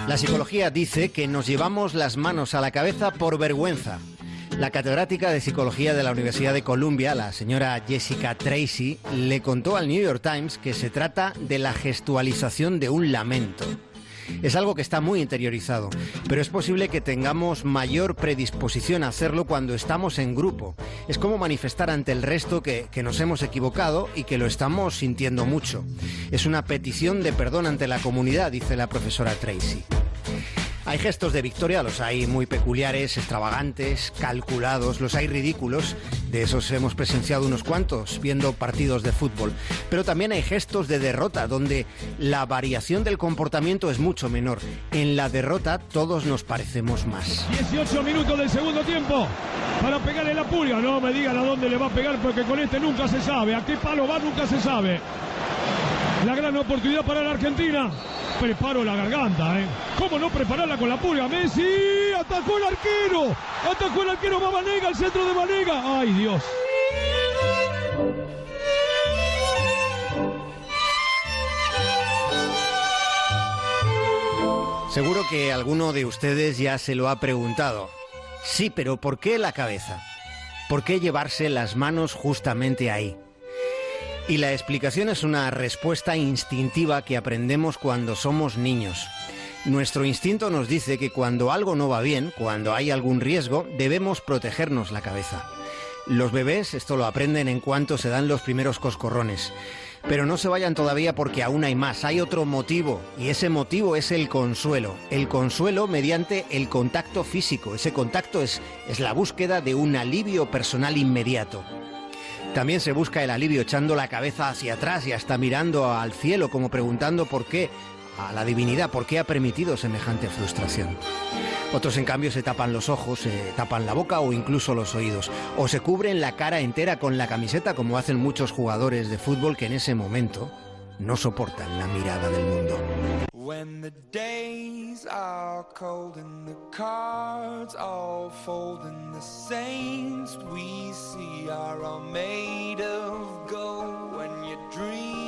La psicología dice que nos llevamos las manos a la cabeza por vergüenza. La catedrática de psicología de la Universidad de Columbia, la señora Jessica Tracy, le contó al New York Times que se trata de la gestualización de un lamento. Es algo que está muy interiorizado, pero es posible que tengamos mayor predisposición a hacerlo cuando estamos en grupo. Es como manifestar ante el resto que, que nos hemos equivocado y que lo estamos sintiendo mucho. Es una petición de perdón ante la comunidad, dice la profesora Tracy. Hay gestos de victoria, los hay muy peculiares, extravagantes, calculados, los hay ridículos, de esos hemos presenciado unos cuantos viendo partidos de fútbol, pero también hay gestos de derrota donde la variación del comportamiento es mucho menor. En la derrota todos nos parecemos más. 18 minutos del segundo tiempo para pegarle la pulga, no me digan a dónde le va a pegar porque con este nunca se sabe, a qué palo va nunca se sabe. La gran oportunidad para la Argentina preparo la garganta, ¿eh? ¿Cómo no prepararla con la pulga? Messi atacó el arquero, atacó el arquero, va Vanega, el centro de Vanega. ¡Ay, Dios! Seguro que alguno de ustedes ya se lo ha preguntado. Sí, pero ¿por qué la cabeza? ¿Por qué llevarse las manos justamente ahí? Y la explicación es una respuesta instintiva que aprendemos cuando somos niños. Nuestro instinto nos dice que cuando algo no va bien, cuando hay algún riesgo, debemos protegernos la cabeza. Los bebés esto lo aprenden en cuanto se dan los primeros coscorrones. Pero no se vayan todavía porque aún hay más, hay otro motivo, y ese motivo es el consuelo. El consuelo mediante el contacto físico. Ese contacto es, es la búsqueda de un alivio personal inmediato. También se busca el alivio echando la cabeza hacia atrás y hasta mirando al cielo como preguntando por qué, a la divinidad, por qué ha permitido semejante frustración. Otros en cambio se tapan los ojos, se tapan la boca o incluso los oídos, o se cubren la cara entera con la camiseta como hacen muchos jugadores de fútbol que en ese momento no soportan la mirada del mundo. When the days are cold and the cards all fold and the saints we see are all made of gold. When your dreams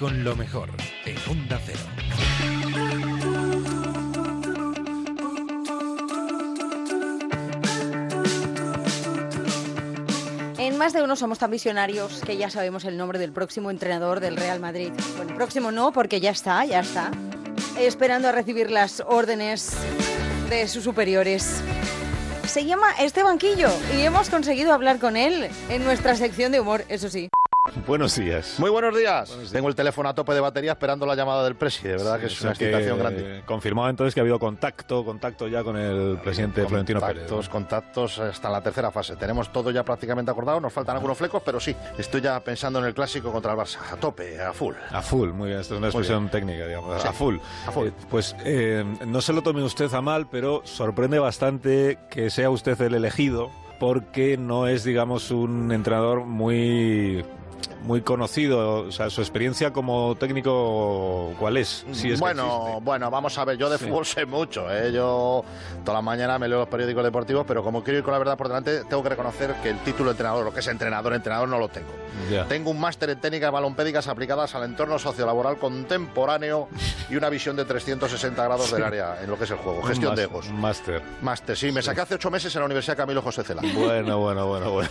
con lo mejor en Onda Cero. En más de uno somos tan visionarios que ya sabemos el nombre del próximo entrenador del Real Madrid. Bueno, próximo no, porque ya está, ya está. Esperando a recibir las órdenes de sus superiores. Se llama Esteban Quillo y hemos conseguido hablar con él en nuestra sección de humor, eso sí. Buenos días. Muy buenos días. Tengo el teléfono a tope de batería esperando la llamada del presi. De verdad que es una excitación que, grande. Confirmado entonces que ha habido contacto, contacto ya con el presidente Florentino Pérez. Contactos, contactos hasta la tercera fase. Tenemos todo ya prácticamente acordado. Nos faltan algunos flecos, pero sí. Estoy ya pensando en el clásico contra el Barça. A tope, a full. A full, muy bien, esto es una expresión técnica, digamos, Sí, a full. a full. Eh, pues eh, no se lo tome usted a mal, pero sorprende bastante que sea usted el elegido, porque no es, digamos, un entrenador muy muy conocido, o sea, su experiencia como técnico, ¿cuál es? Si es que bueno, existe. bueno, vamos a ver, yo de Sí. fútbol sé mucho, ¿eh? yo toda la mañana me leo los periódicos deportivos, pero como quiero ir con la verdad por delante, tengo que reconocer que el título de entrenador, lo que es entrenador, entrenador no lo tengo. Ya. Tengo un máster en técnicas balompédicas aplicadas al entorno sociolaboral contemporáneo y una visión de 360 grados del área en lo que es el juego, gestión de egos. Máster. Máster, sí, me saqué hace ocho meses en la Universidad Camilo José Cela. Bueno, bueno, bueno, bueno.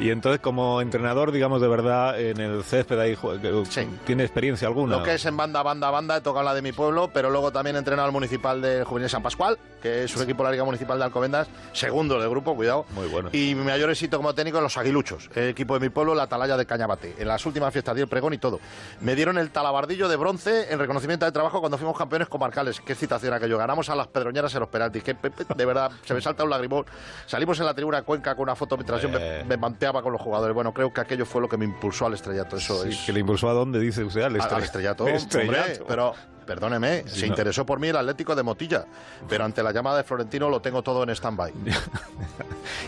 Y entonces, como entrenador, digamos, de verdad, en el césped ahí, que- ¿tiene experiencia alguna? Lo que es en banda, banda, banda, he tocado la de mi pueblo, pero luego también he entrenado al municipal de Juvenil San Pascual, que es un equipo de la Liga Municipal de Alcobendas, segundo del grupo, cuidado. Muy bueno. Y mi mayor éxito como técnico en los Aguiluchos, el equipo de mi pueblo, la Atalaya de Cañabate. En las últimas fiestas di el pregón y todo. Me dieron el talabardillo de bronce en reconocimiento de trabajo cuando fuimos campeones comarcales. Qué excitación aquello. Ganamos a las pedroñeras en los penaltis. Que, de verdad, se me salta un lagrimón. Salimos en la tribuna Cuenca con una foto mientras yo me, me manteaba con los jugadores. Bueno, creo que aquello fue lo que me impulsó al estrellato. Eso Sí, es. ¿Que le impulsó a dónde, dice usted? Al, Al- estre- al estrellato, Estrellato. hombre, pero perdóneme, Sí, se no. interesó por mí el Atlético de Motilla, pero ante la llamada de Florentino lo tengo todo en stand-by.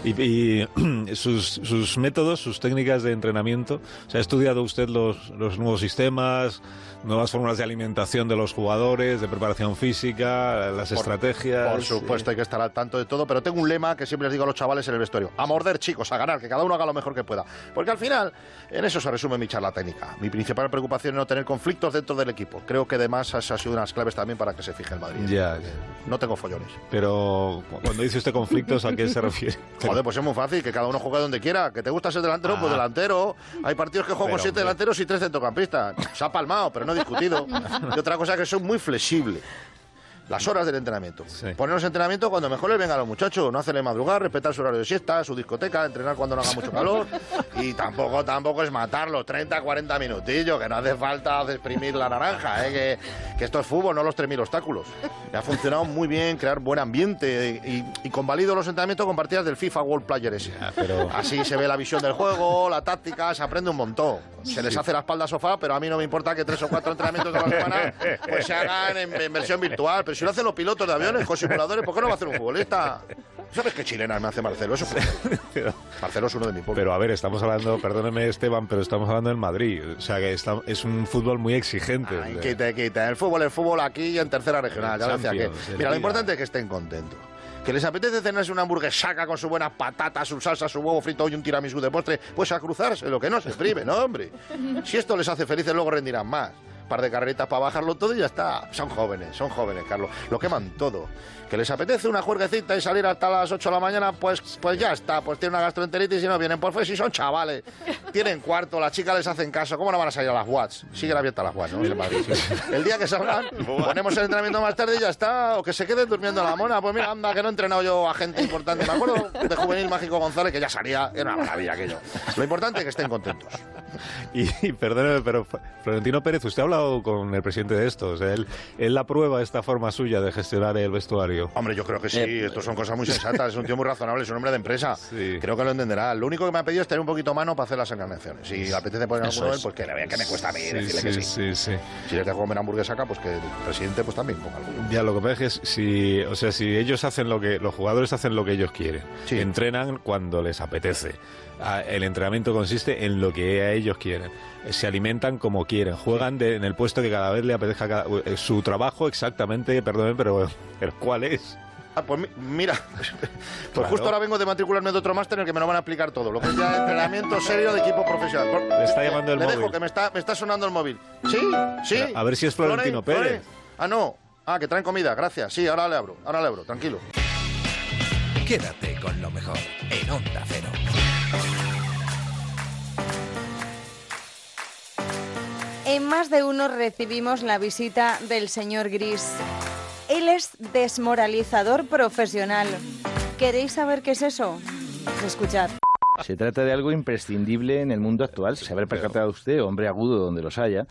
Y, y sus, sus métodos, sus técnicas de entrenamiento, ¿se ha estudiado usted los, los nuevos sistemas, nuevas fórmulas de alimentación de los jugadores, de preparación física, las Por- estrategias? Por supuesto, hay que estar al tanto de todo, pero tengo un lema que siempre les digo a los chavales en el vestuario: a morder, chicos, a ganar, que cada uno haga lo mejor que pueda. Porque al final, en eso se resume mi charla técnica. Mi principal preocupación es no tener conflictos dentro del equipo. Creo que además esa ha sido una de las claves también para que se fije el Madrid. Ya, ya. No tengo follones. Pero cu- cuando dice usted conflictos, ¿a qué se refiere? Joder, pues es muy fácil, que cada uno juegue donde quiera. Que te gusta ser delantero, pues Ah. delantero. Hay partidos que juego con siete delanteros y tres centrocampistas. Se ha palmado, pero no he discutido. y otra cosa que soy muy flexible. Las horas del entrenamiento. Ponernos entrenamiento cuando mejor les venga a los muchachos. No hacerle madrugar, respetar su horario de siesta, su discoteca, entrenar cuando no haga mucho calor. Y tampoco, tampoco es matarlos 30, 40 minutillos, que no hace falta exprimir la naranja, ¿eh? que, que esto es fútbol, no los 3.000 obstáculos. Y ha funcionado muy bien crear buen ambiente y, y convalido los entrenamientos con partidas del FIFA World Player S. pero- Así se ve la visión del juego, la táctica, se aprende un montón. Se les hace la espalda sofá, pero a mí no me importa que tres o cuatro entrenamientos de la semana pues se hagan en, en versión virtual. Pero si lo hacen los pilotos de aviones con simuladores, ¿por qué no va a hacer un futbolista? ¿Sabes qué chilenas me hace Marcelo? Eso Marcelo es uno de mi pueblo. Pero a ver, estamos hablando, perdóneme Esteban, pero estamos hablando del Madrid. O sea que está- es un fútbol muy exigente. Ay, quite, quite. El fútbol es fútbol aquí y en tercera regional. Ya lo decía que. Mira, lo importante es que estén contentos. Que les apetece cenarse una hamburguesaca con sus buenas patatas, su salsa, su huevo frito y un tiramisú de postre, pues a cruzarse, lo que no se prive, ¿no, hombre? Si esto les hace felices, luego rendirán más. Par de carreritas para bajarlo todo y ya está. Son jóvenes, son jóvenes, Carlos. Lo queman todo. Que les apetece una juerguecita y salir hasta las 8 de la mañana, pues, pues ya está. Pues tienen una gastroenteritis y no vienen. Pues, pues si son chavales. Tienen cuarto, las chicas les hacen caso. ¿Cómo no van a salir a las Watts? Siguen abiertas las Watts, ¿no? En Madrid. El día que salgan, ponemos el entrenamiento más tarde y ya está. O que se queden durmiendo la mona. Pues mira, anda, que no he entrenado yo a gente importante. Me acuerdo de Juvenil Mágico González, que ya salía. Era una maravilla aquello. Lo importante es que estén contentos. Y, perdóneme, pero Florentino Pérez, usted ha hablado con el presidente de esto. O sea, él, él aprueba esta forma suya de gestionar el vestuario. Hombre, yo creo que sí. Estos son cosas muy sensatas. Es un tío muy razonable, es un hombre de empresa. Creo que lo entenderá. Lo único que me ha pedido es tener un poquito mano para hacer las encarnaciones. Si le apetece poner Eso alguno, es. pues que le vea que me cuesta a mí Sí, decirle sí, que sí. sí, sí. Si les dejo comer hamburguesa acá, pues que el presidente pues también ponga alguno. Ya, lo que pasa es que si, o sea, si ellos hacen lo que, los jugadores hacen lo que ellos quieren, entrenan cuando les apetece. Ah, El entrenamiento consiste en lo que a ellos quieren. Se alimentan como quieren, juegan de- en el puesto que cada vez le apetezca. cada- eh, su trabajo exactamente, perdón, pero ¿el cuál es? Ah, pues mi- mira, pues Claro. justo ahora vengo de matricularme de otro máster en el que me lo van a explicar todo. Lo que es ya entrenamiento serio de equipo profesional. Por- Le está llamando el le móvil. dejo que me está, me está sonando el móvil. ¿Sí? ¿Sí? Pero, a ver si es Florentino Flore, Pérez. Flore. Ah, no. Ah, que traen comida, gracias. Sí, ahora le abro, ahora le abro, tranquilo. Quédate con lo mejor en Onda Cero. En más de uno recibimos la visita del señor Gris. Él es desmoralizador profesional. ¿Queréis saber qué es eso? Escuchad. Se trata de algo imprescindible en el mundo actual. Se habrá percatado usted, hombre agudo donde los haya,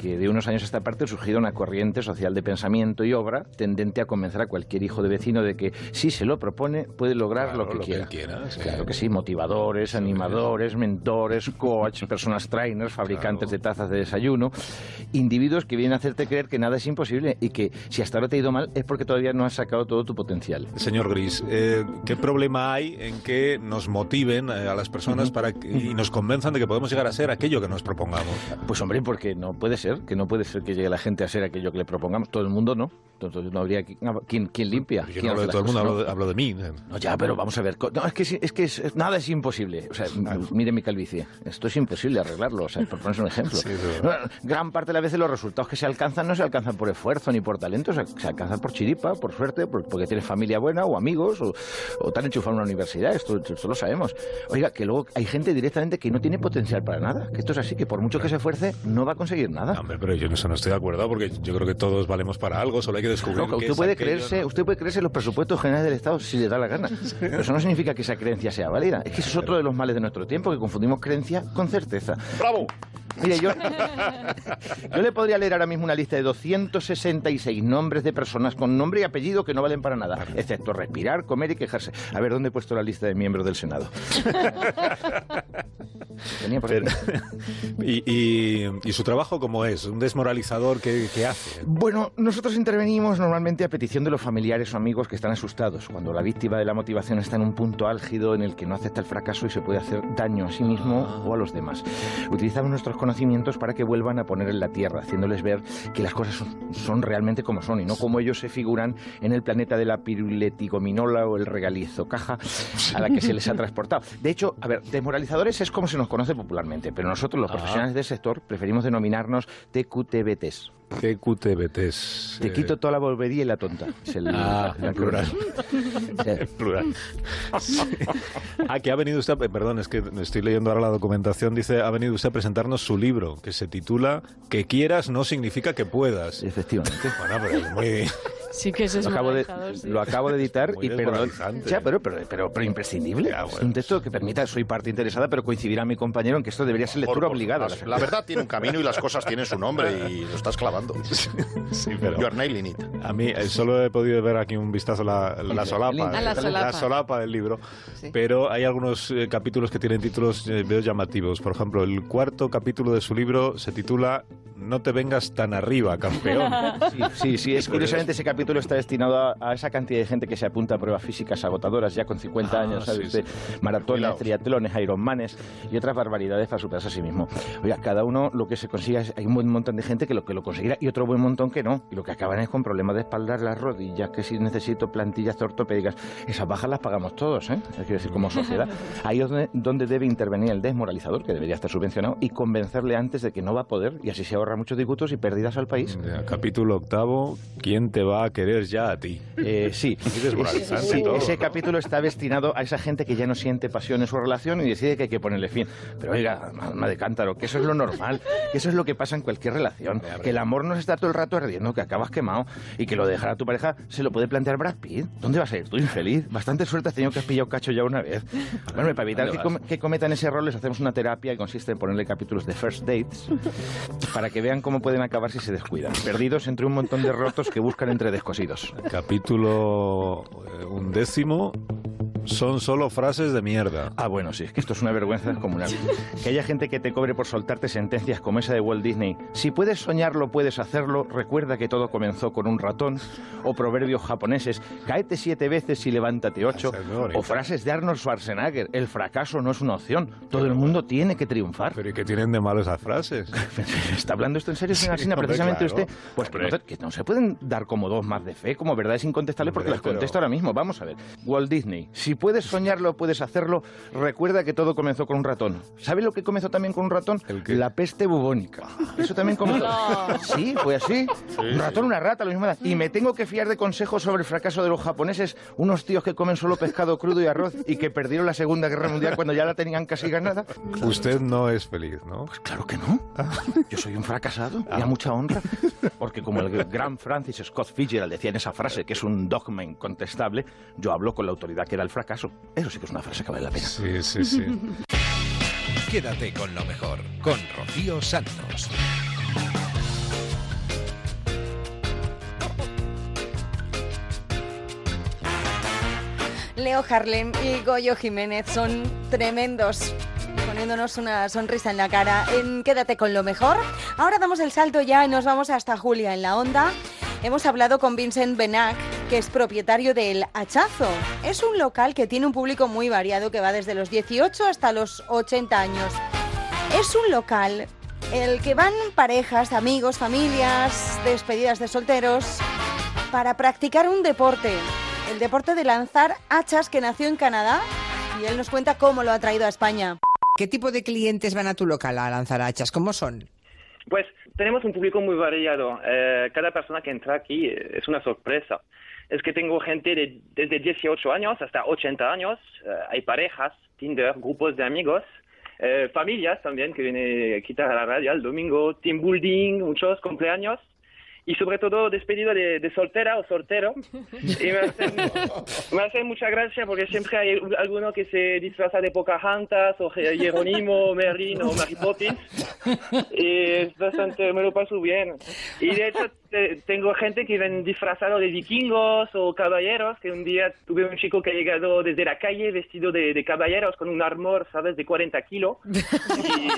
que de unos años a esta parte ha surgido una corriente social de pensamiento y obra tendente a convencer a cualquier hijo de vecino de que si se lo propone puede lograr lo que lo que quiera. él quiera, sí. Claro que sí, motivadores, animadores, mentores, coach, personas trainers, fabricantes de tazas de desayuno, individuos que vienen a hacerte creer que nada es imposible y que si hasta ahora te ha ido mal es porque todavía no has sacado todo tu potencial. Señor Gris, eh, ¿qué problema hay en que nos motiven eh, a las personas para que- y nos convenzan de que podemos llegar a ser aquello que nos propongamos? Pues hombre, porque no puede ser, que no puede ser que llegue la gente a ser aquello que le propongamos. Todo el mundo no. Entonces no habría qui- quien, quien limpia. Yo ¿Quién no hablo de todo el mundo, cosas, hablo no? de, hablo de mí. No, ya, pero vamos a ver. co- No, es que, es que es- nada es imposible. O sea, mire mi calvicie. Esto es imposible arreglarlo. O sea, por ponerse un ejemplo. Gran parte de las veces los resultados que se alcanzan no se alcanzan por esfuerzo ni por talento, se, se alcanzan por chiripa, por suerte, por- porque tienes familia buena o amigos o, o te han enchufado en una universidad. Esto, esto lo sabemos. Oiga, que luego hay gente directamente que no tiene potencial para nada. Que esto es así, que por mucho que se esfuerce, no va a conseguir nada. Hombre, pero yo en eso no estoy de acuerdo porque yo creo que todos valemos para algo, solo hay que descubrir No, qué usted puede aquello, creerse, ¿no? usted puede creerse en los presupuestos generales del Estado si le da la gana. Pero eso no significa que esa creencia sea válida. Es que eso es otro de los males de nuestro tiempo, que confundimos creencia con certeza. ¡Bravo! Mire, yo, yo le podría leer ahora mismo una lista de 266 nombres de personas con nombre y apellido que no valen para nada, excepto respirar, comer y quejarse. A ver, ¿dónde he puesto la lista de miembros del Senado? Tenía por aquí. Y, y- y su trabajo cómo es? ¿Un desmoralizador que, hace? Bueno, nosotros intervenimos normalmente a petición de los familiares o amigos que están asustados, cuando la víctima de la motivación está en un punto álgido en el que no acepta el fracaso y se puede hacer daño a sí mismo o a los demás. Utilizamos nuestros conocimientos para que vuelvan a poner en la tierra, haciéndoles ver que las cosas son, son realmente como son y no como ellos se figuran en el planeta de la piruletigominola o el regalizo caja a la que se les ha transportado. De hecho, a ver, desmoralizadores es como se nos conoce popularmente, pero nosotros los Ah. profesionales del sector preferimos denominarnos TQTBTs. TQTBTs. Te quito toda la volvería y la tonta. Es el, Ah, en plural. Sí. plural. Ah, que ha venido usted, eh, perdón, es que estoy leyendo ahora la documentación, dice, ha venido usted a presentarnos su libro, que se titula Que quieras no significa que puedas. Efectivamente. Bueno, pero es muy... Sí que eso es lo acabo de, sí. lo acabo de editar y perdón. Ya, pero, pero, pero, pero imprescindible. Es un texto que permita, soy parte interesada, pero coincidirá mi compañero en que esto debería ser lectura obligada. La, la verdad tiene un camino y las cosas tienen su nombre y lo estás clavando. Sí, pero... You're nailing it. A mí eh, solo he podido ver aquí un vistazo a la, la solapa, A la eh, solapa. solapa del libro, pero hay algunos eh, capítulos que tienen títulos eh, veo llamativos. Por ejemplo, el cuarto capítulo de su libro se titula No te vengas tan arriba, campeón. Sí, sí, sí, es curiosamente ese capítulo capítulo está destinado a, a esa cantidad de gente que se apunta a pruebas físicas agotadoras ya con 50 Ah, años, ¿sabes? sí, maratones, triatlones, ironmanes y otras barbaridades para superarse a sí mismo. Oiga, cada uno lo que se consiga es, hay un buen montón de gente que lo que lo conseguirá y otro buen montón que no. Y lo que acaban es con problemas de espalda, las rodillas, que si necesito plantillas ortopédicas, esas bajas las pagamos todos, ¿eh? Es decir, como sociedad. Ahí es donde, donde debe intervenir el desmoralizador, que debería estar subvencionado, y convencerle antes de que no va a poder, y así se ahorra muchos disgustos y pérdidas al país. Ya, Capítulo octavo, ¿quién te va a querer ya a ti? Eh, sí, Sí, todo, ese ¿no? capítulo está destinado a esa gente que ya no siente pasión en su relación y decide que hay que ponerle fin. Pero oiga, alma de cántaro, que eso es lo normal, que eso es lo que pasa en cualquier relación, que el amor no se está todo el rato ardiendo, que acabas quemado y que lo de dejar a tu pareja se lo puede plantear Brad Pitt. ¿Dónde vas a ir tú, infeliz? Bastante suerte has tenido que has pillado cacho ya una vez. Bueno, para evitar ¿Dónde que, com- que cometan ese error les hacemos una terapia y consiste en ponerle capítulos de first dates para que vean cómo pueden acabar si se descuidan, perdidos entre un montón de rotos que buscan entre descosidos. Capítulo eh, undécimo, son solo frases de mierda. Ah, bueno, sí, es que esto es una vergüenza descomunal. Que haya gente que te cobre por soltarte sentencias como esa de Walt Disney. Si puedes soñarlo, puedes hacerlo. Recuerda que todo comenzó con un ratón. O proverbios japoneses. Cáete siete veces y levántate ocho. O frases de Arnold Schwarzenegger. El fracaso no es una opción. Todo el mundo tiene que triunfar. ¿Pero y qué tienen de malo esas frases? ¿Está hablando esto en serio, señor Sí, Precisamente claro. usted. Pues que no, que no se pueden dar como dos más de fe, como verdades incontestables, porque las pero- contesto ahora mismo. Vamos a ver. Walt Disney. Si puedes soñarlo, puedes hacerlo. Recuerda que todo comenzó con un ratón. ¿Sabe lo que comenzó también con un ratón? La peste bubónica. Eso también comenzó. No. Sí, fue así. un ratón, una rata, lo mismo. Y me tengo que fiar de consejos sobre el fracaso de los japoneses, unos tíos que comen solo pescado crudo y arroz y que perdieron la Segunda Guerra Mundial cuando ya la tenían casi ganada. Usted no es feliz, ¿no? Pues claro que no. Yo soy un fracasado y a mucha honra. Porque como el gran Francis Scott Fitzgerald decía en esa frase, que es un dogma incontestable, yo hablo con la autoridad que era el fracaso. Eso sí que es una frase que vale la pena. Sí, sí, sí. Quédate con lo mejor, con Rocío Santos. Leo Harlem y Goyo Jiménez son tremendos poniéndonos una sonrisa en la cara en Quédate con lo mejor. Ahora damos el salto ya y nos vamos hasta Julia en la onda. Hemos hablado con Vincent Benac, que es propietario del Hachazo. Es un local que tiene un público muy variado que va desde los 18 hasta los 80 años. Es un local el que van parejas, amigos, familias, despedidas de solteros para practicar un deporte, el deporte de lanzar hachas que nació en Canadá y él nos cuenta cómo lo ha traído a España. ¿Qué tipo de clientes van a tu local a lanzar hachas? ¿Cómo son? Pues tenemos un público muy variado. Eh, cada persona que entra aquí eh, es una sorpresa. Es que tengo gente de, desde 18 años hasta 80 años. Eh, hay parejas, Tinder, grupos de amigos, eh, familias también que vienen a quitar a la radio el domingo, team building, muchos cumpleaños. Y sobre todo despedida de, de soltera o soltero. Y me hace, me hace mucha gracia porque siempre hay un- alguno que se disfraza de Pocahontas o Je- Jerónimo, Merlin o Mary Poppins. Y es bastante, me lo paso bien. Y de hecho te- tengo gente que ven disfrazado de vikingos o caballeros, que un día tuve un chico que ha llegado desde la calle vestido de, de caballeros con un armor, ¿sabes?, de 40 kilos. Y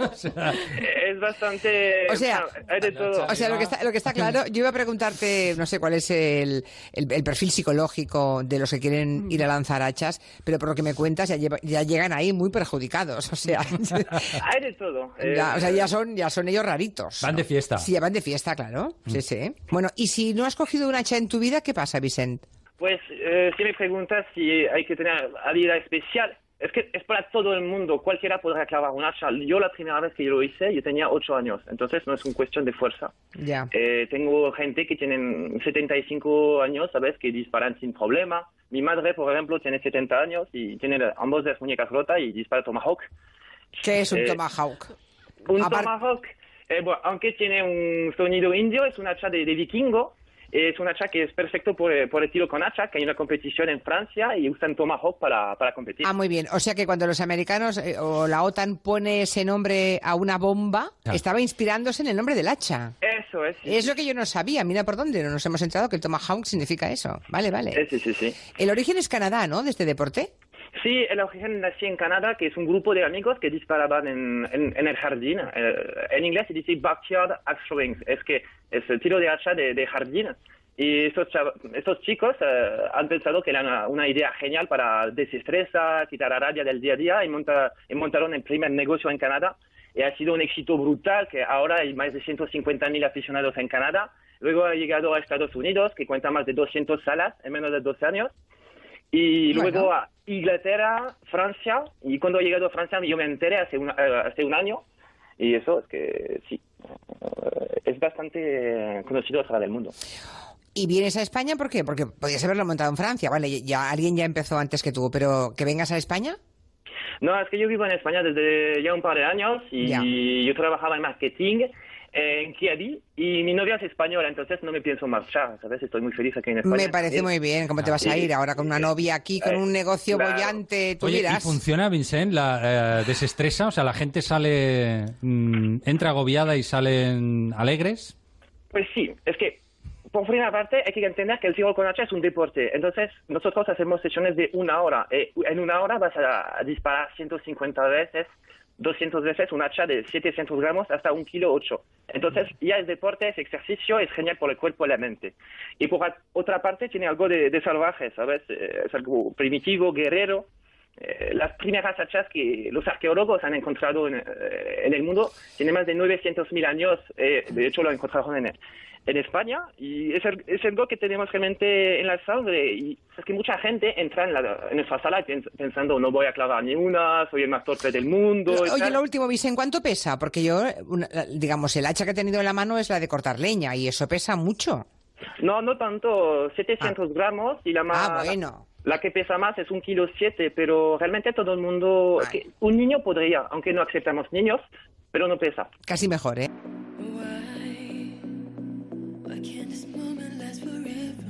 es bastante... O sea, bueno, hay de todo. O sea, lo que está, lo que está claro, yo iba a preguntarte, no sé cuál es el, el- el perfil psicológico de los que quieren ir a lanzar hachas, pero por lo que me cuentas ya, lleva- ya llegan ahí muy perjudicados, o sea, Hay de todo. Eh, ya, o sea, ya son, ya son ellos raritos. Van de fiesta. Sí, ya van de fiesta, claro. Sí, sí. Bueno, y si no has cogido un hacha en tu vida, ¿qué pasa, Vicent? Pues eh, si me preguntas si hay que tener habilidad especial, es que es para todo el mundo, cualquiera podrá clavar un hacha. Yo la primera vez que yo lo hice, yo tenía 8 años, entonces no es una cuestión de fuerza. Ya. Eh, tengo gente que tienen 75 años, ¿sabes? Que disparan sin problema. Mi madre, por ejemplo, tiene 70 años y tiene ambos las muñecas rotas y dispara Tomahawk. ¿Qué es un Eh, tomahawk? Un Apar- Tomahawk, eh, bueno, aunque tiene un sonido indio, es un hacha de, de vikingo. Es un hacha que es perfecto por, eh, por el tiro con hacha, que hay una competición en Francia y usan Tomahawk para, para competir. Ah, muy bien. O sea que cuando los americanos eh, o la OTAN pone ese nombre a una bomba, Ah. estaba inspirándose en el nombre del hacha. Eso es. Es lo que yo no sabía. Mira por dónde no nos hemos enterado que el Tomahawk significa eso. Vale, vale. Sí, sí, sí. El origen es Canadá, ¿no? De este deporte. Sí, el origen nació en Canadá, que es un grupo de amigos que disparaban en, en, en el jardín. Eh, en inglés se dice backyard axe throwing, es que es el tiro de hacha de, de jardín. Y estos, estos chicos eh, han pensado que era una, una idea genial para desestresar, quitar la rabia del día a día y, monta- y montaron el primer negocio en Canadá. Y ha sido un éxito brutal, que ahora hay más de 150.000 aficionados en Canadá. Luego ha llegado a Estados Unidos, que cuenta más de 200 salas en menos de 12 años. Y Bueno. luego a Inglaterra, Francia. Y cuando ha llegado a Francia yo me enteré hace, una- eh, hace un año. Y eso es que sí, eh, es bastante conocido fuera del mundo. ¿Y vienes a España por qué? Porque podías haberlo montado en Francia, vale, ya alguien ya empezó antes que tú, pero ¿que vengas a España? No, es que yo vivo en España desde ya un par de años y Ya. yo trabajaba en marketing en Kiabi y mi novia es española, entonces no me pienso marchar, ¿sabes? Estoy muy feliz aquí en España. Me parece muy bien, ¿cómo te vas a Sí. ir ahora con una novia aquí, con un negocio claro. bollante? Tú Oye, ¿y dirás. funciona, Vincent? ¿La eh, desestresa? O sea, ¿la gente sale, mm, entra agobiada y salen alegres? Pues sí, es que por primera parte hay que entender que el tiro con hacha es un deporte. Entonces nosotros hacemos sesiones de una hora. Eh, en una hora vas a, a disparar 150 veces, 200 veces un hacha de 700 gramos hasta un kilo 8. Entonces ya es deporte, es ejercicio, es genial por el cuerpo y la mente. Y por otra parte tiene algo de, de salvaje, ¿sabes? Eh, es algo primitivo, guerrero. Eh, las primeras hachas que los arqueólogos han encontrado en, eh, en el mundo tienen más de 900.000 años. eh, de hecho, lo encontraron en, en España y es, el- es algo que tenemos realmente en la sangre. Y es que mucha gente entra en, la, en nuestra sala pens- pensando no voy a clavar ni una, soy el más torpe del mundo. Oye, tal. lo último, Vicente, ¿cuánto pesa? Porque yo, una- digamos, el hacha que he tenido en la mano es la de cortar leña y eso pesa mucho. No, no tanto, 700 gramos y la más... Ah, bueno. La que pesa más es un kilo siete, pero realmente todo el mundo... que un niño podría, aunque no aceptamos niños, pero no pesa. Casi mejor, ¿eh? Why can't this moment last forever?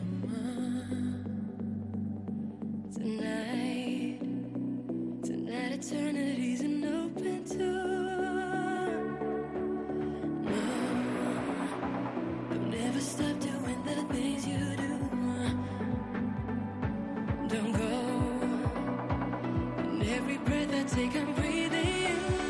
Tonight, tonight eternity's an open door. No, don't ever stop doing the things you do. Don't go. And every breath I take, I'm breathing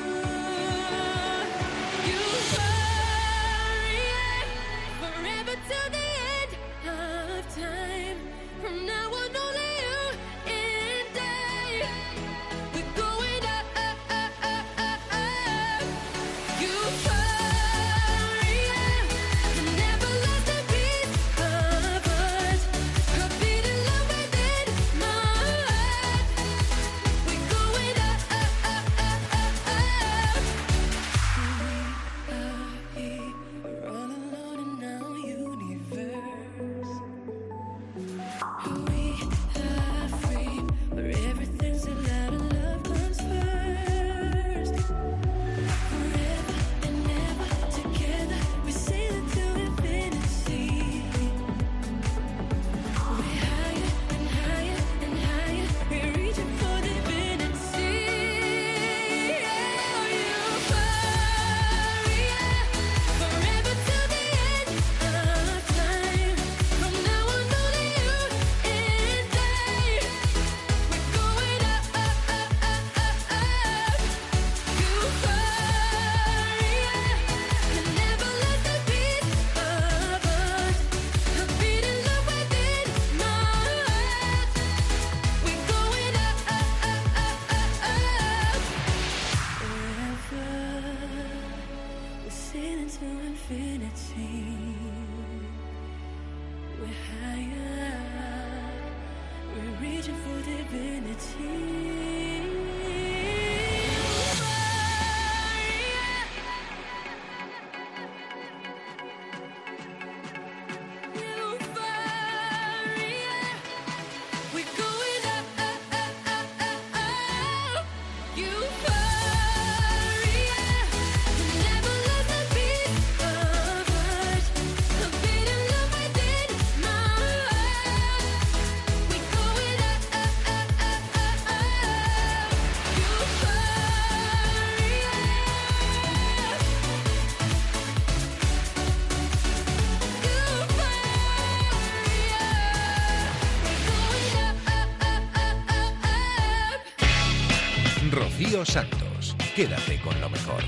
Santos, quédate con lo mejor.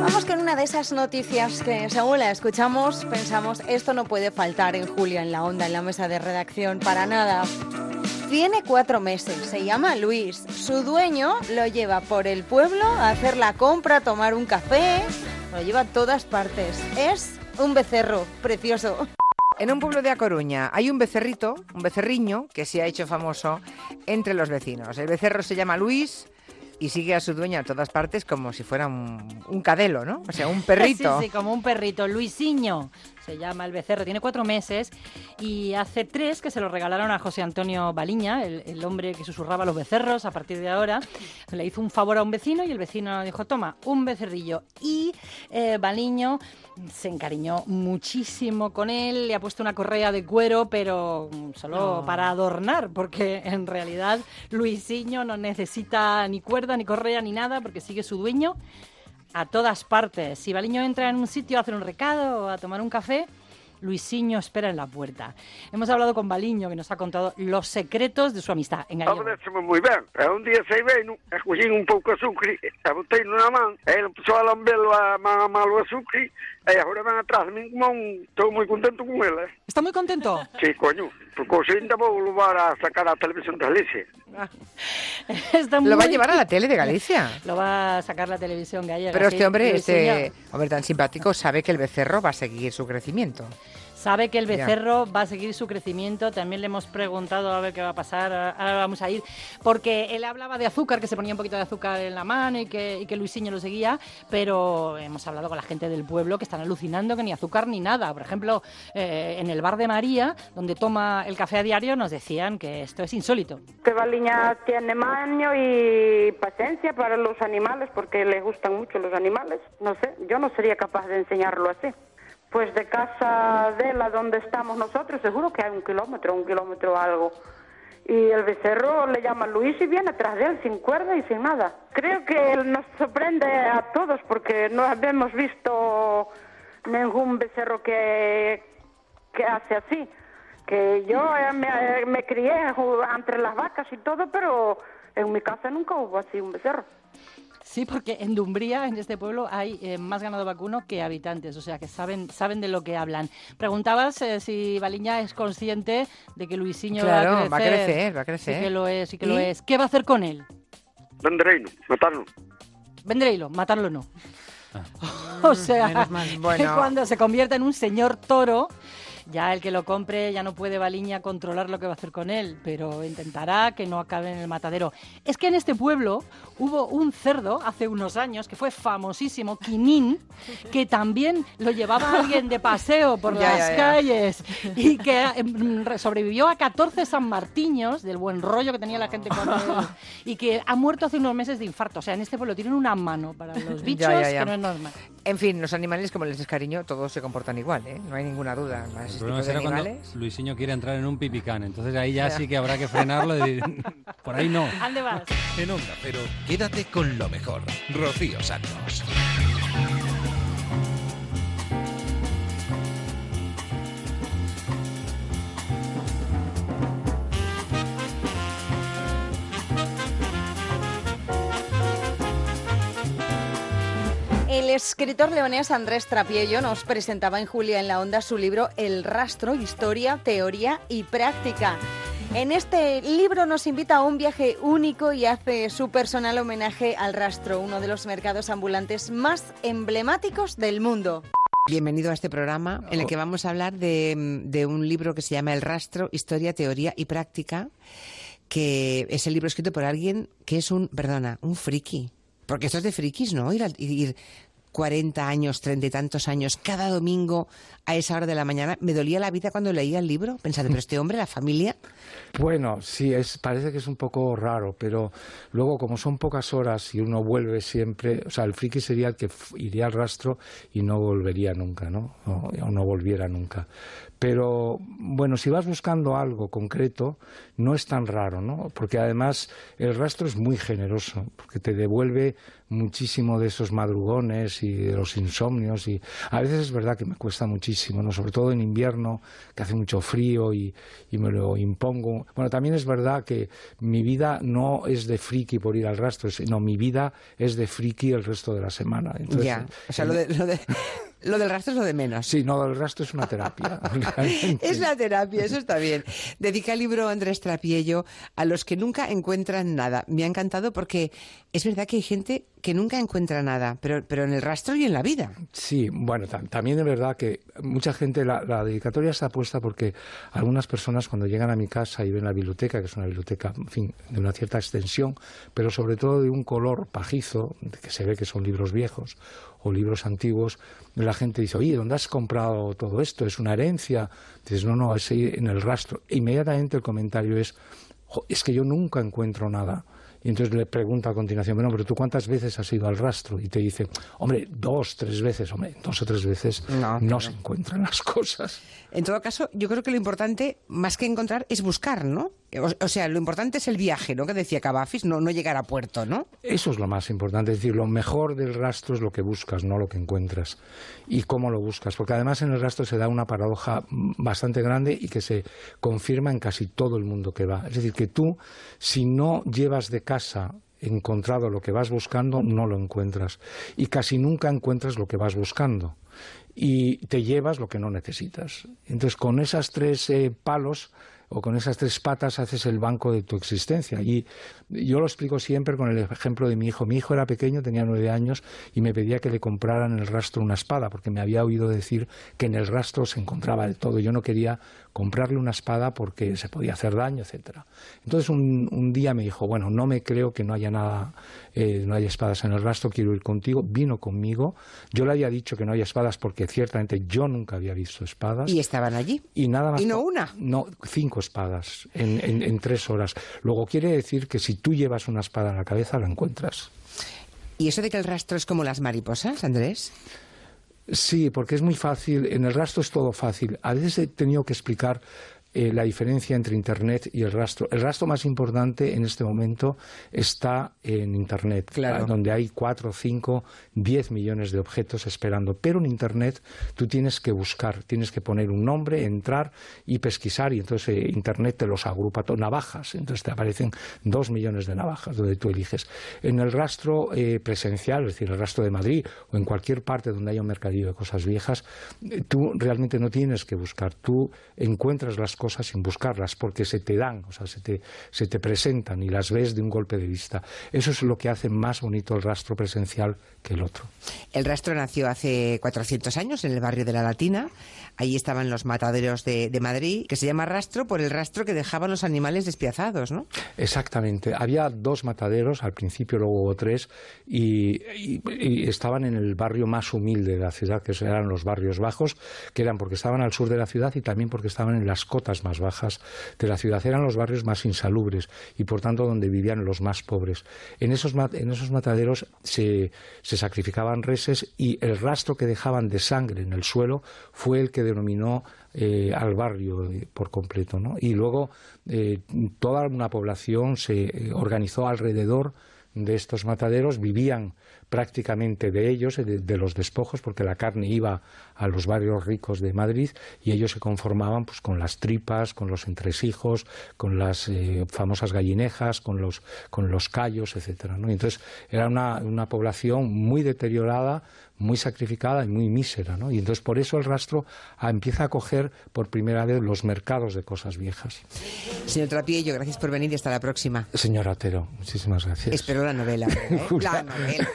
Vamos una de esas noticias que según la escuchamos pensamos esto no puede faltar en Julia en la onda, en la mesa de redacción, para nada. Tiene cuatro meses, se llama Luis. Su dueño lo lleva por el pueblo a hacer la compra, a tomar un café, lo lleva a todas partes. Es un becerro precioso. En un pueblo de A Coruña hay un becerrito, un becerriño, que se ha hecho famoso entre los vecinos. El becerro se llama Luis y sigue a su dueña a todas partes como si fuera un, un cadelo, ¿no? O sea, un perrito. Sí, sí, como un perrito. Luisinho se llama el becerro, tiene cuatro meses y hace tres que se lo regalaron a José Antonio Baliña, el, el hombre que susurraba los becerros a partir de ahora. Le hizo un favor a un vecino y el vecino dijo, toma, un becerrillo. Y eh, Baliño se encariñó muchísimo con él, le ha puesto una correa de cuero, pero solo No. para adornar, porque en realidad Luisinho no necesita ni cuerda, ni correa, ni nada, porque sigue su dueño a todas partes. Si Baliño entra en un sitio a hacer un recado o a tomar un café, Luisinho espera en la puerta. Hemos hablado con Baliño, que nos ha contado los secretos de su amistad en moi ben. E un día sei ben, e collín un pouco de azúcar, e botei man, e ele empezou a lambelo a man a malo azúcar, e agora ven atrás de min como un... Estou moi contento con ele. eh. ¿Está muy contento? Sí, coño, porque o ainda vou levar a sacar a televisión de Galicia. Está ¿Lo va a muy- llevar a la tele de Galicia? Lo va a sacar la televisión gallega. Pero este hombre, Luisinho. este hombre tan simpático, sabe que el becerro va a seguir su crecimiento. Sabe que el becerro va a seguir su crecimiento. También le hemos preguntado a ver qué va a pasar. Ahora vamos a ir. Porque él hablaba de azúcar, que se ponía un poquito de azúcar en la mano y que, y que Luisinho lo seguía. Pero hemos hablado con la gente del pueblo que están alucinando que ni azúcar ni nada. Por ejemplo, eh, en el bar de María, donde toma el café a diario, nos decían que esto es insólito. Que Baliña tiene maño y paciencia para los animales porque le gustan mucho los animales. No sé, yo no sería capaz de enseñarlo así. Pues de casa de la donde estamos nosotros, seguro que hay un kilómetro, un kilómetro algo. Y el becerro le llama Luis y viene atrás de él sin cuerda y sin nada. Creo que nos sorprende a todos porque no habíamos visto ningún becerro que, que hace así. Que yo eh, me, me crié entre las vacas y todo, pero en mi casa nunca hubo así un becerro. Sí, porque en Dumbría, en este pueblo, hay eh, más ganado vacuno que habitantes, o sea que saben, saben de lo que hablan. Preguntabas eh, si Baliña es consciente de que Luisinho Claro, va a crecer. va a crecer, va a crecer. Sí que lo es, sí que lo es. ¿Qué va a hacer con él? Vendereino, matarlo. Vendréilo, matarlo no. o sea. Bueno. cuando se convierta en un señor toro, ya el que lo compre ya no puede Baliña controlar lo que va a hacer con él, pero intentará que no acabe en el matadero. Es que en este pueblo hubo un cerdo hace unos años que fue famosísimo, Quinín, que también lo llevaba alguien de paseo por Ya, las ya, ya. calles y que em, re- sobrevivió a 14 San Martiños del buen rollo que tenía la gente con él y que ha muerto hace unos meses de infarto. O sea, en este pueblo tienen una mano para los bichos que no es normal. En fin, los animales, como les es cariño, todos se comportan igual, ¿eh? No hay ninguna duda. El problema tipos de será cuando animales. Luisinho quiere entrar en un pipicán. Entonces ahí ya sí que habrá que frenarlo. y decir, Por ahí no. ¿Dónde vas? En Onda Cero, quédate con lo mejor. Rocío Santos. El escritor leonés Andrés Trapiello nos presentaba en Julia en la Onda su libro El rastro, historia, teoría y práctica. En este libro nos invita a un viaje único y hace su personal homenaje al rastro, uno de los mercados ambulantes más emblemáticos del mundo. Bienvenido a este programa en el que vamos a hablar de, de un libro que se llama El rastro, historia, teoría y práctica, que es el libro escrito por alguien que es un, perdona, un friki. Porque esto es de frikis, ¿no? Ir, ir 40 años, 30 y tantos años, cada domingo a esa hora de la mañana. Me dolía la vida cuando leía el libro, pensando, pero este hombre, la familia, Bueno, sí, es, parece que es un poco raro, pero luego como son pocas horas y uno vuelve siempre, o sea, el friki sería el que iría al rastro y no volvería nunca, ¿no? O, no volviera nunca. Pero bueno, si vas buscando algo concreto, no es tan raro, ¿no? Porque además el rastro es muy generoso, porque te devuelve muchísimo de esos madrugones y de los insomnios y a veces es verdad que me cuesta muchísimo, ¿no? sobre todo en invierno que hace mucho frío y, y me lo impongo. Bueno, también es verdad que mi vida no es de friki por ir al rastro, sino mi vida es de friki el resto de la semana. Entonces, ya, o sea, lo, de- lo de- lo del rastro es lo de menos. Sí, no, el rastro es una terapia. Es la terapia, eso está bien. Dedica el libro Andrés Trapiello a los que nunca encuentran nada. Me ha encantado porque es verdad que hay gente que nunca encuentra nada, pero, pero en el rastro y en la vida. Sí, bueno, tam- también es verdad que mucha gente, la, la dedicatoria está puesta porque algunas personas cuando llegan a mi casa y ven la biblioteca, que es una biblioteca, en fin, de una cierta extensión, pero sobre todo de un color pajizo, que se ve que son libros viejos o libros antiguos, la gente dice, oye, ¿dónde has comprado todo esto? ¿Es una herencia? Dices, no, no, es en el rastro. E inmediatamente el comentario es, "Jo, es que yo nunca encuentro nada. Y entonces le pregunto a continuación, bueno, pero tú cuántas veces has ido al rastro? Y te dice, hombre, dos, tres veces, hombre, dos o tres veces no, se encuentran las cosas. En todo caso, yo creo que lo importante, más que encontrar, es buscar, ¿no? O, sea, lo importante es el viaje, ¿no? Que decía Cavafis, no, no llegar a puerto, ¿no? Eso es lo más importante, es decir, lo mejor del rastro es lo que buscas, no lo que encuentras. Y cómo lo buscas, porque además en el rastro se da una paradoja bastante grande y que se confirma en casi todo el mundo que va. Es decir, que tú, si no llevas de casa encontrado lo que vas buscando, no lo encuentras. Y casi nunca encuentras lo que vas buscando. Y te llevas lo que no necesitas. Entonces, con esas tres eh, palos o con esas tres patas haces el banco de tu existencia. Y yo lo explico siempre con el ejemplo de mi hijo. Mi hijo era pequeño, tenía nueve años, y me pedía que le comprara en el rastro una espada, porque me había oído decir que en el rastro se encontraba de todo. Yo no quería comprarle una espada porque se podía hacer daño, etcétera. Entonces un, un día me dijo, bueno, no me creo que no haya nada, eh, no haya espadas en el rastro, quiero ir contigo. Vino conmigo. Yo le había dicho que no había espadas porque ciertamente yo nunca había visto espadas. Y estaban allí. Y nada más. ¿Y no una? No, cinco espadas en, en- en tres horas. Luego quiere decir que si tú llevas una espada en la cabeza, la encuentras. ¿Y eso de que el rastro es como las mariposas, Andrés? Sí, porque es muy fácil. En el rastro es todo fácil. A veces he tenido que explicar eh, la diferencia entre Internet y el rastro. El rastro más importante en este momento está en Internet, Claro. donde hay 4, 5, 10 millones de objetos esperando. Pero en Internet tú tienes que buscar, tienes que poner un nombre, entrar y pesquisar. Y entonces eh, Internet te los agrupa. Navajas. Entonces te aparecen 2 millones de navajas donde tú eliges. En el rastro eh, presencial, es decir, el rastro de Madrid o en cualquier parte donde haya un mercadillo de cosas viejas, tú realmente no tienes que buscar. Tú encuentras las cosas sin buscarlas porque se te dan, o sea, se te, se te presentan y las ves de un golpe de vista. Eso es lo que hace más bonito el rastro presencial que el otro. El rastro nació hace 400 años en el barrio de la Latina. Allí estaban los mataderos de, Madrid, que se llama rastro por el rastro que dejaban los animales despiazados, ¿no? Exactamente. Había dos mataderos, al principio luego hubo tres, y, estaban en el barrio más humilde de la ciudad, que eran los barrios bajos, que eran porque estaban al sur de la ciudad y también porque estaban en las cotas más bajas de la ciudad. Eran los barrios más insalubres y por tanto donde vivían los más pobres. En esos, en esos mataderos se, se sacrificaban reses y el rastro que dejaban de sangre en el suelo fue el que denominó eh, al barrio eh, por completo. ¿no? Y luego eh, toda una población se organizó alrededor de estos mataderos, vivían prácticamente de ellos, de, de los despojos, porque la carne iba a los barrios ricos de Madrid y ellos se conformaban pues con las tripas, con los entresijos, con las eh, famosas gallinejas, con los, con los callos, etcétera. entonces era una, una población muy deteriorada, muy sacrificada y muy mísera. ¿no? Y entonces por eso el rastro empieza a coger por primera vez los mercados de cosas viejas. Señor Trapiello, gracias por venir y hasta la próxima. Señora Atero, muchísimas gracias. Espero la novela. ¿eh? La novela.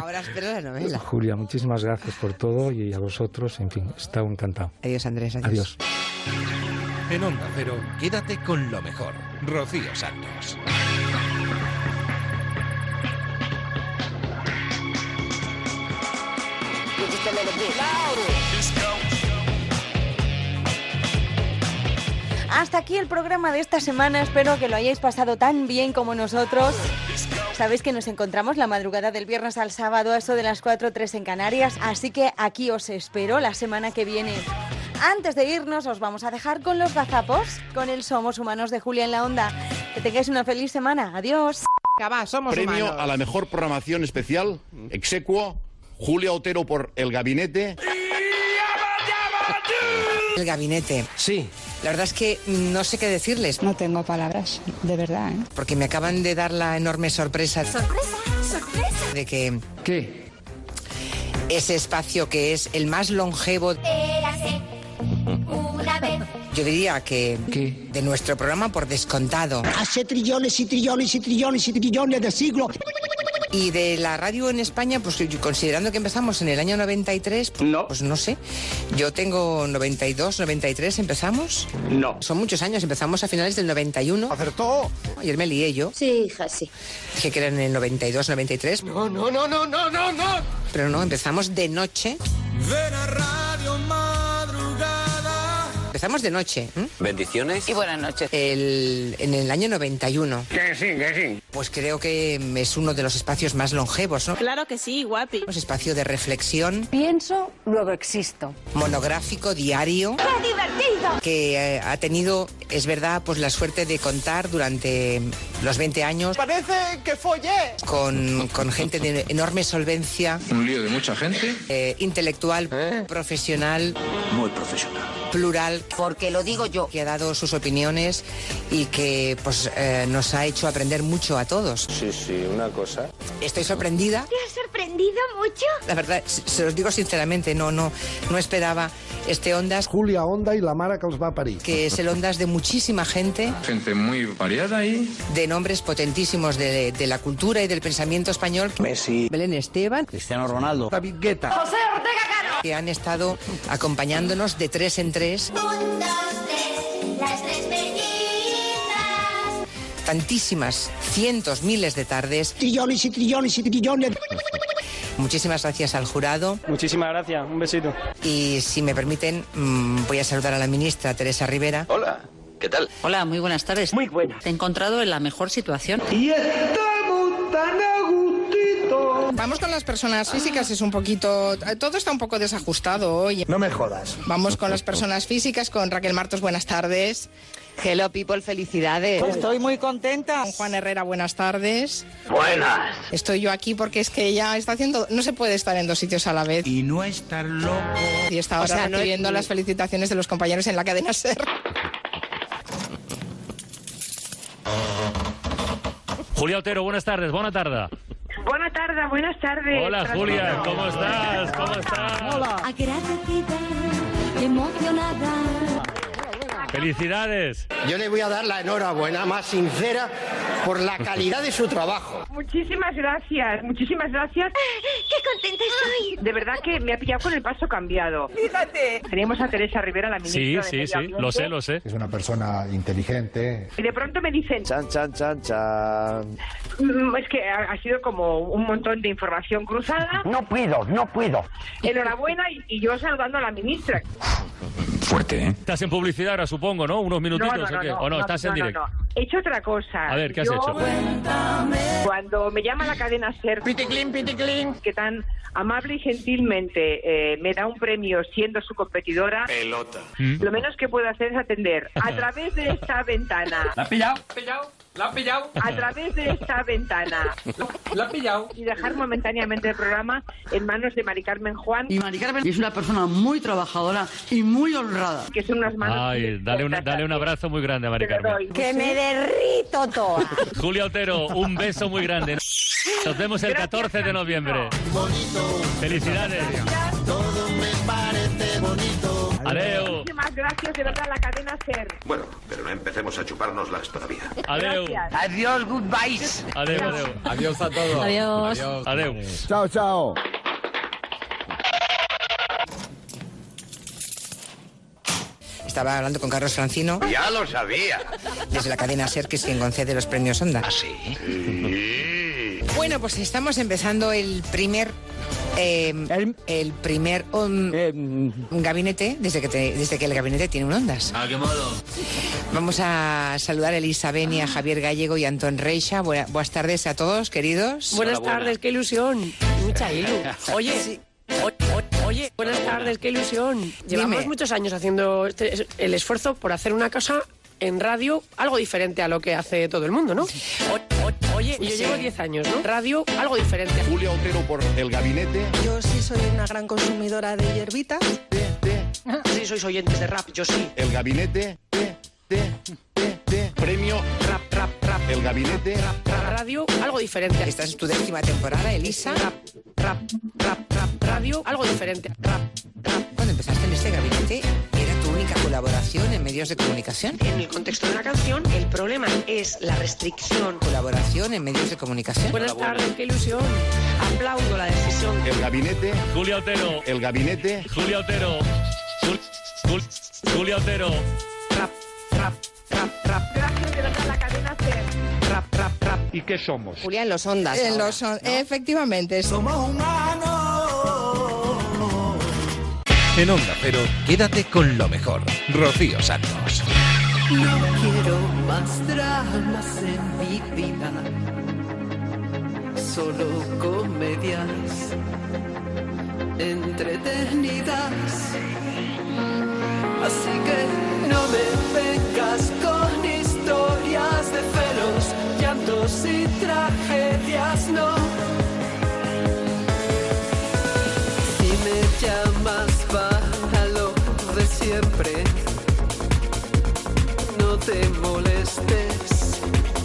Ahora espero la novela. Julia, muchísimas gracias por todo y a vosotros, en fin, estado encantado. Adiós, Andrés. Adiós. En Onda Cero, quédate con lo mejor. Rocío Santos. Hasta aquí el programa de esta semana. Espero que lo hayáis pasado tan bien como nosotros. Sabéis que nos encontramos la madrugada del viernes al sábado, a eso de las 4 o 3 en Canarias. Así que aquí os espero la semana que viene. Antes de irnos, os vamos a dejar con los gazapos, con el Somos Humanos de Julia en la Onda. Que tengáis una feliz semana. Adiós. somos Premio a la mejor programación especial, exequo, Julia Otero por El Gabinete. El gabinete. Sí. La verdad es que no sé qué decirles. No tengo palabras, de verdad. ¿eh? Porque me acaban de dar la enorme sorpresa. Sorpresa, sorpresa. De que. ¿Qué? Ese espacio que es el más longevo. Érase una vez. Yo diría que. ¿Qué? De nuestro programa por descontado. Hace trillones y trillones y trillones y trillones de siglos. Y de la radio en España, pues considerando que empezamos en el año 93, pues no, pues no sé. Yo tengo 92, 93, ¿empezamos? No. Son muchos años, empezamos a finales del 91. Acertó. Ayer me lié yo. Sí, hija, sí. Dije que era en el 92, 93. No, no, no, no, no, no, no. Pero no, empezamos de noche. Ven a Radio. Empezamos de noche. ¿m? Bendiciones. Y buenas noches. El, en el año 91. Que sí, que sí. Pues creo que es uno de los espacios más longevos, ¿no? Claro que sí, guapi. Es espacio de reflexión, Pienso, luego existo. monográfico, diario. ¡Qué divertido! que eh, ha tenido, es verdad, pues la suerte de contar durante los 20 años Parece que follé. con, con gente de enorme solvencia, Un lío de mucha gente. eh, intelectual, profesional, Muy profesional. plural, Porque lo digo yo. que ha dado sus opiniones y que pues eh, nos ha hecho aprender mucho a todos. Sí, sí, una cosa. Estoy sorprendida, ¿Te has sorprendido mucho? la verdad, se los digo sinceramente, no, no, no esperaba este Ondas, Julia Onda y la Mara que els va parir. que es el Ondas de muchísima gente. Gente muy variada ahí. de nombres potentísimos de, de la cultura y del pensamiento español. Messi. Belén Esteban, Cristiano Ronaldo. David Guetta. José Ortega Cano. que han estado acompañándonos de tres en tres Un, dos, tres, las tres mellizas. tantísimas, cientos, miles de tardes. Trillones y trillones y trillones. Muchísimas gracias al jurado Muchísimas gracias. Un besito. y si me permiten mm, voy a saludar a la ministra Teresa Rivera. Hola. ¿Qué tal? Hola, muy buenas tardes. Muy buena. Te he encontrado en la mejor situación. Y estamos tan a Vamos con las personas físicas, es un poquito... Todo está un poco desajustado hoy. No me jodas. Vamos con las personas físicas, con Raquel Martos, buenas tardes. Hello, people, felicidades. Estoy muy contenta. Con Juan Herrera, buenas tardes. Buenas. Estoy yo aquí porque es que ella está haciendo... No se puede estar en dos sitios a la vez. Y no estar loco. Y está ahora O sea, no es- recibiendo las felicitaciones de los compañeros en la cadena SER. Julia Otero, buenas tardes, buena tarde. Buenas tardes, buenas tardes. Hola Julia, ¿cómo estás? ¿Cómo estás? Agradecida, emocionada. Felicidades. Yo le voy a dar la enhorabuena más sincera por la calidad de su trabajo. Muchísimas gracias, muchísimas gracias. ¡Qué contenta estoy! De verdad que me ha pillado con el paso cambiado. Fíjate. Tenemos a Teresa Rivera, la ministra Sí, de sí, Medio sí, lo sé, lo sé. Es una persona inteligente. Y de pronto me dicen, Chan, chan, chan, chan. "Mm, es que ha, sido como un montón de información cruzada. No puedo, no puedo. Enhorabuena y, y yo saludando a la ministra. Fuerte, ¿eh? Estás en publicidad ahora, supongo, ¿no? Unos minutitos, no, no, ¿o qué? no, ¿O no? no, estás en no, no, directo. He hecho otra cosa. A ver, ¿qué has Yo, hecho? Cuando me llama la cadena SER, que tan amable y gentilmente eh, me da un premio siendo su competidora, Pelota. lo menos que puedo hacer es atender a través de esta ventana. ¿La ha pillado? ¿Pillado? ¿La ha pillado? A través de esta ventana. ¿La ha pillado? Y dejar momentáneamente el programa en manos de Mari Carmen Juan, Y Mari Carmen es una persona muy trabajadora y muy honrada. que son unas manos. Ay, dale, una- dale un abrazo muy grande a Mari Carmen. doy. Que me derrito toda. Julia Otero, un beso muy grande. Nos vemos el 14 de noviembre. Felicidades. Adeu. Muchísimas gracias de verdad a la cadena SER. Bueno, pero no empecemos a chupárnoslas todavía. Adeu. Gracias. Adiós, goodbyes. Adeu, adeu. Adiós a todos. Adiós. Adeu. Chao, chao. Estaba hablando con Carlos Francino Ya lo sabía. desde la cadena SER, que es quien concede los premios Onda. Sí. Bueno, pues estamos empezando el primer eh, el primer um, gabinete desde que te- desde que el gabinete tiene un ondas. ¿A qué modo? Vamos a saludar a Elisa Beni, a Javier Gallego y a Antón Reixa. Buena- buenas tardes a todos, queridos. Buenas tardes, qué ilusión. Mucha ilu. Oye, o- o- oye, buenas tardes, qué ilusión. Llevamos Dime. muchos años haciendo este- el esfuerzo por hacer una cosa en radio algo diferente a lo que hace todo el mundo, ¿no? O- o- oye, yo llevo 10 años, ¿no? Radio algo diferente. Julia Otero por el gabinete. Yo sí soy una gran consumidora de hierbitas. Sí, sois oyentes de rap, yo sí. El gabinete. T, T, T, T. Premio. Rap, rap, rap. El gabinete. La radio algo diferente. Esta es tu décima temporada, Elisa. Rap, rap, rap, rap. Radio algo diferente. Rap, rap. Cuando empezaste en este gabinete, ¿era tu única colaboración en medios de comunicación? En el contexto de la canción, el problema es la restricción. ¿Colaboración en medios de comunicación? Buenas tardes, qué ilusión. Aplaudo la decisión. El gabinete. Julia Otero. El gabinete. Julia Otero. Jul- Jul- Julia Otero. Rap, rap, rap, rap. Gracias de verdad la cadena. Rap, rap, rap. ¿Y qué somos? Julia, en los ondas. En ahora, los ¿no? Efectivamente. sí. En Onda Cero, quédate con lo mejor. Rocío Santos. No quiero más dramas en mi vida, solo comedias entretenidas. Así que no me vengas con historias de celos, llantos y tragedias, no. siempre. No te molestes.